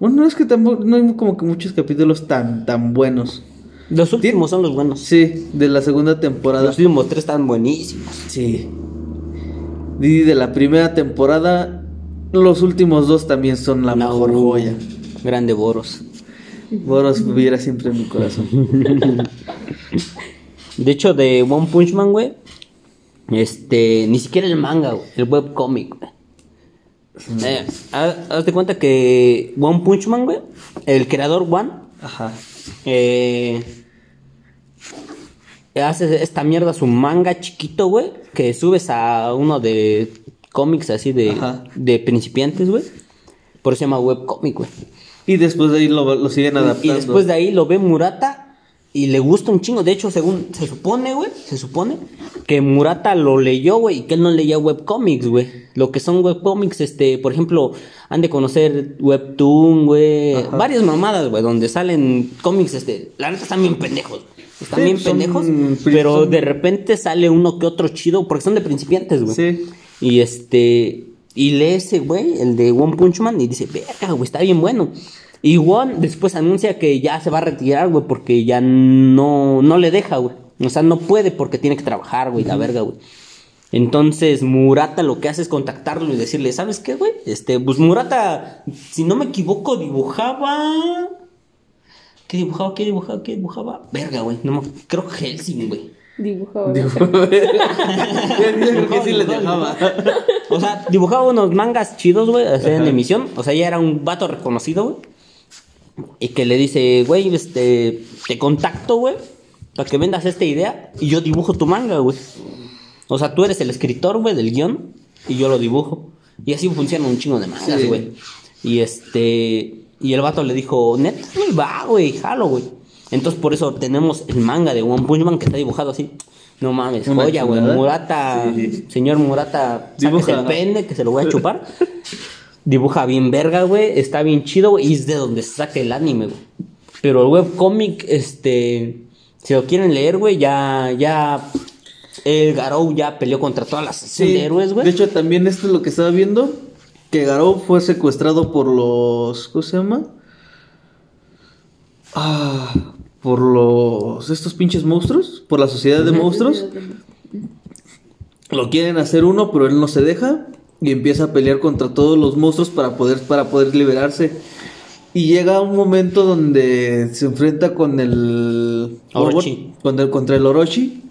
Bueno, no es que tampoco no hay como que muchos capítulos tan tan buenos. Los últimos son los buenos. Sí, de la segunda temporada. Los últimos tres están buenísimos. Sí. Y de la primera temporada, los últimos dos también son la mejor joya. Grande Boros. Boros viviera siempre en mi corazón. De hecho, de One Punch Man, güey. Este, ni siquiera el manga, güey. El webcomic, güey. Eh, haz cuenta que One Punch Man, güey. El creador One. Ajá. Eh, hace esta mierda su manga chiquito, güey. Que subes a uno de cómics así de, Ajá. de principiantes, güey. Por eso se llama webcomic, güey. Y después de ahí lo, lo siguen Y adaptando. después de ahí lo ve Murata y le gusta un chingo. De hecho, según se supone, güey, se supone que Murata lo leyó, güey, y que él no leía webcomics, güey. Lo que son webcomics, este, por ejemplo, han de conocer Webtoon, güey. Varias mamadas, güey, donde salen cómics, este, la neta están bien pendejos. Están Sí, bien son pendejos, pero son- de repente sale uno que otro chido, porque son de principiantes, güey. Sí. Y este. Y lee ese güey, el de One Punch Man, y dice, verga, güey, está bien bueno. Y One después anuncia que ya se va a retirar, güey, porque ya no, no le deja, güey. O sea, no puede porque tiene que trabajar, güey, la verga, güey. Entonces Murata lo que hace es contactarlo y decirle, ¿sabes qué, güey? Este, pues Murata, si no me equivoco, dibujaba. ¿Qué dibujaba? ¿Qué dibujaba? ¿Qué dibujaba? Verga, güey. No, me- creo que Helsing, güey. Yo creo que sí les dejaba. O sea, dibujaba unos mangas chidos, güey, o sea, en emisión. O sea, ya era un vato reconocido, güey. Y que le dice, güey, este, te contacto, güey, para que vendas esta idea y yo dibujo tu manga, güey. O sea, tú eres el escritor, güey, del guion y yo lo dibujo. Y así funciona un chingo de mangas, Sí. güey. Y este, y el vato le dijo, neta, güey, va, güey, jalo, güey. Entonces por eso tenemos el manga de One Punch Man que está dibujado así. No mames, Una joya, güey. Murata, Sí. señor Murata, Dibuja. el pende que se lo voy a chupar. dibuja bien verga, güey, está bien chido, güey, y es de donde se saca el anime, güey. Pero el webcómic, este, si lo quieren leer, güey, ya, ya, el Garou ya peleó contra todas las de héroes, güey. De hecho, también esto es lo que estaba viendo. Que Garou fue secuestrado por los. ¿Cómo se llama? Ah, por los. Estos pinches monstruos. Por la sociedad de monstruos. Lo quieren hacer uno, pero él no se deja. Y empieza a pelear contra todos los monstruos para poder, para poder liberarse. Y llega un momento donde se enfrenta con el. Orochi. Con el, contra el Orochi.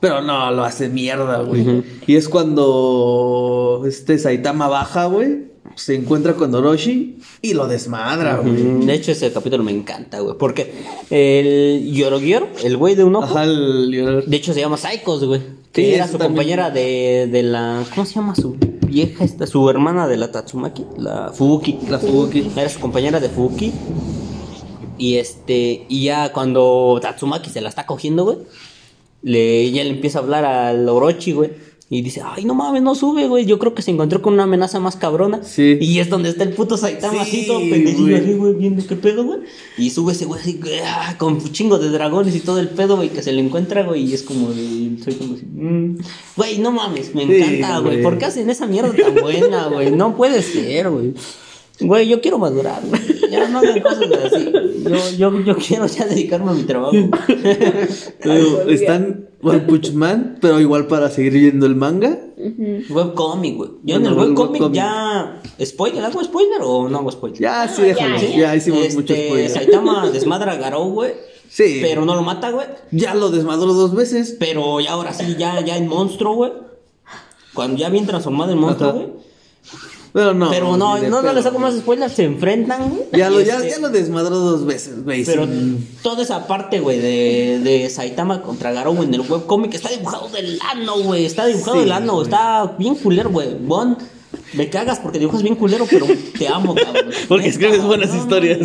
Pero no, lo hace mierda, güey. Y es cuando este Saitama baja, güey. Se encuentra con Orochi y lo desmadra, güey. De hecho, ese capítulo me encanta, güey. Porque el Yorogioro, el güey de un ojo, Ajá, el- de hecho se llama Psychos, güey. Que Sí, era su también. compañera de, de la. ¿Cómo se llama su vieja esta? Su hermana de la Tatsumaki, la Fubuki. La Fubuki. Era su compañera de Fubuki. Y este. Y ya cuando Tatsumaki se la está cogiendo, güey. Le, ella le empieza a hablar al Orochi, güey. Y dice, ay, no mames, no sube, güey. Yo creo que se encontró con una amenaza más cabrona. Sí. Y es donde está el puto Saitama Sí, así, todo pendejillo güey. así, güey, viendo qué pedo, güey. Y sube ese güey así, güey, ah, con chingo de dragones y todo el pedo, güey, que se le encuentra, güey. Y es como de, soy como así, mm. güey, no mames, me encanta, güey. ¿Por qué hacen esa mierda tan buena, güey? No puede ser, güey. Güey, yo quiero madurar, güey. Ya no hagan cosas así. Yo, yo, yo quiero ya dedicarme a mi trabajo. Ay, están One Punch Man, pero igual para seguir viendo el manga. Webcomic, güey. Yo en el webcomic webcomic. ya. ¿Spoiler? ¿Hago spoiler o no hago spoiler? Ya, sí, déjalo. ya, Ya, ya. hicimos Este, mucho spoiler. Saitama desmadra a Garou, güey. Sí. Pero no lo mata, güey. Ya lo desmadró dos veces. Pero ya ahora sí, ya, ya en monstruo, güey. Cuando ya bien transformado en monstruo, güey. Pero no. Pero no, de no, no hago más spoilers, se enfrentan, güey. Ya lo, ya, este- ya lo desmadró dos veces, güey. Pero toda esa parte, güey, de, de Saitama contra Garou en el webcomic está dibujado del ano, güey. Está dibujado Sí, del ano, güey. está bien culero, güey. Bon, me cagas porque dibujas bien culero, pero te amo, cabrón. Porque Neta, escribes buenas no. historias.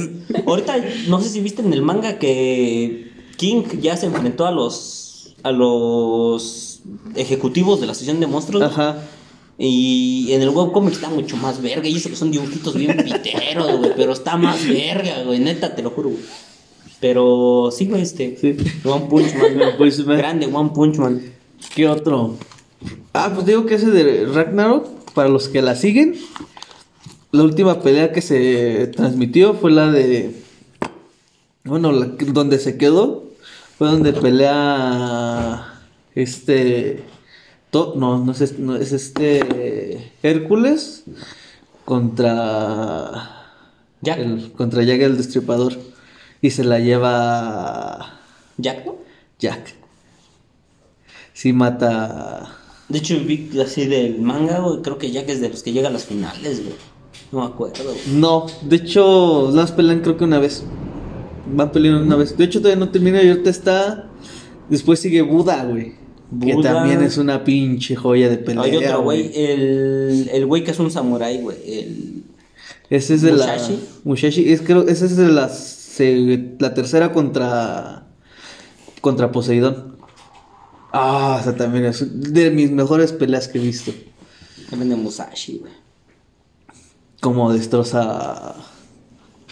Ahorita, no sé si viste en el manga que King ya se enfrentó a los a los ejecutivos de la sesión de monstruos. Ajá. Y en el webcomic está mucho más verga. Y eso que son dibujitos bien piteros, güey. Pero está más verga, güey. Neta, te lo juro, güey. Pero sí, güey, este. Sí. One Punch Man. One Punch Man. Grande, One Punch Man. ¿Qué otro? Ah, pues digo que ese de Ragnarok, para los que la siguen, la última pelea que se transmitió fue la de. Bueno, la donde se quedó fue donde pelea. Este. To- no, no es, es- no, es este. Hércules contra. Jack. el- contra Jack el Destripador. Y se la lleva. Jack, ¿no? Jack. Sí mata. De hecho, vi así del manga, güey. Creo que Jack es de los que llega a las finales, güey. No me acuerdo, güey. No, de hecho, las pelean creo que una vez. Van peleando una vez. De hecho, todavía no termina y ahorita está. Después sigue Buda, güey. Que también es una pinche joya de pelea. Hay otro güey, el, el güey que es un samurái, güey. El... Ese es de Musashi. la. Musashi. Es, creo, ese es de la, se- la tercera contra. Contra Poseidón. Ah, o sea, también es de mis mejores peleas que he visto. También de Musashi, güey. Como destroza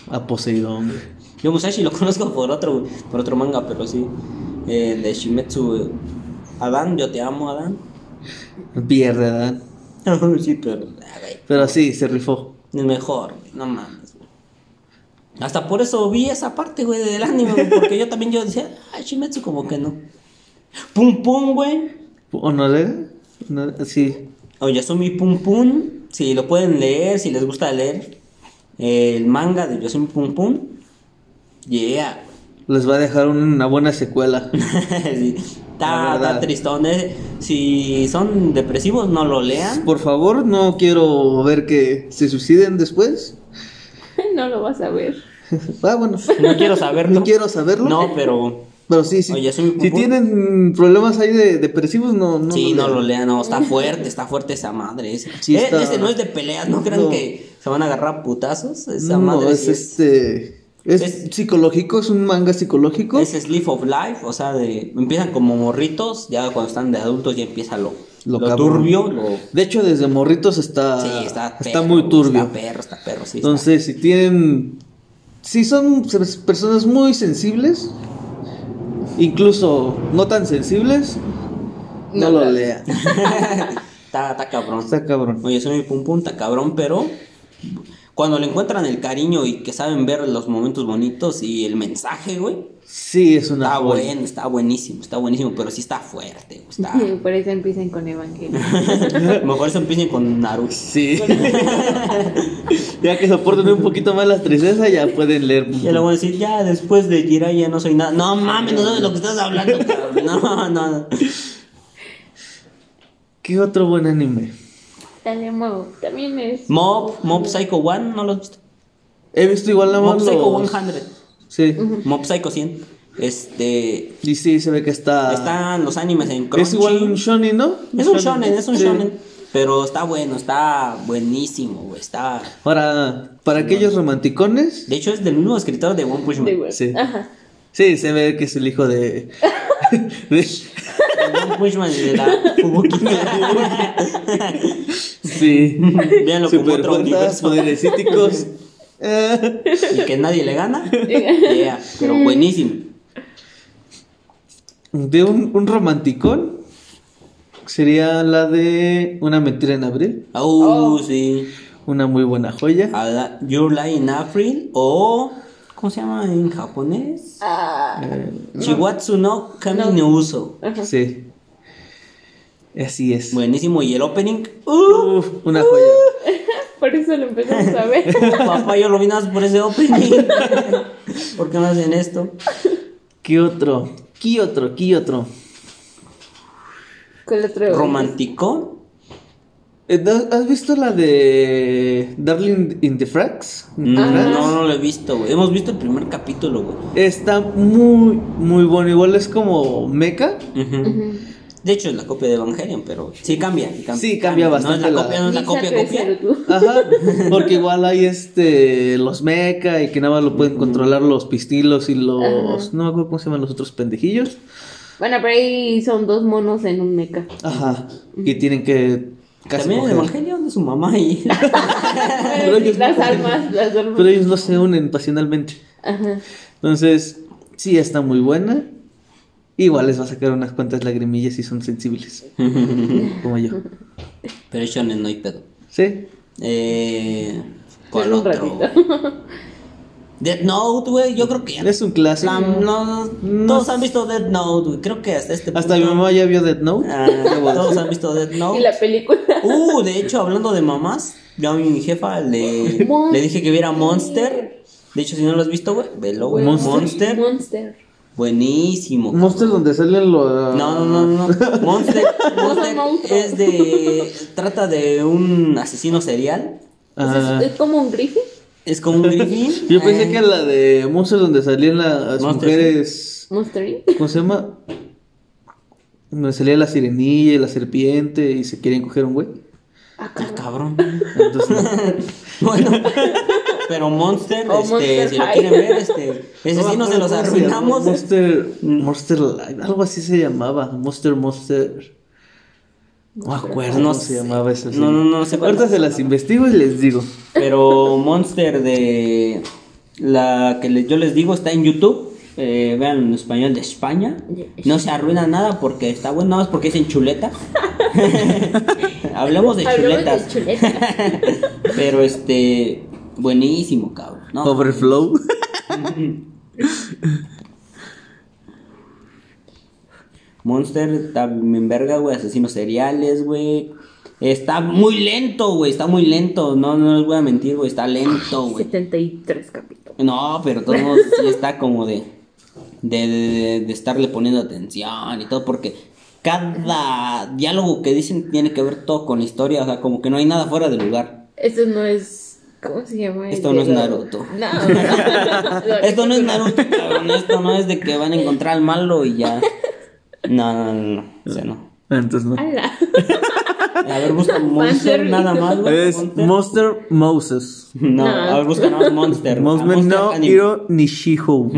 a, Poseidón, güey. Yo Musashi lo conozco por otro, por otro manga, pero sí. Eh, de Shimetsu, güey. Adán, yo te amo, Adán. Pierde, ¿verdad? sí, pero, Pero sí, se rifó. es mejor, güey, no mames, güey. Hasta por eso vi esa parte, güey, del anime, güey, porque yo también yo decía, ay, Shimetsu como que no. Pum Pum, güey. ¿O no era? No, sí. O Yasumi Pum Pum, si lo pueden leer, si les gusta leer el manga de Yasumi Pum Pum. Yeah. Les va a dejar una buena secuela. sí. Está, tristón. eh. Si son depresivos, no lo lean. Por favor, no quiero ver que se suiciden después. No lo vas a ver. Ah, bueno. No quiero saberlo. No quiero saberlo. No, pero. Pero sí, sí. Oye, si tienen problemas ahí de depresivos, no, no sí, no lo lean. No, está fuerte, está fuerte esa madre. Ese, Sí, Eh, está- ese no es de peleas. No crean No. que se van a agarrar putazos. Esa No, madre es sí este. Es, Es- psicológico, es un manga psicológico. Es Sleep of Life, o sea, de empiezan como morritos, ya cuando están de adultos ya empieza lo, Lo turbio, lo... De hecho, desde morritos está, Sí, está, está perro, muy turbio. Está perro, está perro, sí. está- Entonces, si tienen. Si son pers- personas muy sensibles, incluso no tan sensibles, no, No, lo lean. Está, está cabrón. Está cabrón. Oye, soy mi pum pum, está cabrón, pero cuando le encuentran el cariño y que saben ver los momentos bonitos y el mensaje, güey, Sí, es una está joya. bueno, está buenísimo, está buenísimo, pero sí está fuerte, güey, está... Por eso empiecen con Evangelio. Mejor se empiecen con Naruto. Sí. ya que soporten un poquito más la tristeza, ya pueden leer. Ya le voy a decir, ya después de Jiraiya no soy nada. No mames, no sabes lo que estás hablando, cabrón. No, no, no. ¿Qué otro buen anime? Dale, Mo. También es. Mob, Mob Psycho 1, ¿no lo has visto? He visto igual nada Mob Psycho los- 100. Sí. Mob Psycho 100. Este. Y sí, se ve que está. Están los animes en Crunchy. Es igual un shonen, ¿no? Es un shonen, es un Sí. shonen. Pero está bueno, está buenísimo, güey. Está. Ahora, para aquellos romanticones, De hecho, es del mismo escritor de One Punch Man. Sí. Ajá. sí, se ve que es el hijo de. de- De la Fubuki. sí. Véanlo como otro poderes. Eh, y que nadie le gana. Yeah, pero buenísimo. de un, un romanticón sería la de Una mentira en abril. Uh, sí. Una muy buena joya. La- Your Lie in April o ¿cómo se llama en japonés? Ah, Shiwatsu no Kami No. no Uso. Sí. Así es. Buenísimo y el opening. Uh, Uf, una joya. por eso lo empezamos a ver. papá, yo lo vi nada más por ese opening. ¿Por qué me hacen esto? ¿Qué otro? ¿Qué otro? ¿Qué otro? ¿Cuál otro? Romántico. Eh, ¿no- ¿Has visto la de Darling in the Frags? No, Ah. no, no lo he visto, güey. Hemos visto el primer capítulo, güey. Está muy, muy bueno. Igual es como mecha. Ujú. De hecho, es la copia de Evangelion, pero sí cambia. Sí, cambia, cambia No es bastante la la- copia, no es la copia, copia. Ajá, porque igual hay este los mecha y que nada más lo pueden controlar los pistilos y los Ajá. no me acuerdo cómo se llaman los otros pendejillos. Bueno, pero ahí son dos monos en un mecha. Ajá, y tienen que casi También en coger. Evangelion de su mamá y. Pero ellos las no- almas, las almas. Pero ellos no se unen pasionalmente. Ajá. Entonces, sí está muy buena. Igual les va a sacar unas cuantas lagrimillas si son sensibles, como yo. pero shonen no hay pedo. Sí. Eh, ¿Cuál otro? ratito. Death Note, güey. Yo creo que ya. Es un clásico. La- no, No todos han visto Death Note, güey. Creo que hasta este Hasta mi punto- mamá ya vio Death Note. Ah, ¿Qué voy a todos han visto Death Note. Y la película. Uh, de hecho, hablando de mamás, yo a mi jefa le, le dije que viera Monster. De hecho, si no lo has visto, güey, velo, güey. Monster. Monster. Monster. Buenísimo. Monster donde salen los. No, no, no, no. Monster, Monster monstruos. es de. Trata de un asesino serial. Ah. Es, es como un griffin. Es como un griffin. Yo pensé Eh, que la de Monster donde salían las Monster, mujeres. Monster Inc. ¿Cómo se llama? Donde salía la sirenilla y la serpiente y se querían coger un güey. Ah, cabrón. cabrón. Entonces, no. Bueno, pero Monster, O este, Monster si lo quieren ver, este, ese sí no se los arruinamos. Monster, Monster Live, algo así se llamaba. Monster, Monster. No me acuerdo No cómo se llamaba eso. No, no, no sé cuál Ahorita es. se las investigo y les digo. Pero Monster de la que le- yo les digo está en YouTube. Eh, vean en español de España. No se arruina nada porque está bueno, nada más porque dicen chuleta. Hablemos de Hablamos chuletas. de chuleta. Pero este, buenísimo, cabrón. ¿no? Overflow. Monster está en verga, güey. Asesinos seriales, güey. Está muy lento, güey. Está muy lento. No, no les voy a mentir, güey. Está lento, güey. 73 capítulos. No, pero todos modos sí está como de, de, de, de estarle poniendo atención y todo, porque cada diálogo que dicen tiene que ver todo con la historia, o sea, como que no hay nada fuera de lugar. Esto no es. ¿Cómo se llama? Esto no es Naruto. No. Esto no es Naruto, cabrón, esto no es de que van a encontrar al malo y ya. No, no, no, no, o sea, no. Entonces no. Ala. A ver, busca Monster nada más. Es Monster. Monster Moses. No, No. a ver, busca nada más Monster. Ah, Monster Monster no Anime. Hiro Nishiho.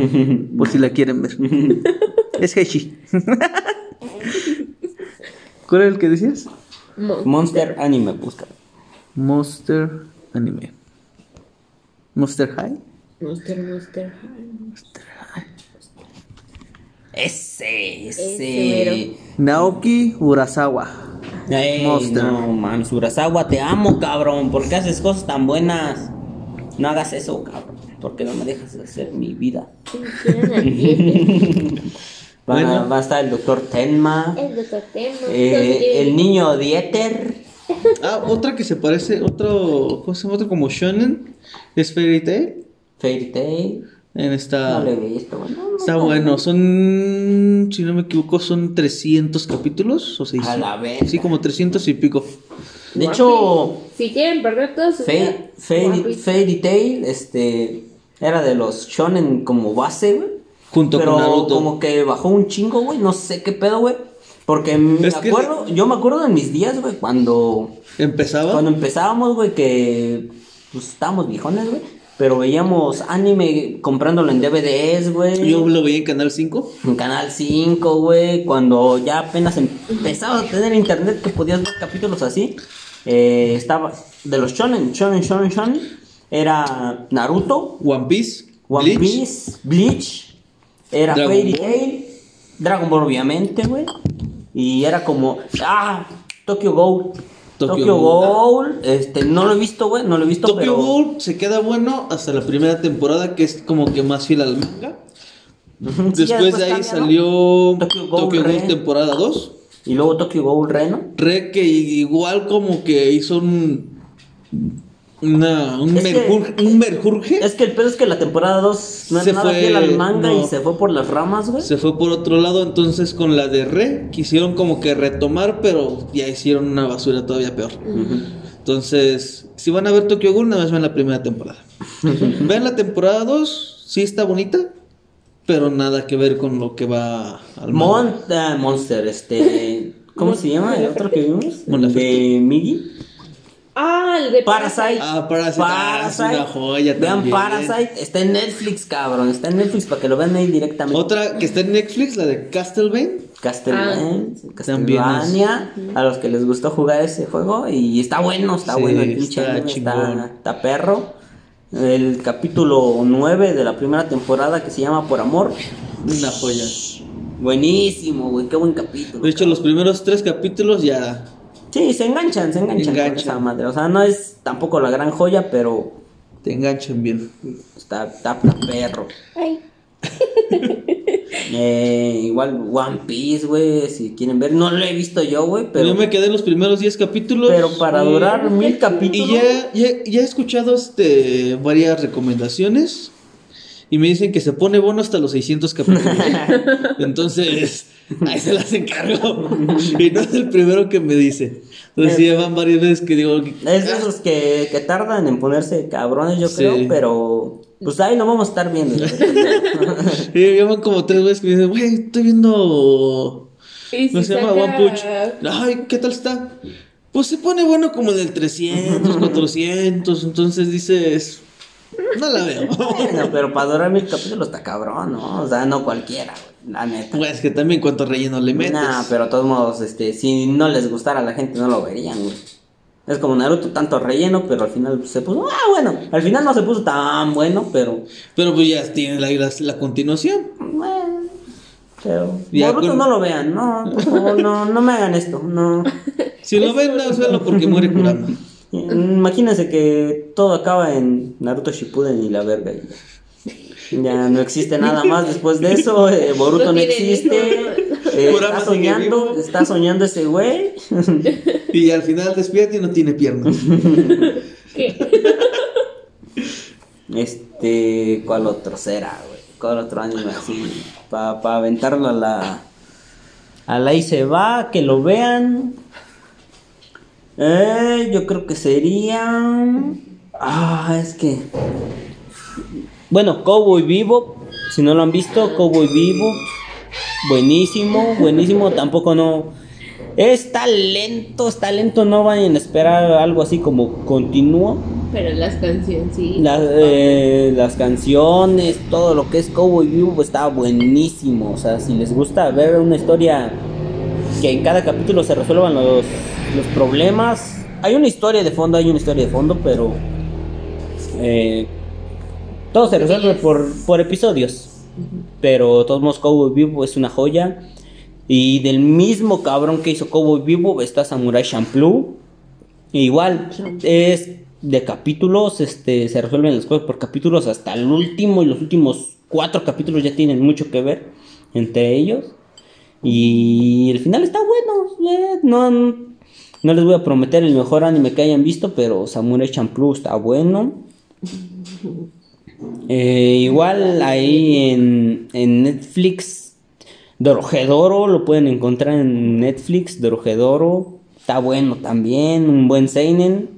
Por si la quieren ver. es Heishi. ¿Cuál era el que decías? Mo- Monster Anime, busca. Monster Anime. Monster High. Monster, Monster. Ese, Ese ese. Naoki Urasawa. Ey, Monster. No, mames, Urasawa, te amo, cabrón. ¿Por qué haces cosas tan buenas? No hagas eso, cabrón. ¿Por qué no me dejas hacer mi vida? Va, Bueno. va a estar el doctor Tenma. El doctor Tenma. eh, el niño Dieter. Ah, otra que se parece, otro, ¿cómo se llama? Otro como Shonen, es Fairy Tail. Fairy Tail. En esta... No le he visto, güey. No, no, Está no. bueno, son, si no me equivoco, son 300 capítulos o 600. A la verga. Sí, como 300 y pico. De hecho, Si quieren perder todo su Fa- vida, Fairy. Fairy Tail, este, era de los shonen como base, güey. Junto Pero con Naruto. como que bajó un chingo, güey. No sé qué pedo, güey. Porque me Es que- acuerdo, yo me acuerdo en mis días, güey, cuando, Empezaba. cuando empezábamos, güey, que pues estábamos viejones, güey. Pero veíamos anime comprándolo en DVDs, güey. Yo lo veía en Canal 5. En Canal 5, güey, cuando ya apenas empezaba a tener internet que podías ver capítulos así. eh, estaba de los shonen, shonen, shonen, shonen. Era Naruto, One Piece. One Bleach. Piece, Bleach. Era Dragon Fairy Ball. Tail, Dragon Ball obviamente, güey. Y era como, ah, Tokyo Ghoul. Tokyo Tokyo, Ghoul. Este, no lo he visto, güey, no lo he visto, Tokyo pero... Ghoul se queda bueno hasta la primera temporada, que es como que más fiel al manga. Sí, ya Después de ahí cambia, ¿no? salió Tokyo Tokyo Ghoul Ghoul, Re. temporada 2. Y luego Tokyo Ghoul Reno. Re que igual como que hizo un... Una, un, Es que- un merjurje. Es que el pedo es que la temporada 2 no es Se nada fue- fiel al manga no. y se fue por las ramas, güey. Se fue por otro lado, entonces con la de Re quisieron como que retomar, pero ya hicieron una basura todavía peor. Entonces, si van a ver Tokyo Ghoul, nada más ven la primera temporada. Vean la temporada 2, sí está bonita, pero nada que ver con lo que va al Mon manga. ah, Monster, este. ¿Cómo se llama el otro que vimos? De Migi. Ah, el de Parasite. Ah, Parasite, ah, es una joya Vean también. Parasite. Está en Netflix, cabrón. Está en Netflix para que lo vean ahí directamente. Otra que está en Netflix, la de Castlevania. Castlevania. Ah. Castlevania. A los que les gustó jugar ese juego. Y está bueno, está Sí, bueno. El pinche está anime chingón. está, está perro. El capítulo 9 de la primera temporada que se llama Por Amor. Una joya. Buenísimo, güey. Qué buen capítulo. De hecho, los primeros tres capítulos ya Sí, se enganchan, se enganchan, con Enganchan. esa madre. O sea, no es tampoco la gran joya, pero te enganchan bien. está, está, está perro. Ay. Eh, igual One Piece, güey, si quieren ver. No lo he visto yo, güey, pero, Yo me quedé en los primeros 10 capítulos. pero para durar mil capítulos. Y ya, ya, ya he escuchado este, varias recomendaciones. Y me dicen que se pone bueno hasta los 600 capítulos. Entonces, ahí se las encargo. Y no es el primero que me dice. Entonces, sí, van varias veces que digo. Es de esos que, que tardan en ponerse cabrones, yo Sí. creo, pero pues ahí lo vamos a estar viendo. Y ya van como tres veces que me dicen, güey, estoy viendo. Y No si se llama One Punch. Ay, ¿qué tal está? Pues se pone bueno como en el 300, 400. Entonces dices, no la veo. Bueno, pero para durar mil capítulos está cabrón, ¿no? O sea, no cualquiera, güey, la neta. Pues que también cuánto relleno le metes. Nah, pero de todos modos, este, si no les gustara a la gente, no lo verían, güey. Es como Naruto, tanto relleno, pero al final se puso, ah, bueno, al final no se puso tan bueno, pero, Pero pues ya tiene la, la, la continuación. bueno, pero, con- no lo vean, no, por favor, no, no me hagan esto, no. Si lo ven, no, véanlo porque muere Kurama. Imagínense que todo acaba en Naruto Shippuden y la verga. y ya. Ya no existe nada más después de eso. eh, Boruto No existe. eh, está soñando, está soñando ese güey. Y al final despierta y no tiene piernas. ¿Qué? Este, ¿cuál otro será, güey? ¿Cuál otro anime así? Para aventarlo a la. A la y se va, que lo vean. Eh, yo creo que sería. Ah, es que. Bueno, Cowboy Vivo. Si no lo han visto, Cowboy Vivo. Buenísimo, buenísimo. Tampoco no. Está lento, está lento, no vayan a esperar algo así como continuo. Pero las canciones sí. La- eh, las canciones, todo lo que es Cowboy Bebop está buenísimo. O sea, si les gusta ver una historia que en cada capítulo se resuelvan los, los problemas. Hay una historia de fondo, hay una historia de fondo, pero eh, todo se resuelve por, por episodios. Pero de todos modos, Cowboy Bebop es una joya. Y del mismo cabrón que hizo Cowboy Bebop está Samurai Champloo. Igual, es de capítulos, este, se resuelven las cosas por capítulos hasta el último y los últimos cuatro capítulos ya tienen mucho que ver entre ellos. Y el final está bueno, eh, no, no les voy a prometer el mejor anime que hayan visto, pero Samurai Champloo está bueno. Eh, igual ahí en, en Netflix, Dorohedoro, lo pueden encontrar en Netflix, Dorohedoro, está bueno también, un buen Seinen.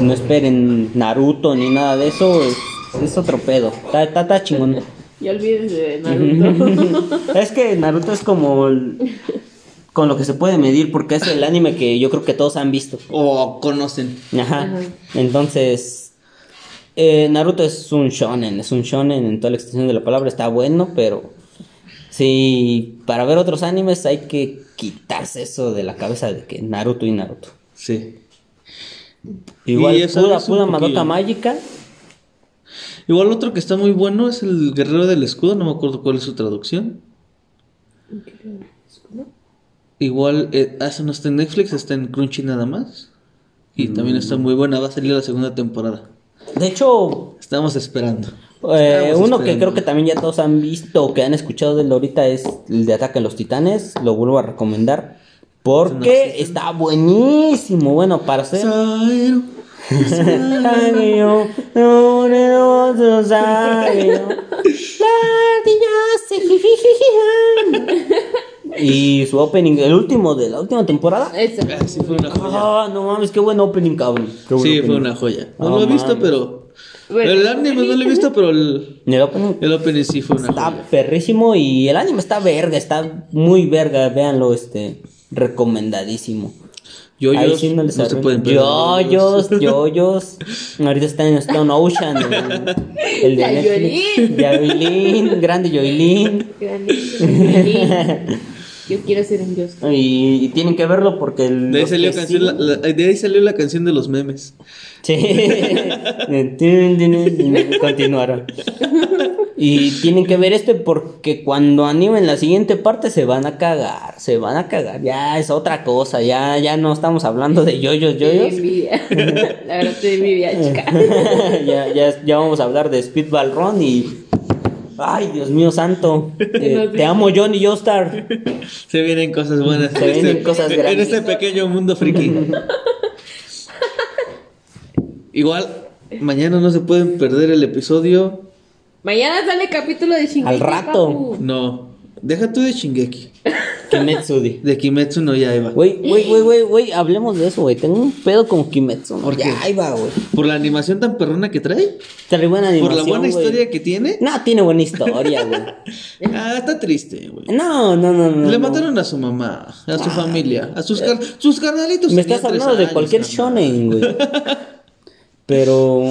No esperen Naruto ni nada de eso, es, es otro pedo, está, está, está chingón. Y olvídense de Naruto. es que Naruto es como el- con lo que se puede medir porque es el anime que yo creo que todos han visto. O conocen. Ajá. Ajá. Entonces, eh, Naruto es un shonen, es un shonen en toda la extensión de la palabra, está bueno, pero sí, para ver otros animes hay que quitarse eso de la cabeza de que Naruto y Naruto. Sí. Igual Y Pura, Pura Madoka. Mágica, Igual otro que está muy bueno es el Guerrero del Escudo, no me acuerdo cuál es su traducción. Igual, eh, ah, eso no está en Netflix, está en Crunchy nada más. Y también está muy buena, va a salir la segunda temporada. de hecho, Estamos esperando. eh, uno que creo que también ya todos han visto o que han escuchado de él ahorita es el de Ataque a los Titanes, lo vuelvo a recomendar. Porque está buenísimo, bueno, para ser... Y su opening, el último de la última temporada. Eso. Ah, sí, fue una joya. Ah, no mames, qué buen opening, cabrón. Qué buen Sí, fue una joya. No lo he visto, mames. pero. Bueno, el anime no lo he visto, pero el, El opening el opening sí fue una está joya. perrísimo y el anime está verga, está muy verga, véanlo, este, recomendadísimo. Yo, Ahí yo, sí no les no se arruino. pueden perder. Yoyos, yoyos. Ahorita está en Stone Ocean. El, el de Netflix. Yoilin. Yoilin, grande Yoilin. Yo quiero ser un dios. Y, y tienen que verlo porque el. De ahí, salió que canción, sí- la- la- de ahí salió la canción de los memes. Sí. Tin, tin, tin, Continuaron. Y tienen que ver este porque cuando animen la siguiente parte se van a cagar, se van a cagar. Ya es otra cosa, ya, ya no estamos hablando de yoyos, yoyos. envidia. La verdad te envidia, chica. ya, ya, ya vamos a hablar de Speedball Run y. Ay, Dios mío santo. Eh, te amo, Johnny Joestar. Se vienen cosas buenas. Se vienen en cosas En grandes. este pequeño mundo friki. Igual, mañana no se pueden perder el episodio. Mañana sale capítulo de Shingeki. Al rato. papu. No, deja tú de Shingeki. Kimetsu. De Kimetsu no Yaiba. Güey, güey, güey, güey, güey, hablemos de eso, güey. Tengo un pedo con Kimetsu. ¿no? ¿Por qué? Güey. Por la animación tan perrona que trae. Trae buena Por animación, la buena güey. historia que tiene. No, tiene buena historia, güey. Ah, está triste, güey. No, no, no, no. Le no. mataron a su mamá, a su familia, a sus, car- sus carnalitos. Me estás hablando de años, cualquier shonen, güey. Pero.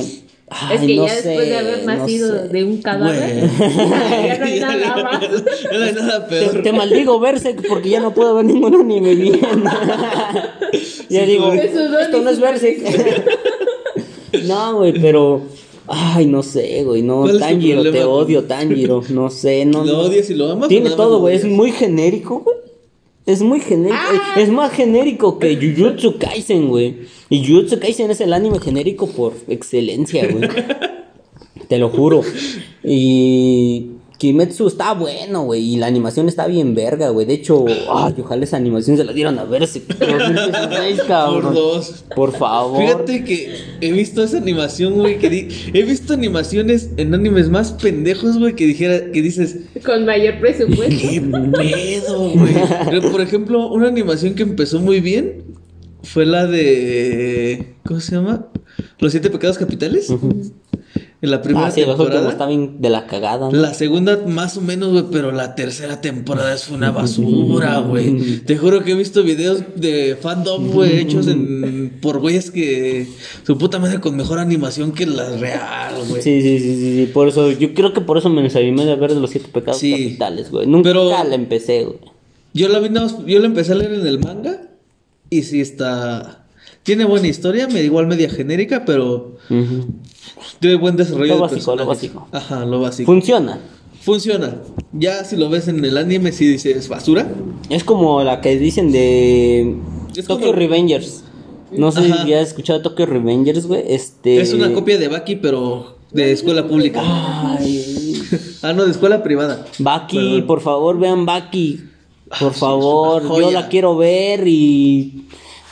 Ay, Es que no ya sé, después de haber no nacido sé. de un cadáver, ya no hay nada más. Ya no hay nada Te, peor. te maldigo Berserk porque ya no puedo ver ningún anime bien. ya digo, esto no es. Berserk. no, güey, pero. Ay, no sé, güey. No, ¿Cuál es tu Tanjiro, te odio, Tanjiro. No sé, no. ¿Lo odias y lo amas? Tiene todo, güey. Es muy genérico, güey. Es muy genérico. Ah. Es más genérico que Jujutsu Kaisen, güey. Y Jujutsu Kaisen es el anime genérico por excelencia, güey. Te lo juro. Y Kimetsu está bueno, güey. Y la animación está bien verga, güey. De hecho, ay, ojalá esa animación se la dieran a ver ese Por cabrón. dos. Por favor. Fíjate que he visto esa animación, güey, que di- he visto animaciones en animes más pendejos, güey, que dijera, que dices, Con mayor presupuesto. qué pedo, güey. Pero, Por ejemplo, una animación que empezó muy bien fue la de, ¿cómo se llama? Los siete pecados capitales. En la primera Ah, sí, temporada. está bien de la cagada. ¿no? La segunda más o menos, güey, pero la tercera temporada es una basura, güey. Te juro que he visto videos de fandom, güey, hechos en, por güeyes que su puta madre con mejor animación que la real, güey. Sí, sí, sí, sí, sí, por eso, yo creo que por eso me desanimé de ver de los siete pecados Sí. capitales, güey. Nunca Pero- la empecé, güey. Yo la vi más- yo la empecé a leer en el manga y sí está tiene buena historia, me igual media genérica, pero. Tiene buen desarrollo Lo de básico, lo básico. Ajá, lo básico. Funciona. Funciona. Ya si lo ves en el anime sí dices basura. Es como la que dicen de Es Tokyo como- Revengers. No sé Ajá. si has escuchado Tokyo Revengers, güey. Este... Es una copia de Baki pero de escuela pública. Ay, Ah, no, de escuela privada. Baki, Perdón. por favor, vean Baki. Por favor, yo la quiero ver y...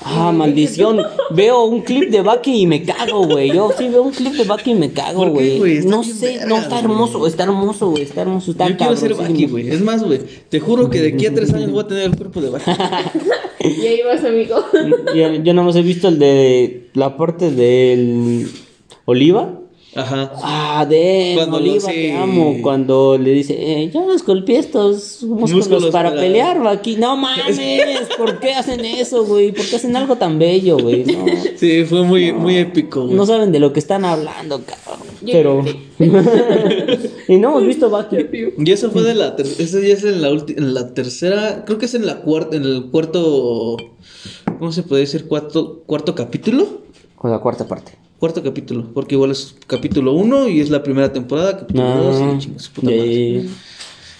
Ah, maldición. Veo un clip de Baki y me cago, güey. Yo sí veo un clip de Baki y me cago, ¿Por qué, güey. No sé, verga, no, está hermoso, está hermoso, güey. Está hermoso, está Yo quiero ser. Baki, güey. Es más, güey, te juro que de aquí a tres años voy a tener el cuerpo de Baki. Y ahí vas, amigo. Yo, yo nada más he visto el de la parte del Oliva. Ajá. Ah, de Cuando lo Oliva, hace- te amo. Cuando le dice, eh, yo esculpí estos músculos, Músculos para, para- pelear, Baki. No mames, ¿por qué hacen eso, güey? ¿Por qué hacen algo tan bello, güey? No, Sí, fue muy, muy épico, güey. no saben de lo que están hablando, cabrón. Yo Pero. y no hemos visto Baki. Y eso fue de la ter- eso ya es en la ulti- en la tercera, creo que es en la cuarta, en el cuarto ¿cómo se puede decir? cuarto cuarto capítulo? Con la cuarta parte. Cuarto capítulo, porque igual es capítulo 1 y es la primera temporada, capítulo 2 No. y chinga su puta madre.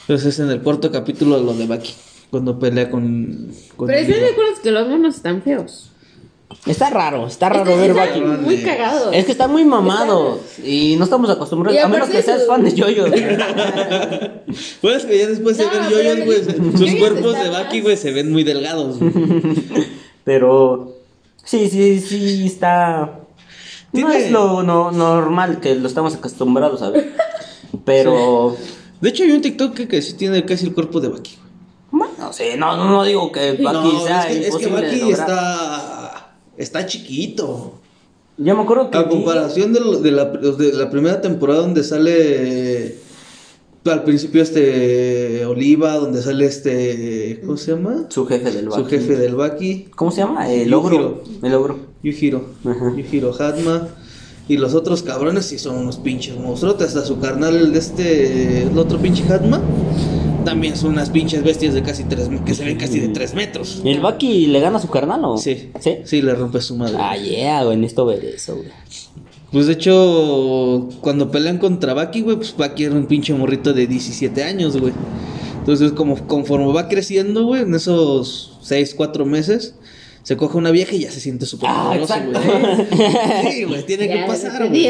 Entonces es en el cuarto capítulo lo de Baki, cuando pelea con, con Pero ¿estás Oliva. de acuerdo que los monos están feos? Está raro, está raro ver está Baki. Muy cagado. Es que está muy mamado y no estamos acostumbrados, a menos que seas su- fan de Yoyos. Pues que ya después de No, ver yoyos, güey, yo- sus cuerpos de Baki, güey, se ven muy delgados. Pero sí, sí, sí está. No Tiene- es lo no- normal que lo estamos acostumbrados a ver. Pero De hecho hay un TikTok que, que sí tiene casi el cuerpo de Baki. bueno, sí, no, no, no digo que Baki no, sea es que, es que Baki está está chiquito. Yo me acuerdo que A comparación de, lo- de la, de la primera temporada donde sale al principio este Oliva, donde sale este ¿cómo se llama? su jefe del Baki. Su jefe del Baki, ¿Cómo se llama? El ogro. El ogro. Yujiro, Ajá. Yujiro Hatma. Y los otros cabrones sí son unos pinches monstruos. Hasta su carnal, el de este, el otro pinche Hatma, también son unas pinches bestias de casi tres, que se ven casi de tres metros. ¿El Baki le gana a su carnal o? Sí, ¿Sí? sí, le rompe su madre. Ah, yeah, güey, necesito ver eso, güey. Pues de hecho, cuando pelean contra Baki, güey, pues Baki era un pinche morrito de 17 años, güey. Entonces, como conforme va creciendo, güey, en esos 6, 4 meses, se coge una vieja y ya se siente súper Ah, poderoso, güey. Sí, güey, tiene que Ya, pasar, güey.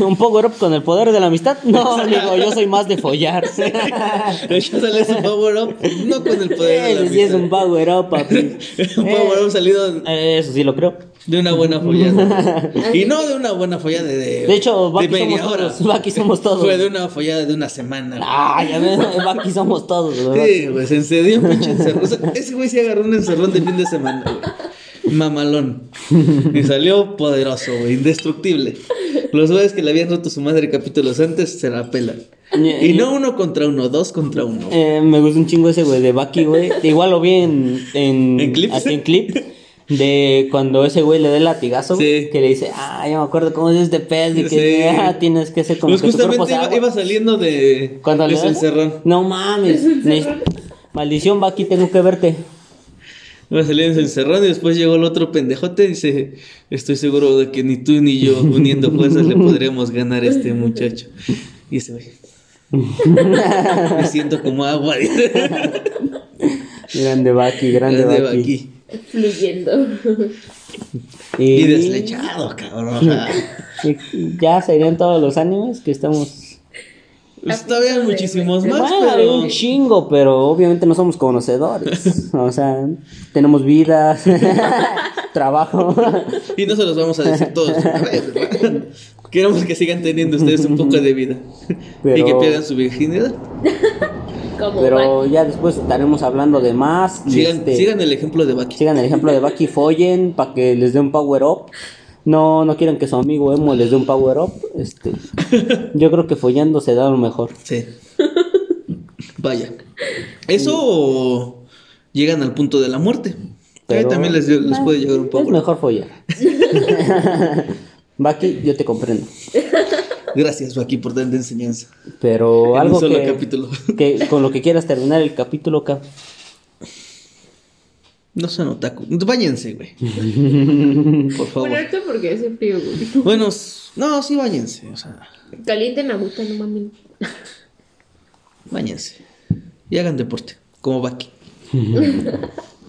¿Un power up con el poder de la amistad? No, amigo, yo soy más de follar. De hecho, sale su power up, no con el poder de la Ese sí es amistad. un power up, papi. un power up salido Eh, Eso sí lo creo. De una buena follada. y no de una buena follada de, de, De hecho, Baki de media somos hora. todos. Somos todos. Fue de una follada de una semana. güey. Ah, ya ves, Baki somos todos, ¿verdad? Sí, güey, se encendió un pinche encerrón. O sea, ese güey se agarró un encerrón de fin de semana, güey. Mamalón. Y salió poderoso, güey, indestructible. Los güeyes que le habían roto su madre capítulos antes se la pelan. Y no uno contra uno, dos contra uno. Eh, me gusta un chingo ese, güey, de Baki, güey. Igual lo vi en... ¿En, ¿En clips? Así en clip. De cuando ese güey le da el latigazo, Sí. que le dice, ah, ya me acuerdo cómo es este pez, y que Sí. ah, tienes que ser como Pues que justamente iba, saliendo de, Cuando de le su da- encerrón. No mames. Maldición, Baki, tengo que verte. Iba saliendo de su encerrón y después llegó el otro pendejote y dice, estoy seguro de que ni tú ni yo uniendo fuerzas le podremos ganar a este muchacho. Y ese güey. Me siento como agua. Grande Baki, grande, Grande Baki. Baki. Fluyendo. Y deslechado, cabrón. ya serían todos los animes que estamos... Pues todavía hay muchísimos más, Bueno, pero. un chingo, pero obviamente no somos conocedores. O sea, tenemos vidas, trabajo. Y no se los vamos a decir todos. Queremos que sigan teniendo ustedes un poco de vida. Y que pierdan su virginidad. Como Pero Baki. ya después estaremos hablando de más. Sigan, este, sigan el ejemplo de Baki. sigan el ejemplo de Baki Follen para que les dé un power up. no, no quieren que su amigo emo les dé un power up, este, yo creo que follando se da lo mejor. Sí. Vaya. Eso o llegan al punto de la muerte. Ahí Pero- también les, les eh, puede llegar un Es poco. mejor follar. Baki, yo te comprendo. Gracias, Joaquín, por darle enseñanza. Pero En un algo solo que, capítulo. que con lo que quieras terminar el capítulo, Cap. No son otaku. Váyanse, güey. Por favor. Bueno, porque hace frío, güey. Bueno, no, sí, váyanse. O sea, Calienten agüita, no mames. váyanse. Y hagan deporte, como Baki.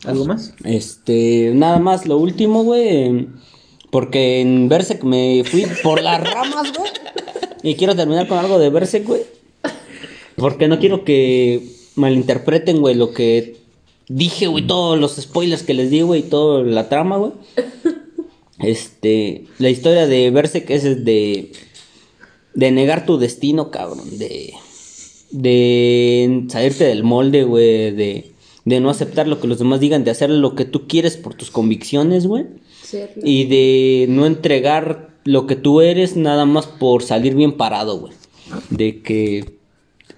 ¿Algo más? Este, nada más, lo último, güey. Porque en Berserk me fui por las ramas, güey. Y quiero terminar con algo de Berserk, güey. Porque no quiero que malinterpreten, güey, lo que dije, güey, todos los spoilers que les di, güey, y toda la trama, güey. Este, la historia de Berserk es de de negar tu destino, cabrón, de de salirte del molde, güey, de de no aceptar lo que los demás digan, de hacer lo que tú quieres por tus convicciones, güey. Y de no entregar lo que tú eres nada más por salir bien parado, güey. De que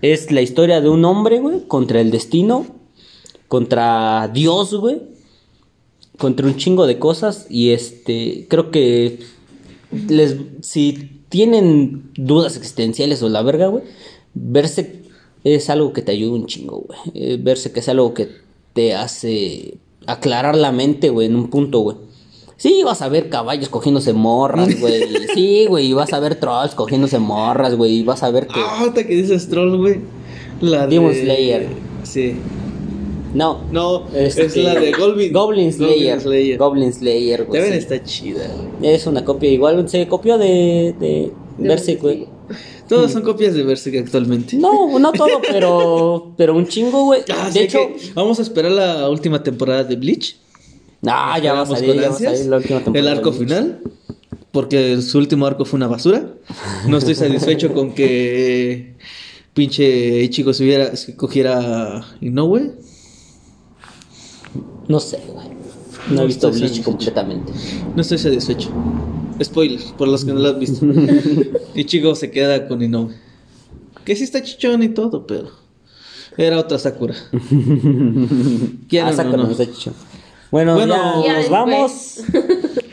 es la historia de un hombre, güey, contra el destino, contra Dios, güey, contra un chingo de cosas. Y este, creo que les, si tienen dudas existenciales o la verga, güey, verse es algo que te ayuda un chingo, güey. Eh, verse que es algo que te hace aclarar la mente, güey, en un punto, güey. Sí, vas a ver caballos cogiéndose morras, güey. Sí, güey, y vas a ver trolls cogiéndose morras, güey. Y vas a ver que... Ah, ahorita que dices troll, güey. La de... Demon Slayer. Sí. No. No, Este, es la de Goblin. Goblin Slayer. Goblin Slayer. Goblin Slayer, güey. Ven, sí. está chida, güey. Es una copia igual, se copió de, de De Berserk, güey. Todas son copias de Berserk actualmente. No, no todo, pero, pero un chingo, güey. Ah, de hecho, que vamos a esperar la última temporada de Bleach. Ah, ya va a temporada. El arco final. Porque su último arco fue una basura. No estoy satisfecho con que pinche Ichigo se, hubiera, se cogiera Inoue. No sé, güey. No, No he visto Bleach completamente. No estoy satisfecho. Spoiler, por los que no lo han visto. Ichigo se queda con Inoue. Que sí está chichón y todo, pero era otra Sakura. ¿Quieren Ah, Sakura no? ha dicho. Bueno, Bueno, ya, Ya nos vamos.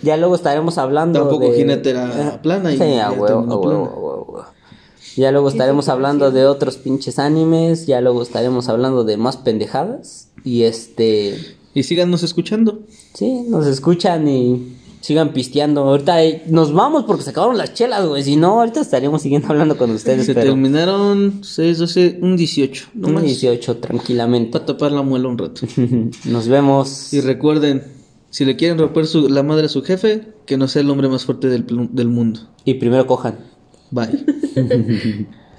Ya luego estaremos hablando Tampoco de... Era Ah, plana y sí, ya a huevo, huevo, plana. a huevo, a huevo. Ya luego estaremos hablando de otros pinches animes. Ya luego estaremos hablando de más pendejadas. Y este... Y síganos escuchando. Sí, nos escuchan y sigan pisteando. Ahorita eh, nos vamos porque se acabaron las chelas, güey. Si no, ahorita estaríamos siguiendo hablando con ustedes. Se pero terminaron 6, 12, un 18. No un más. 18 tranquilamente. Para tapar la muela un rato. nos vemos. Y recuerden, si le quieren romper su- la madre a su jefe, que no sea el hombre más fuerte del, del mundo. Y primero cojan. Bye.